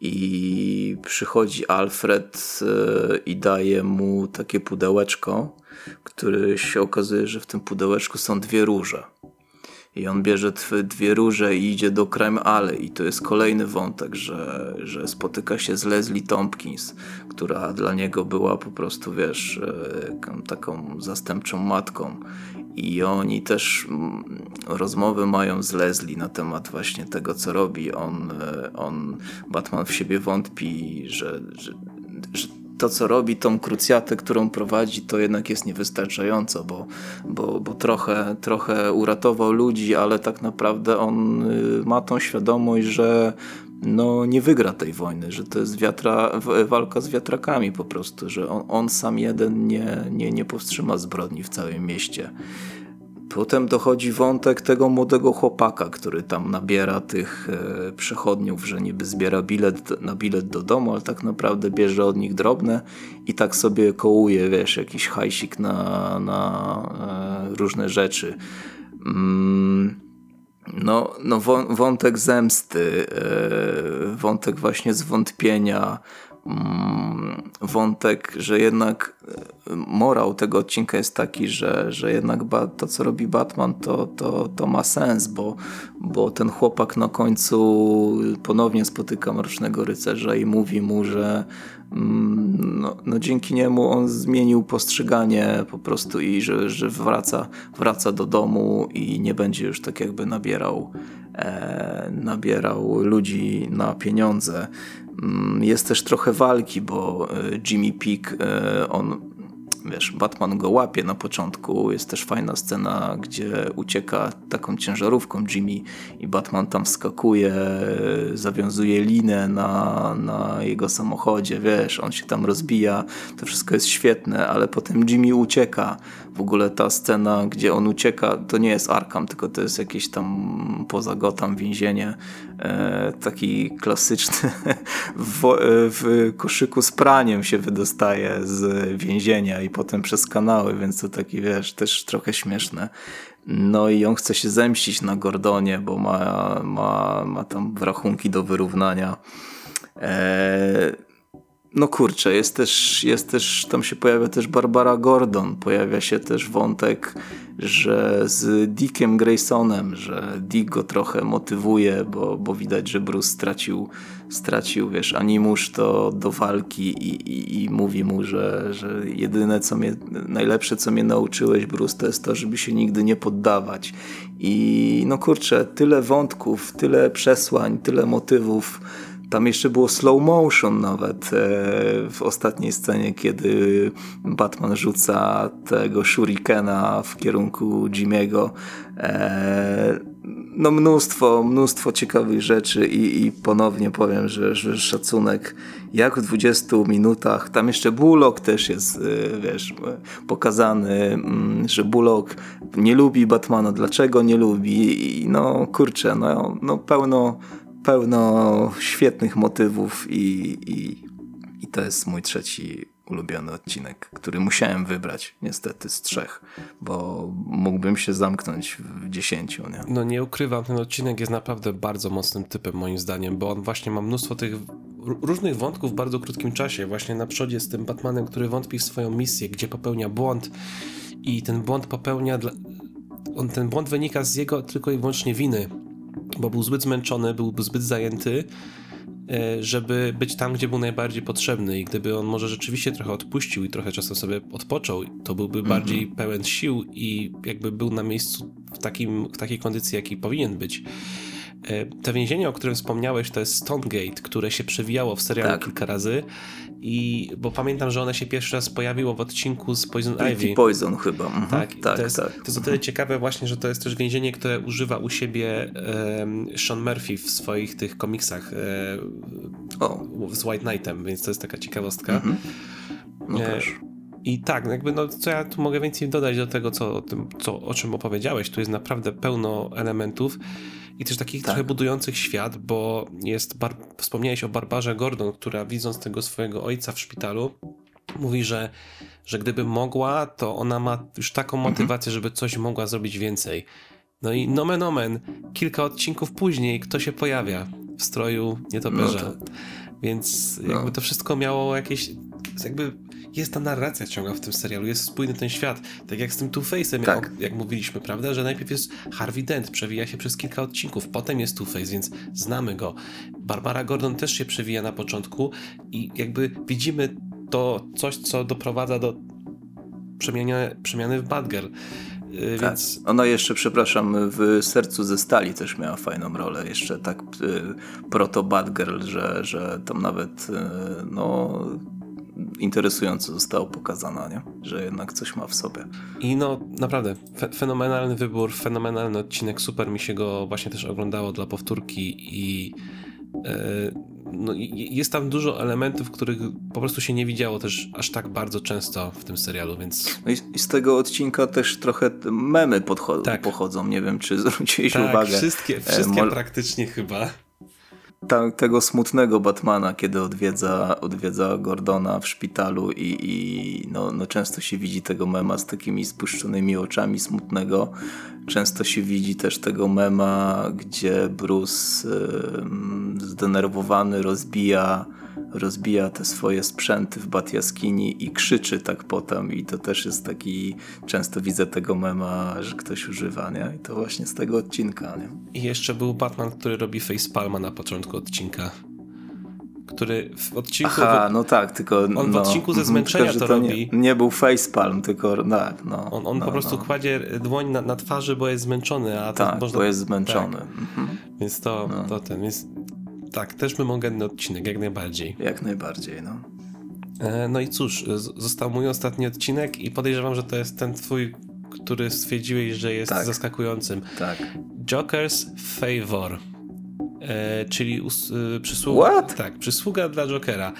I przychodzi Alfred e, i daje mu takie pudełeczko, które się okazuje, że w tym pudełeczku są dwie róże. I on bierze dwie róże i idzie do Crime Alley. I to jest kolejny wątek, że, że spotyka się z Leslie Tompkins, która dla niego była po prostu, wiesz, e, taką zastępczą matką. I oni też mm, rozmowy mają z Leslie na temat właśnie tego, co robi. On, e, on Batman w siebie wątpi, że, że, że to, co robi, tą krucjatę, którą prowadzi, to jednak jest niewystarczająco, bo, bo, bo trochę, trochę uratował ludzi, ale tak naprawdę on y, ma tą świadomość, że no, nie wygra tej wojny, że to jest wiatra, walka z wiatrakami po prostu, że on, on sam jeden nie, nie, nie powstrzyma zbrodni w całym mieście. Potem dochodzi wątek tego młodego chłopaka, który tam nabiera tych e, przechodniów, że niby zbiera bilet na bilet do domu, ale tak naprawdę bierze od nich drobne i tak sobie kołuje, wiesz, jakiś hajsik na, na e, różne rzeczy. Mm, no, no wątek zemsty, e, wątek właśnie zwątpienia, wątek, że jednak morał tego odcinka jest taki, że, że jednak to, co robi Batman, to, to, to ma sens, bo, bo ten chłopak na końcu ponownie spotyka Mrocznego Rycerza i mówi mu, że mm, no, no dzięki niemu on zmienił postrzeganie po prostu i że, że wraca, wraca do domu i nie będzie już tak jakby nabierał, e, nabierał ludzi na pieniądze. Mm, jest też trochę walki, bo e, Jimmy Peak, e, on wiesz, Batman go łapie na początku. Jest też fajna scena, gdzie ucieka taką ciężarówką Jimmy i Batman tam skakuje, zawiązuje linę na, na jego samochodzie, wiesz, on się tam rozbija, to wszystko jest świetne, ale potem Jimmy ucieka. W ogóle ta scena, gdzie on ucieka, to nie jest Arkham, tylko to jest jakieś tam poza Gotham więzienie, e, taki klasyczny w, w koszyku z praniem się wydostaje z więzienia i potem przez kanały, więc to taki, wiesz, też trochę śmieszne. No i on chce się zemścić na Gordonie, bo ma, ma, ma tam rachunki do wyrównania. Eee, no kurczę, jest też, jest też, tam się pojawia też Barbara Gordon, pojawia się też wątek, że z Dickiem Graysonem, że Dick go trochę motywuje, bo, bo widać, że Bruce stracił, stracił wiesz, animusz to do walki i, i, i mówi mu, że, że jedyne co mnie, najlepsze co mnie nauczyłeś Bruce to jest to, żeby się nigdy nie poddawać. I no kurczę, tyle wątków, tyle przesłań, tyle motywów tam jeszcze było slow motion nawet e, w ostatniej scenie, kiedy Batman rzuca tego shurikena w kierunku Jimmy'ego. E, no mnóstwo, mnóstwo ciekawych rzeczy i, i ponownie powiem, że, że, szacunek. Jak w 20 minutach, tam jeszcze Bullock też jest, e, wiesz, pokazany, mm, że Bullock nie lubi Batmana, dlaczego nie lubi? I no kurczę, no, no pełno pełno świetnych motywów i, i, i to jest mój trzeci ulubiony odcinek, który musiałem wybrać niestety z trzech, bo mógłbym się zamknąć w dziesięciu. Nie? No nie ukrywam, ten odcinek jest naprawdę bardzo mocnym typem moim zdaniem, bo on właśnie ma mnóstwo tych różnych wątków w bardzo krótkim czasie. Właśnie na przodzie z tym Batmanem, który wątpi w swoją misję, gdzie popełnia błąd i ten błąd popełnia dla... On, ten błąd wynika z jego tylko i wyłącznie winy bo był zbyt zmęczony, był zbyt zajęty, e, żeby być tam, gdzie był najbardziej potrzebny i gdyby on może rzeczywiście trochę odpuścił i trochę czasu sobie odpoczął, to byłby mm -hmm. bardziej pełen sił i jakby był na miejscu w, takim, w takiej kondycji, jakiej powinien być. E, to więzienie, o którym wspomniałeś, to jest Stonegate, które się przewijało w serialu tak. kilka razy. I bo pamiętam, że one się pierwszy raz pojawiło w odcinku z Poison Pretty Ivy. Poison chyba. Mhm. Tak, tak, to jest, tak. To jest o tyle ciekawe właśnie, że to jest też więzienie, które używa u siebie um, Sean Murphy w swoich tych komiksach um, z White Knightem, więc to jest taka ciekawostka. Mhm. No e, I tak, jakby no, co ja tu mogę więcej dodać do tego, co, o, tym, co, o czym opowiedziałeś. Tu jest naprawdę pełno elementów i też takich tak. trochę budujących świat, bo jest, bar- wspomniałeś o Barbarze Gordon, która widząc tego swojego ojca w szpitalu, mówi, że, że gdyby mogła, to ona ma już taką mhm. motywację, żeby coś mogła zrobić więcej. No i nomen omen, kilka odcinków później kto się pojawia w stroju nietoperza. No to... Więc jakby no. to wszystko miało jakieś jakby jest ta narracja ciąga w tym serialu, jest spójny ten świat. Tak jak z tym Two-Face'em, tak. jak, jak, mówiliśmy, prawda, że najpierw jest Harvey Dent, przewija się przez kilka odcinków, potem jest Two-Face, więc znamy go. Barbara Gordon też się przewija na początku i jakby widzimy to coś, co doprowadza do przemiany, przemiany w Badger. Y, tak. Więc... Ona jeszcze, przepraszam, w Sercu ze Stali też miała fajną rolę. Jeszcze tak y, proto Batgirl, że, że tam nawet y, no, interesująco zostało pokazana, nie? że jednak coś ma w sobie. I no naprawdę, fe fenomenalny wybór, fenomenalny odcinek, super mi się go właśnie też oglądało dla powtórki i e, no, jest tam dużo elementów, których po prostu się nie widziało też aż tak bardzo często w tym serialu, więc... No i, z tego odcinka też trochę memy tak. pochodzą, nie wiem czy zwróciłeś tak, uwagę. wszystkie, wszystkie e, praktycznie chyba ta, tego smutnego Batmana, kiedy odwiedza, odwiedza Gordona w szpitalu i, i no, no często się widzi tego mema z takimi spuszczonymi oczami smutnego. Często się widzi też tego mema, gdzie Bruce yy, zdenerwowany rozbija rozbija te swoje sprzęty w bat jaskini i krzyczy tak potem i to też jest taki, często widzę tego mema, że ktoś używa, nie? I to właśnie z tego odcinka, nie? I jeszcze był Batman, który robi facepalma na początku odcinka który w odcinku... Aha, no tak, tylko... On no, w odcinku ze zmęczenia tylko, to, robi. Nie, nie, był facepalm, tylko tak, no. On, on no, po prostu no. kładzie dłoń na, na, twarzy, bo jest zmęczony, a tak, można... bo jest zmęczony. Tak. Mhm. Więc to, no. to ten, więc tak, też wymogętny odcinek, jak najbardziej. Jak najbardziej, no. E, no i cóż, został mój ostatni odcinek i podejrzewam, że to jest ten twój, który stwierdziłeś, że jest tak. zaskakującym. Tak. Joker's Favor. E, czyli e, przysługa. What? Tak, przysługa dla Jokera.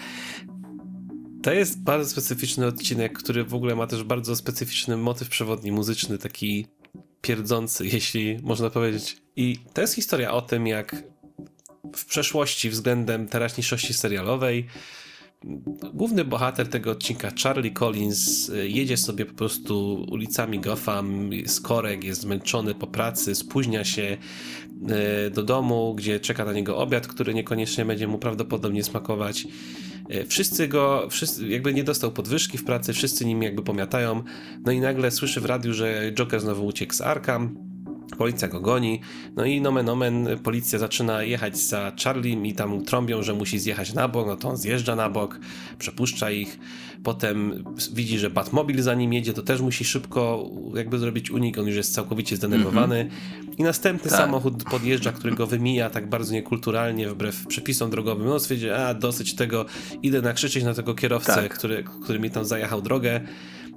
To jest bardzo specyficzny odcinek, który w ogóle ma też bardzo specyficzny motyw przewodni muzyczny, taki pierdzący, jeśli można powiedzieć. I to jest historia o tym, jak w przeszłości względem teraźniejszości serialowej główny bohater tego odcinka, Charlie Collins, jedzie sobie po prostu ulicami Gotham, z korek, jest zmęczony po pracy, spóźnia się do domu, gdzie czeka na niego obiad, który niekoniecznie będzie mu prawdopodobnie smakować. Wszyscy go, wszyscy, jakby nie dostał podwyżki w pracy, wszyscy nim jakby pomiatają. No i nagle słyszy w radiu, że Joker znowu uciekł z Arkham Policja go goni, no i nomen omen policja zaczyna jechać za Charlie. I tam trąbią, że musi zjechać na bok, no to on zjeżdża na bok, przepuszcza ich, potem widzi, że Batmobil za nim jedzie, to też musi szybko jakby zrobić unik, on już jest całkowicie zdenerwowany. Mm -hmm. i następny tak. samochód podjeżdża, który go wymija tak bardzo niekulturalnie, wbrew przepisom drogowym, no stwierdzi, a dosyć tego, idę nakrzyczeć na tego kierowcę, tak. który, który mi tam zajechał drogę,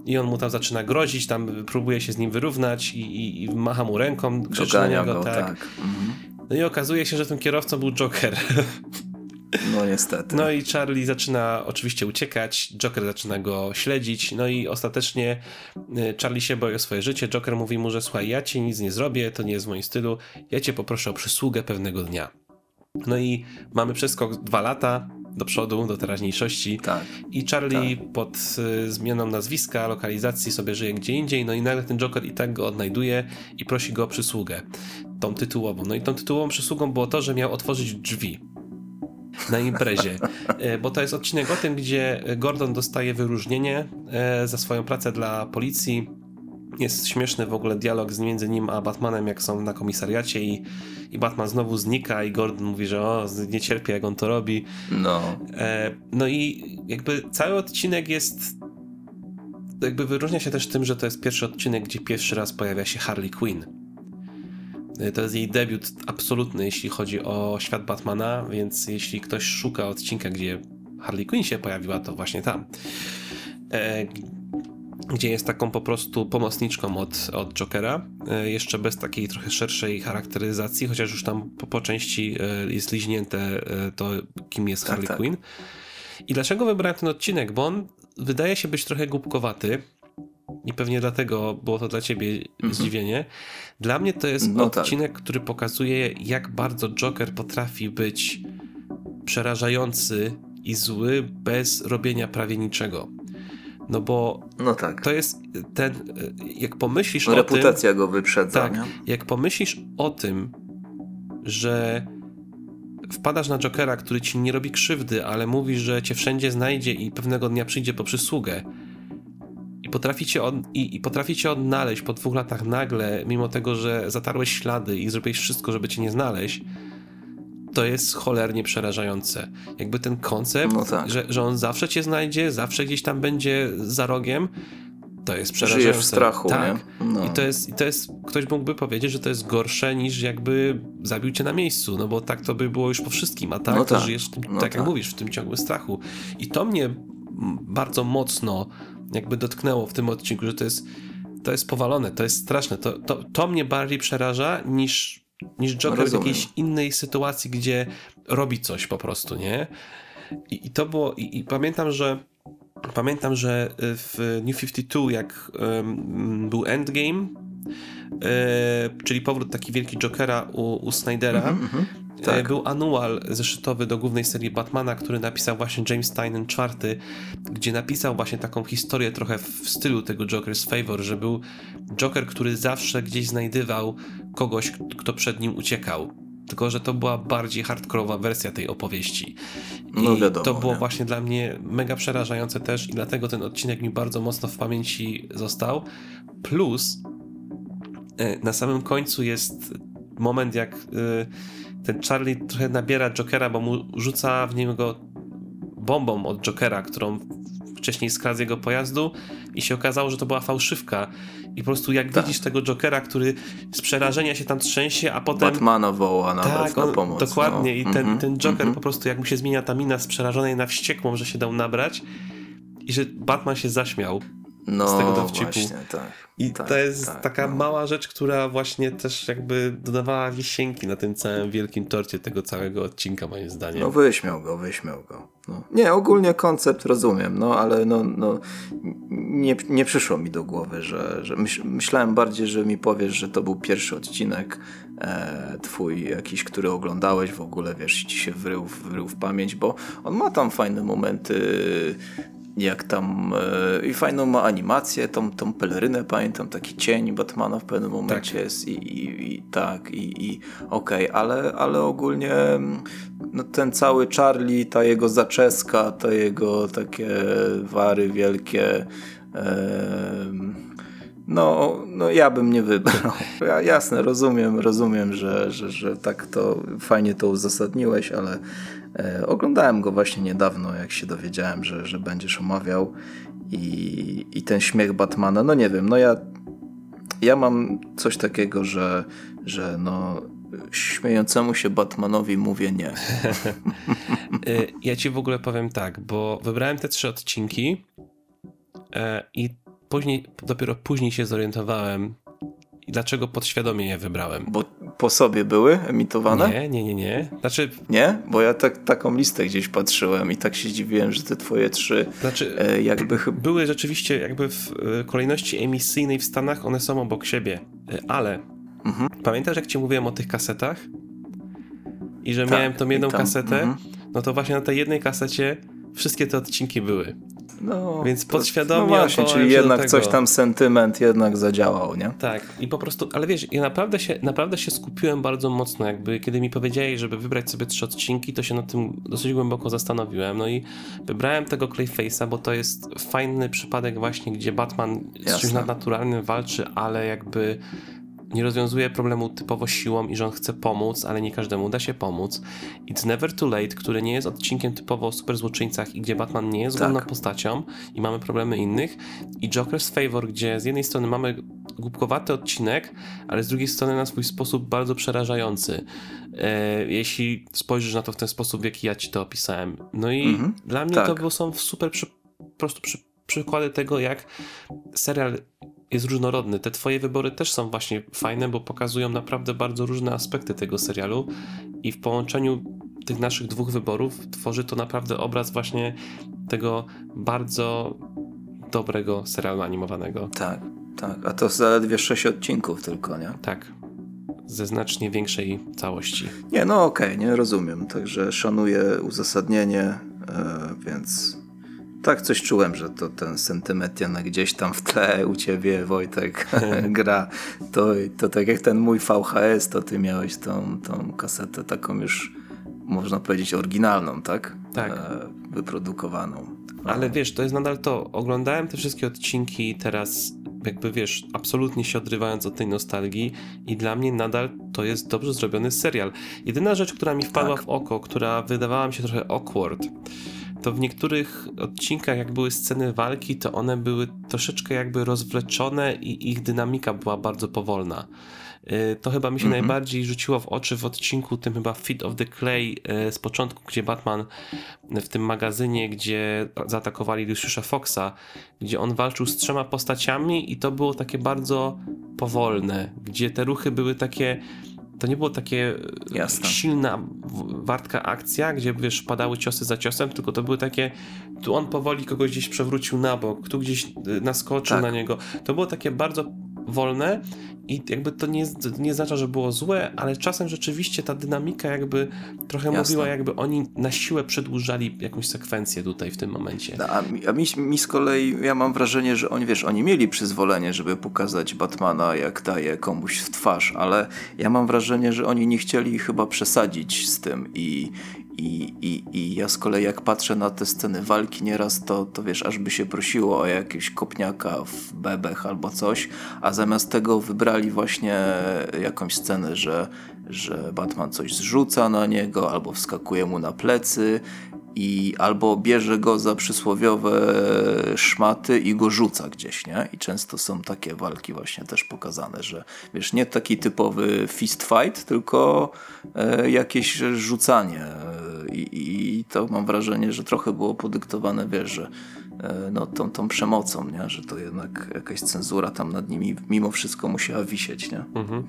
i on mu tam zaczyna grozić, tam próbuje się z nim wyrównać i, i, i macha mu ręką, krzyczy na niego, go, tak. tak. Mhm. No i okazuje się, że tym kierowcą był Joker. No niestety. No i Charlie zaczyna oczywiście uciekać, Joker zaczyna go śledzić, no i ostatecznie y, Charlie się boi o swoje życie, Joker mówi mu, że słuchaj, ja ci nic nie zrobię, to nie jest w moim stylu, ja cię poproszę o przysługę pewnego dnia. No i mamy przeskok dwa lata, do przodu, do teraźniejszości. Tak. I Charlie tak. pod y, zmianą nazwiska, lokalizacji sobie żyje gdzie indziej, no i nagle ten Joker i tak go odnajduje i prosi go o przysługę. Tą tytułową. No i tą tytułową przysługą było to, że miał otworzyć drzwi na imprezie, e, bo to jest odcinek o tym, gdzie Gordon dostaje wyróżnienie e, za swoją pracę dla policji jest śmieszny w ogóle dialog między nim a Batmanem, jak są na komisariacie i, i Batman znowu znika i Gordon mówi, że o, nie cierpi jak on to robi. No. E, no i jakby cały odcinek jest jakby wyróżnia się też tym, że to jest pierwszy odcinek, gdzie pierwszy raz pojawia się Harley Quinn. E, to jest jej debiut absolutny, jeśli chodzi o świat Batmana, więc jeśli ktoś szuka odcinka, gdzie Harley Quinn się pojawiła, to właśnie tam. E, gdzie jest taką po prostu pomocniczką od, od Jokera, e, jeszcze bez takiej trochę szerszej charakteryzacji, chociaż już tam po, po części e, jest liźnięte e, to, kim jest tak, Harley tak. Quinn. I dlaczego wybrałem ten odcinek? Bo on wydaje się być trochę głupkowaty i pewnie dlatego było to dla ciebie mhm. zdziwienie. Dla mnie to jest no tak. odcinek, tak. który pokazuje, jak bardzo Joker potrafi być przerażający i zły bez robienia prawie niczego. No bo no tak. to jest ten, jak pomyślisz no, o reputacja tym... Reputacja go wyprzedza. Tak, nie? jak pomyślisz o tym, że wpadasz na Jokera, który ci nie robi krzywdy, ale mówi, że cię wszędzie znajdzie i pewnego dnia przyjdzie po przysługę i potrafi cię, od, i, i potrafi cię odnaleźć po dwóch latach nagle, mimo tego, że zatarłeś ślady i zrobiłeś wszystko, żeby cię nie znaleźć, to jest cholernie przerażające. Jakby ten koncept, no tak. że, że on zawsze cię znajdzie, zawsze gdzieś tam będzie za rogiem, to jest przerażające. Żyjesz w strachu, tak. No. I, to jest, I to jest, ktoś mógłby powiedzieć, że to jest gorsze niż jakby zabił cię na miejscu, no bo tak to by było już po wszystkim, a tak, no tak. to żyjesz, tym, no tak, tak jak mówisz, w tym ciągłym strachu. I to mnie bardzo mocno jakby dotknęło w tym odcinku, że to jest, to jest powalone, to jest straszne. To, to, to mnie bardziej przeraża niż niż Joker Rozumiem. w jakiejś innej sytuacji, gdzie robi coś po prostu, nie? I, i to było, i, i, pamiętam, że pamiętam, że w New 52, jak um, był Endgame, e, czyli powrót taki wielki Jokera u, u Snydera, mm -hmm, tak. Był anual zeszytowy do głównej serii Batmana, który napisał właśnie James Tynan IV, gdzie napisał właśnie taką historię trochę w stylu tego Joker's Favor, że był Joker, który zawsze gdzieś znajdywał kogoś, kto przed nim uciekał. Tylko, że to była bardziej hardkorowa wersja tej opowieści. I no wiadomo, to było nie? właśnie dla mnie mega przerażające też i dlatego ten odcinek mi bardzo mocno w pamięci został. Plus e, na samym końcu jest moment, jak e, ten Charlie trochę nabiera Jokera, bo mu rzuca w niego bombą od Jokera, którą wcześniej skradł z jego pojazdu i się okazało, że to była fałszywka. I po prostu jak tak. widzisz tego Jokera, który z przerażenia się tam trzęsie, a potem... Batmana woła nawet tak, on, na pomoc. Dokładnie. No. I ten, mm -hmm, ten Joker mm -hmm. po prostu jak mu się zmienia ta mina z przerażonej na wściekłą, że się dał nabrać i że Batman się zaśmiał no, z tego dowcipu. Właśnie, tak. I tak, to jest tak, taka no. mała rzecz, która właśnie też jakby dodawała wisienki na tym całym wielkim torcie tego całego odcinka, moim zdaniem. No wyśmiał go, wyśmiał go. No. Nie, ogólnie koncept rozumiem, no ale no, no, nie, nie przyszło mi do głowy, że, że myśl, myślałem bardziej, że mi powiesz, że to był pierwszy odcinek e, twój jakiś, który oglądałeś w ogóle, wiesz, ci się wrył, wrył w pamięć, bo on ma tam fajne momenty, jak tam e, i fajną ma animację, tą, tą pelerynę pamiętam, taki cień Batmana w pewnym momencie tak. jest i, i, i tak i, i okej, okay, ale, ale ogólnie no, ten cały Charlie, ta jego zaczeska, te jego takie wary wielkie no, no ja bym nie wybrał. Ja, jasne, rozumiem, rozumiem, że, że, że tak to fajnie to uzasadniłeś, ale oglądałem go właśnie niedawno, jak się dowiedziałem, że, że będziesz omawiał i, i ten śmiech Batmana, no nie wiem, no ja, ja mam coś takiego, że, że no śmiejącemu się Batmanowi mówię nie. E, ja ci w ogóle powiem tak, bo wybrałem te trzy odcinki e, i później, dopiero później się zorientowałem, dlaczego podświadomie je wybrałem. Bo po sobie były emitowane? Nie, nie, nie, nie. Znaczy... Nie? Bo ja tak, taką listę gdzieś patrzyłem i tak się zdziwiłem, że te twoje trzy znaczy, e, jakby... Były rzeczywiście jakby w e, kolejności emisyjnej w Stanach, one są obok siebie, e, ale mhm. pamiętasz jak ci mówiłem o tych kasetach? I że tak, miałem tą jedną tam, kasetę? Mhm. No to właśnie na tej jednej kasecie wszystkie te odcinki były. No, Więc podświadomie. No właśnie, czyli jednak coś tam sentyment jednak zadziałał, nie? Tak, i po prostu, ale wiesz, ja naprawdę się, naprawdę się skupiłem bardzo mocno, jakby kiedy mi powiedzieli, żeby wybrać sobie trzy odcinki, to się nad tym dosyć głęboko zastanowiłem. No i wybrałem tego Clayface'a, bo to jest fajny przypadek właśnie, gdzie Batman z czymś nadnaturalnym walczy, ale jakby nie rozwiązuje problemu typowo siłą i że on chce pomóc, ale nie każdemu da się pomóc. It's Never Too Late, który nie jest odcinkiem typowo o super złoczyńcach i gdzie Batman nie jest tak. główną postacią i mamy problemy innych. I Joker's Favor, gdzie z jednej strony mamy głupkowaty odcinek, ale z drugiej strony na swój sposób bardzo przerażający. E, jeśli spojrzysz na to w ten sposób, w jaki ja ci to opisałem. No i mhm. dla mnie tak. to było, są super przy, po prostu przy, przykłady tego, jak serial jest różnorodny. Te twoje wybory też są właśnie fajne, bo pokazują naprawdę bardzo różne aspekty tego serialu i w połączeniu tych naszych dwóch wyborów tworzy to naprawdę obraz właśnie tego bardzo dobrego serialu animowanego. Tak, tak. A to zaledwie sześć odcinków tylko, nie? Tak. Ze znacznie większej całości. Nie, no okej, okay, nie rozumiem. Także szanuję uzasadnienie, yy, więc tak coś czułem, że to ten sentyment gdzieś tam w tle u ciebie Wojtek gra. To, to tak jak ten mój VHS, to ty miałeś tą, tą kasetę taką już można powiedzieć oryginalną, tak? Tak. E, wyprodukowaną. Ale wiesz, to jest nadal to. Oglądałem te wszystkie odcinki teraz jakby wiesz, absolutnie się odrywając od tej nostalgii i dla mnie nadal to jest dobrze zrobiony serial. Jedyna rzecz, która mi wpadła tak. w oko, która wydawała mi się trochę awkward, to w niektórych odcinkach, jak były sceny walki, to one były troszeczkę jakby rozwleczone i ich dynamika była bardzo powolna. Y, to chyba mi się mm -hmm. najbardziej rzuciło w oczy w odcinku tym chyba Feet of the Clay y, z początku, gdzie Batman w tym magazynie, gdzie zaatakowali Luciusza Foxa, gdzie on walczył z trzema postaciami i to było takie bardzo powolne, gdzie te ruchy były takie to nie było takie e, Jasne. silna, wartka akcja, gdzie wiesz, padały ciosy za ciosem, tylko to były takie, tu on powoli kogoś gdzieś przewrócił na bok, tu gdzieś e, naskoczył tak. na niego. To było takie bardzo wolne i jakby to nie, nie oznacza, że było złe, ale czasem rzeczywiście ta dynamika jakby trochę Jasne. mówiła, jakby oni na siłę przedłużali jakąś sekwencję tutaj w tym momencie. No, a, mi, a mi, mi, z kolei, ja mam wrażenie, że oni, wiesz, oni mieli przyzwolenie, żeby pokazać Batmana, jak daje komuś w twarz, ale ja mam wrażenie, że oni nie chcieli chyba przesadzić z tym i, i, i, I ja z kolei jak patrzę na te sceny walki nieraz, to, to wiesz, aż by się prosiło o jakiegoś kopniaka w bebech albo coś, a zamiast tego wybrali właśnie jakąś scenę, że, że Batman coś zrzuca na niego albo wskakuje mu na plecy i albo bierze go za przysłowiowe szmaty i go rzuca gdzieś, nie? I często są takie walki właśnie też pokazane, że wiesz, nie taki typowy fist fight, tylko e, jakieś rzucanie I, i, to mam wrażenie, że trochę było podyktowane, wiesz, że e, no, tą, tą przemocą, nie? Że to jednak jakaś cenzura tam nad nimi mimo wszystko musiała wisieć, nie? Mhm.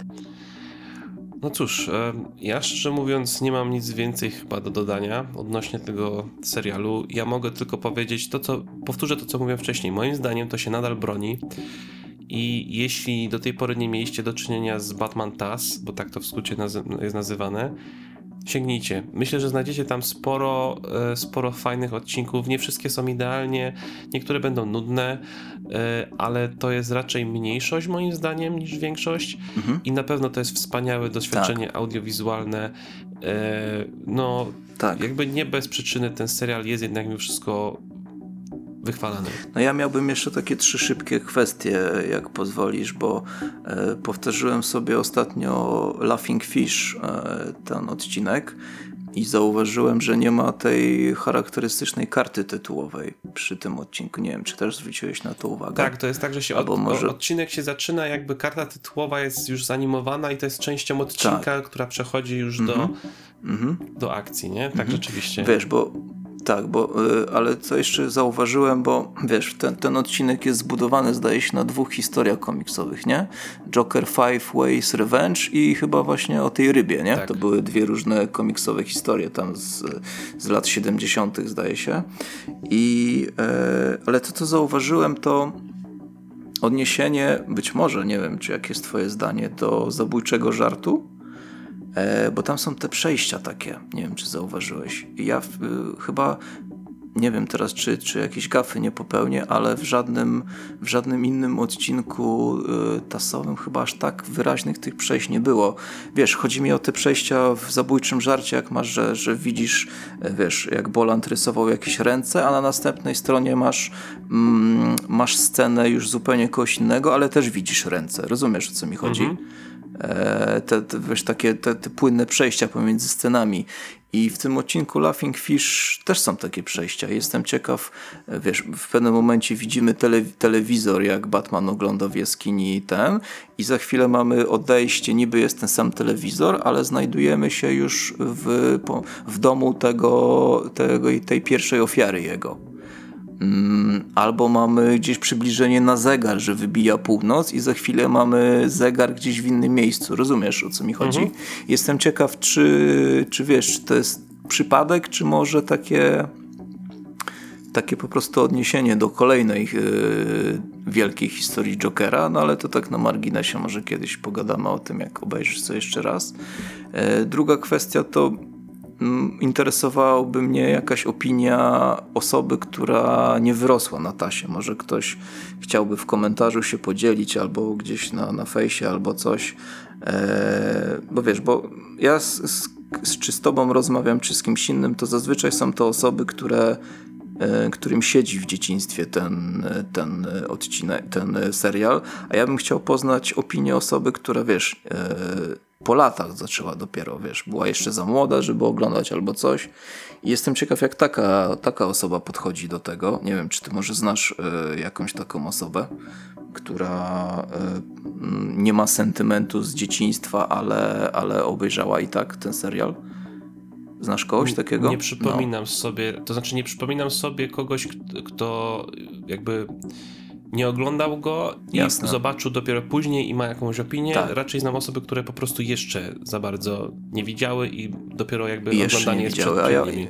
No cóż, e, ja szczerze mówiąc nie mam nic więcej chyba do dodania odnośnie tego serialu. Ja mogę tylko powiedzieć to, co powtórzę to, co mówiłem wcześniej. Moim zdaniem to się nadal broni. I jeśli do tej pory nie mieliście do czynienia z Batman TAS, bo tak to w skrócie jest nazywane, sięgnijcie. Myślę, że znajdziecie tam sporo, e, sporo fajnych odcinków. Nie wszystkie są idealnie, niektóre będą nudne, e, ale to jest raczej mniejszość moim zdaniem niż większość mhm. i na pewno to jest wspaniałe doświadczenie tak. audiowizualne. E, no, tak. jakby nie bez przyczyny ten serial jest jednak mimo wszystko wychwalany. No ja miałbym jeszcze takie trzy szybkie kwestie, jak pozwolisz, bo e, powtórzyłem sobie ostatnio Laughing Fish, e, ten odcinek i zauważyłem, że nie ma tej charakterystycznej karty tytułowej przy tym odcinku. Nie wiem, czy też zwróciłeś na to uwagę? Tak, to jest tak, że się od, może... odcinek się zaczyna, jakby karta tytułowa jest już zanimowana i to jest częścią odcinka, tak. która przechodzi już mm -hmm. do, mm -hmm. do akcji, nie? Tak, mm -hmm. rzeczywiście. Wiesz, bo tak, bo, y, ale co jeszcze zauważyłem, bo wiesz, ten, ten odcinek jest zbudowany zdaje się na dwóch historiach komiksowych, nie? Joker Five Ways Revenge i chyba właśnie o tej rybie, nie? Tak. To były dwie różne komiksowe historie tam z, z lat 70. zdaje się. I, e, ale to co zauważyłem to odniesienie, być może, nie wiem czy jakie jest twoje zdanie, do zabójczego żartu, bo tam są te przejścia takie, nie wiem czy zauważyłeś. Ja y, chyba nie wiem teraz, czy, czy jakieś gafy nie popełnię, ale w żadnym, w żadnym innym odcinku y, tasowym chyba aż tak wyraźnych tych przejść nie było. Wiesz, chodzi mi o te przejścia w zabójczym żarcie, jak masz, że, że widzisz, e, wiesz, jak Boland rysował jakieś ręce, a na następnej stronie masz, mm, masz scenę już zupełnie kogoś innego, ale też widzisz ręce. Rozumiesz, o co mi chodzi? Mhm. E, te, te, wiesz, takie te, te płynne przejścia pomiędzy scenami. I w tym odcinku Laughing Fish też są takie przejścia. Jestem ciekaw, e, wiesz, w pewnym momencie widzimy tele, telewizor, jak Batman ogląda w jaskini ten i za chwilę mamy odejście, niby jest ten sam telewizor, ale znajdujemy się już w, w domu tego, tego, tej pierwszej ofiary jego. Mm, albo mamy gdzieś przybliżenie na zegar, że wybija północ i za chwilę mamy zegar gdzieś w innym miejscu. Rozumiesz, o co mi chodzi? Mhm. Jestem ciekaw, czy, czy wiesz, czy to jest przypadek, czy może takie takie po prostu odniesienie do kolejnej yy, wielkiej historii Jokera, no ale to tak na marginesie, może kiedyś pogadamy o tym, jak obejrzysz co jeszcze raz. Yy, druga kwestia to interesowałaby mnie jakaś opinia osoby, która nie wyrosła na tasie. Może ktoś chciałby w komentarzu się podzielić albo gdzieś na, na fejsie albo coś. E, bo wiesz, bo ja z, z, z, czy z tobą rozmawiam, czy z kimś innym, to zazwyczaj są to osoby, które e, którym siedzi w dzieciństwie ten, ten odcinek, ten serial, a ja bym chciał poznać opinię osoby, która wiesz, e, po latach zaczęła dopiero, wiesz, była jeszcze za młoda, żeby oglądać albo coś. I jestem ciekaw, jak taka, taka osoba podchodzi do tego. Nie wiem, czy ty może znasz y, jakąś taką osobę, która y, nie ma sentymentu z dzieciństwa, ale, ale obejrzała i tak ten serial. Znasz kogoś takiego? Nie przypominam no. sobie, to znaczy nie przypominam sobie kogoś, kto jakby nie oglądał go i Jasne. zobaczył dopiero później i ma jakąś opinię. Tak. Raczej znam osoby, które po prostu jeszcze za bardzo nie widziały i dopiero jakby I oglądanie nie jest przed, przed nimi.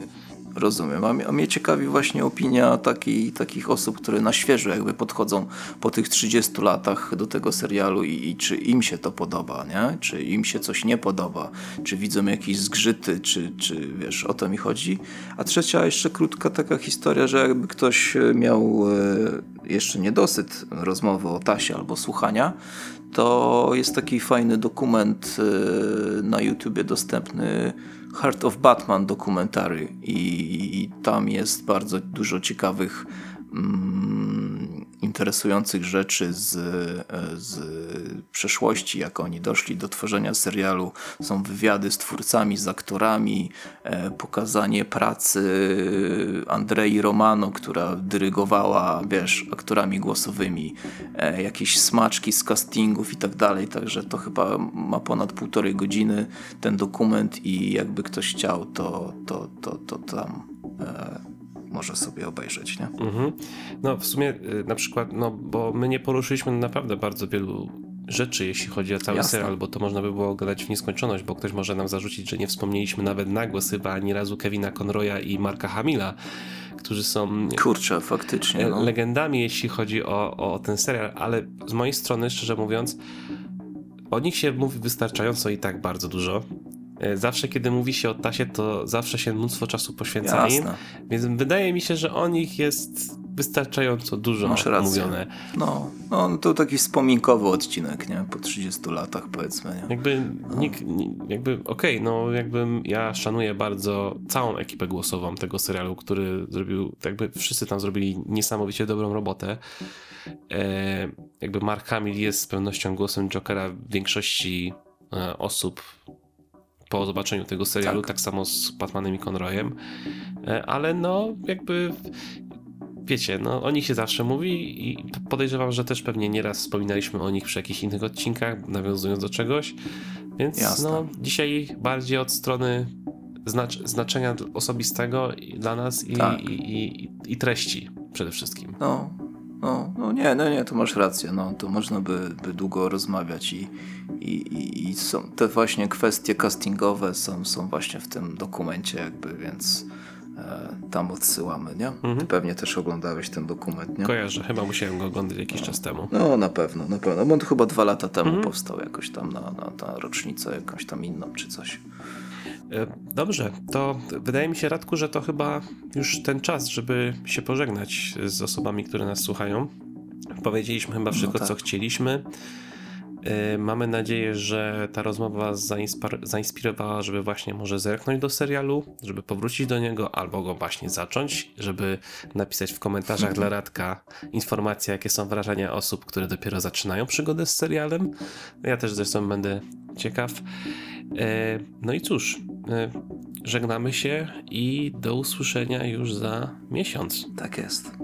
Rozumiem. A mnie, ciekawi właśnie opinia taki, takich osób, które na świeżo jakby podchodzą po tych 30 latach do tego serialu i, i, czy im się to podoba, nie? Czy im się coś nie podoba, czy widzą jakieś zgrzyty, czy, czy wiesz, o to mi chodzi. A trzecia jeszcze krótka taka historia, że jakby ktoś miał e, jeszcze niedosyt rozmowy o tasie albo słuchania, to jest taki fajny dokument e, na YouTubie dostępny Heart of Batman dokumentary i, tam jest bardzo dużo ciekawych mm, interesujących rzeczy z, z przeszłości, jak oni doszli do tworzenia serialu. Są wywiady z twórcami, z aktorami, e, pokazanie pracy Andrei Romano, która dyrygowała, wiesz, aktorami głosowymi, e, jakieś smaczki z castingów i tak dalej. Także to chyba ma ponad półtorej godziny ten dokument i jakby ktoś chciał, to, to, to, to tam e, może sobie obejrzeć, nie? Mhm. No w sumie y, na przykład, no bo my nie poruszyliśmy naprawdę bardzo wielu rzeczy, jeśli chodzi o cały Jasne. serial, bo to można by było gadać w nieskończoność, bo ktoś może nam zarzucić, że nie wspomnieliśmy nawet na głos chyba ani razu Kevina Conroya i Marka Hamila, którzy są Kurczę, faktycznie, no. legendami, jeśli chodzi o, o ten serial, ale z mojej strony, szczerze mówiąc, o nich się mówi wystarczająco i tak bardzo dużo. E, zawsze, kiedy mówi się o Tasie, to zawsze się mnóstwo czasu poświęca im, więc wydaje mi się, że o nich jest wystarczająco dużo Masz rację. mówione. No, no, to taki wspominkowy odcinek, nie? Po 30 latach powiedzmy, nie? Jakby, no. nikt, jakby okej, okay, no jakby ja szanuję bardzo całą ekipę głosową tego serialu, który zrobił, jakby wszyscy tam zrobili niesamowicie dobrą robotę. E, jakby Mark Hamill jest z pewnością głosem Jokera w większości e, osób po zobaczeniu tego serialu, tak, tak samo z Batmanem i Conroyem, e, ale no jakby wiecie, no o nich się zawsze mówi i podejrzewam, że też pewnie nieraz wspominaliśmy o nich przy jakichś innych odcinkach, nawiązując do czegoś, więc Jasne. no dzisiaj bardziej od strony znacz znaczenia osobistego dla nas i, tak. i, i, i, treści przede wszystkim. No, no, no nie, no nie, to masz rację, no to można by, by długo rozmawiać i, i, i są te właśnie kwestie castingowe są, są właśnie w tym dokumencie jakby, więc e, tam odsyłamy, nie? Mhm. Ty pewnie też oglądałeś ten dokument, nie? Kojarzę, chyba musiałem go oglądać jakiś czas temu. No na pewno, na pewno, bo on chyba dwa lata temu mhm. powstał jakoś tam na, na, na rocznicę jakąś tam inną czy coś. E, dobrze, to wydaje mi się, Radku, że to chyba już ten czas, żeby się pożegnać z osobami, które nas słuchają. Powiedzieliśmy chyba wszystko, no tak. co chcieliśmy. E, mamy nadzieję, że ta rozmowa zainspirowała, żeby właśnie może zerknąć do serialu, żeby powrócić do niego, albo go właśnie zacząć, żeby napisać w komentarzach dla Radka informacje, jakie są wrażenia osób, które dopiero zaczynają przygodę z serialem. Ja też zresztą będę ciekaw. E, no i cóż, e, żegnamy się i do usłyszenia już za miesiąc. Tak jest.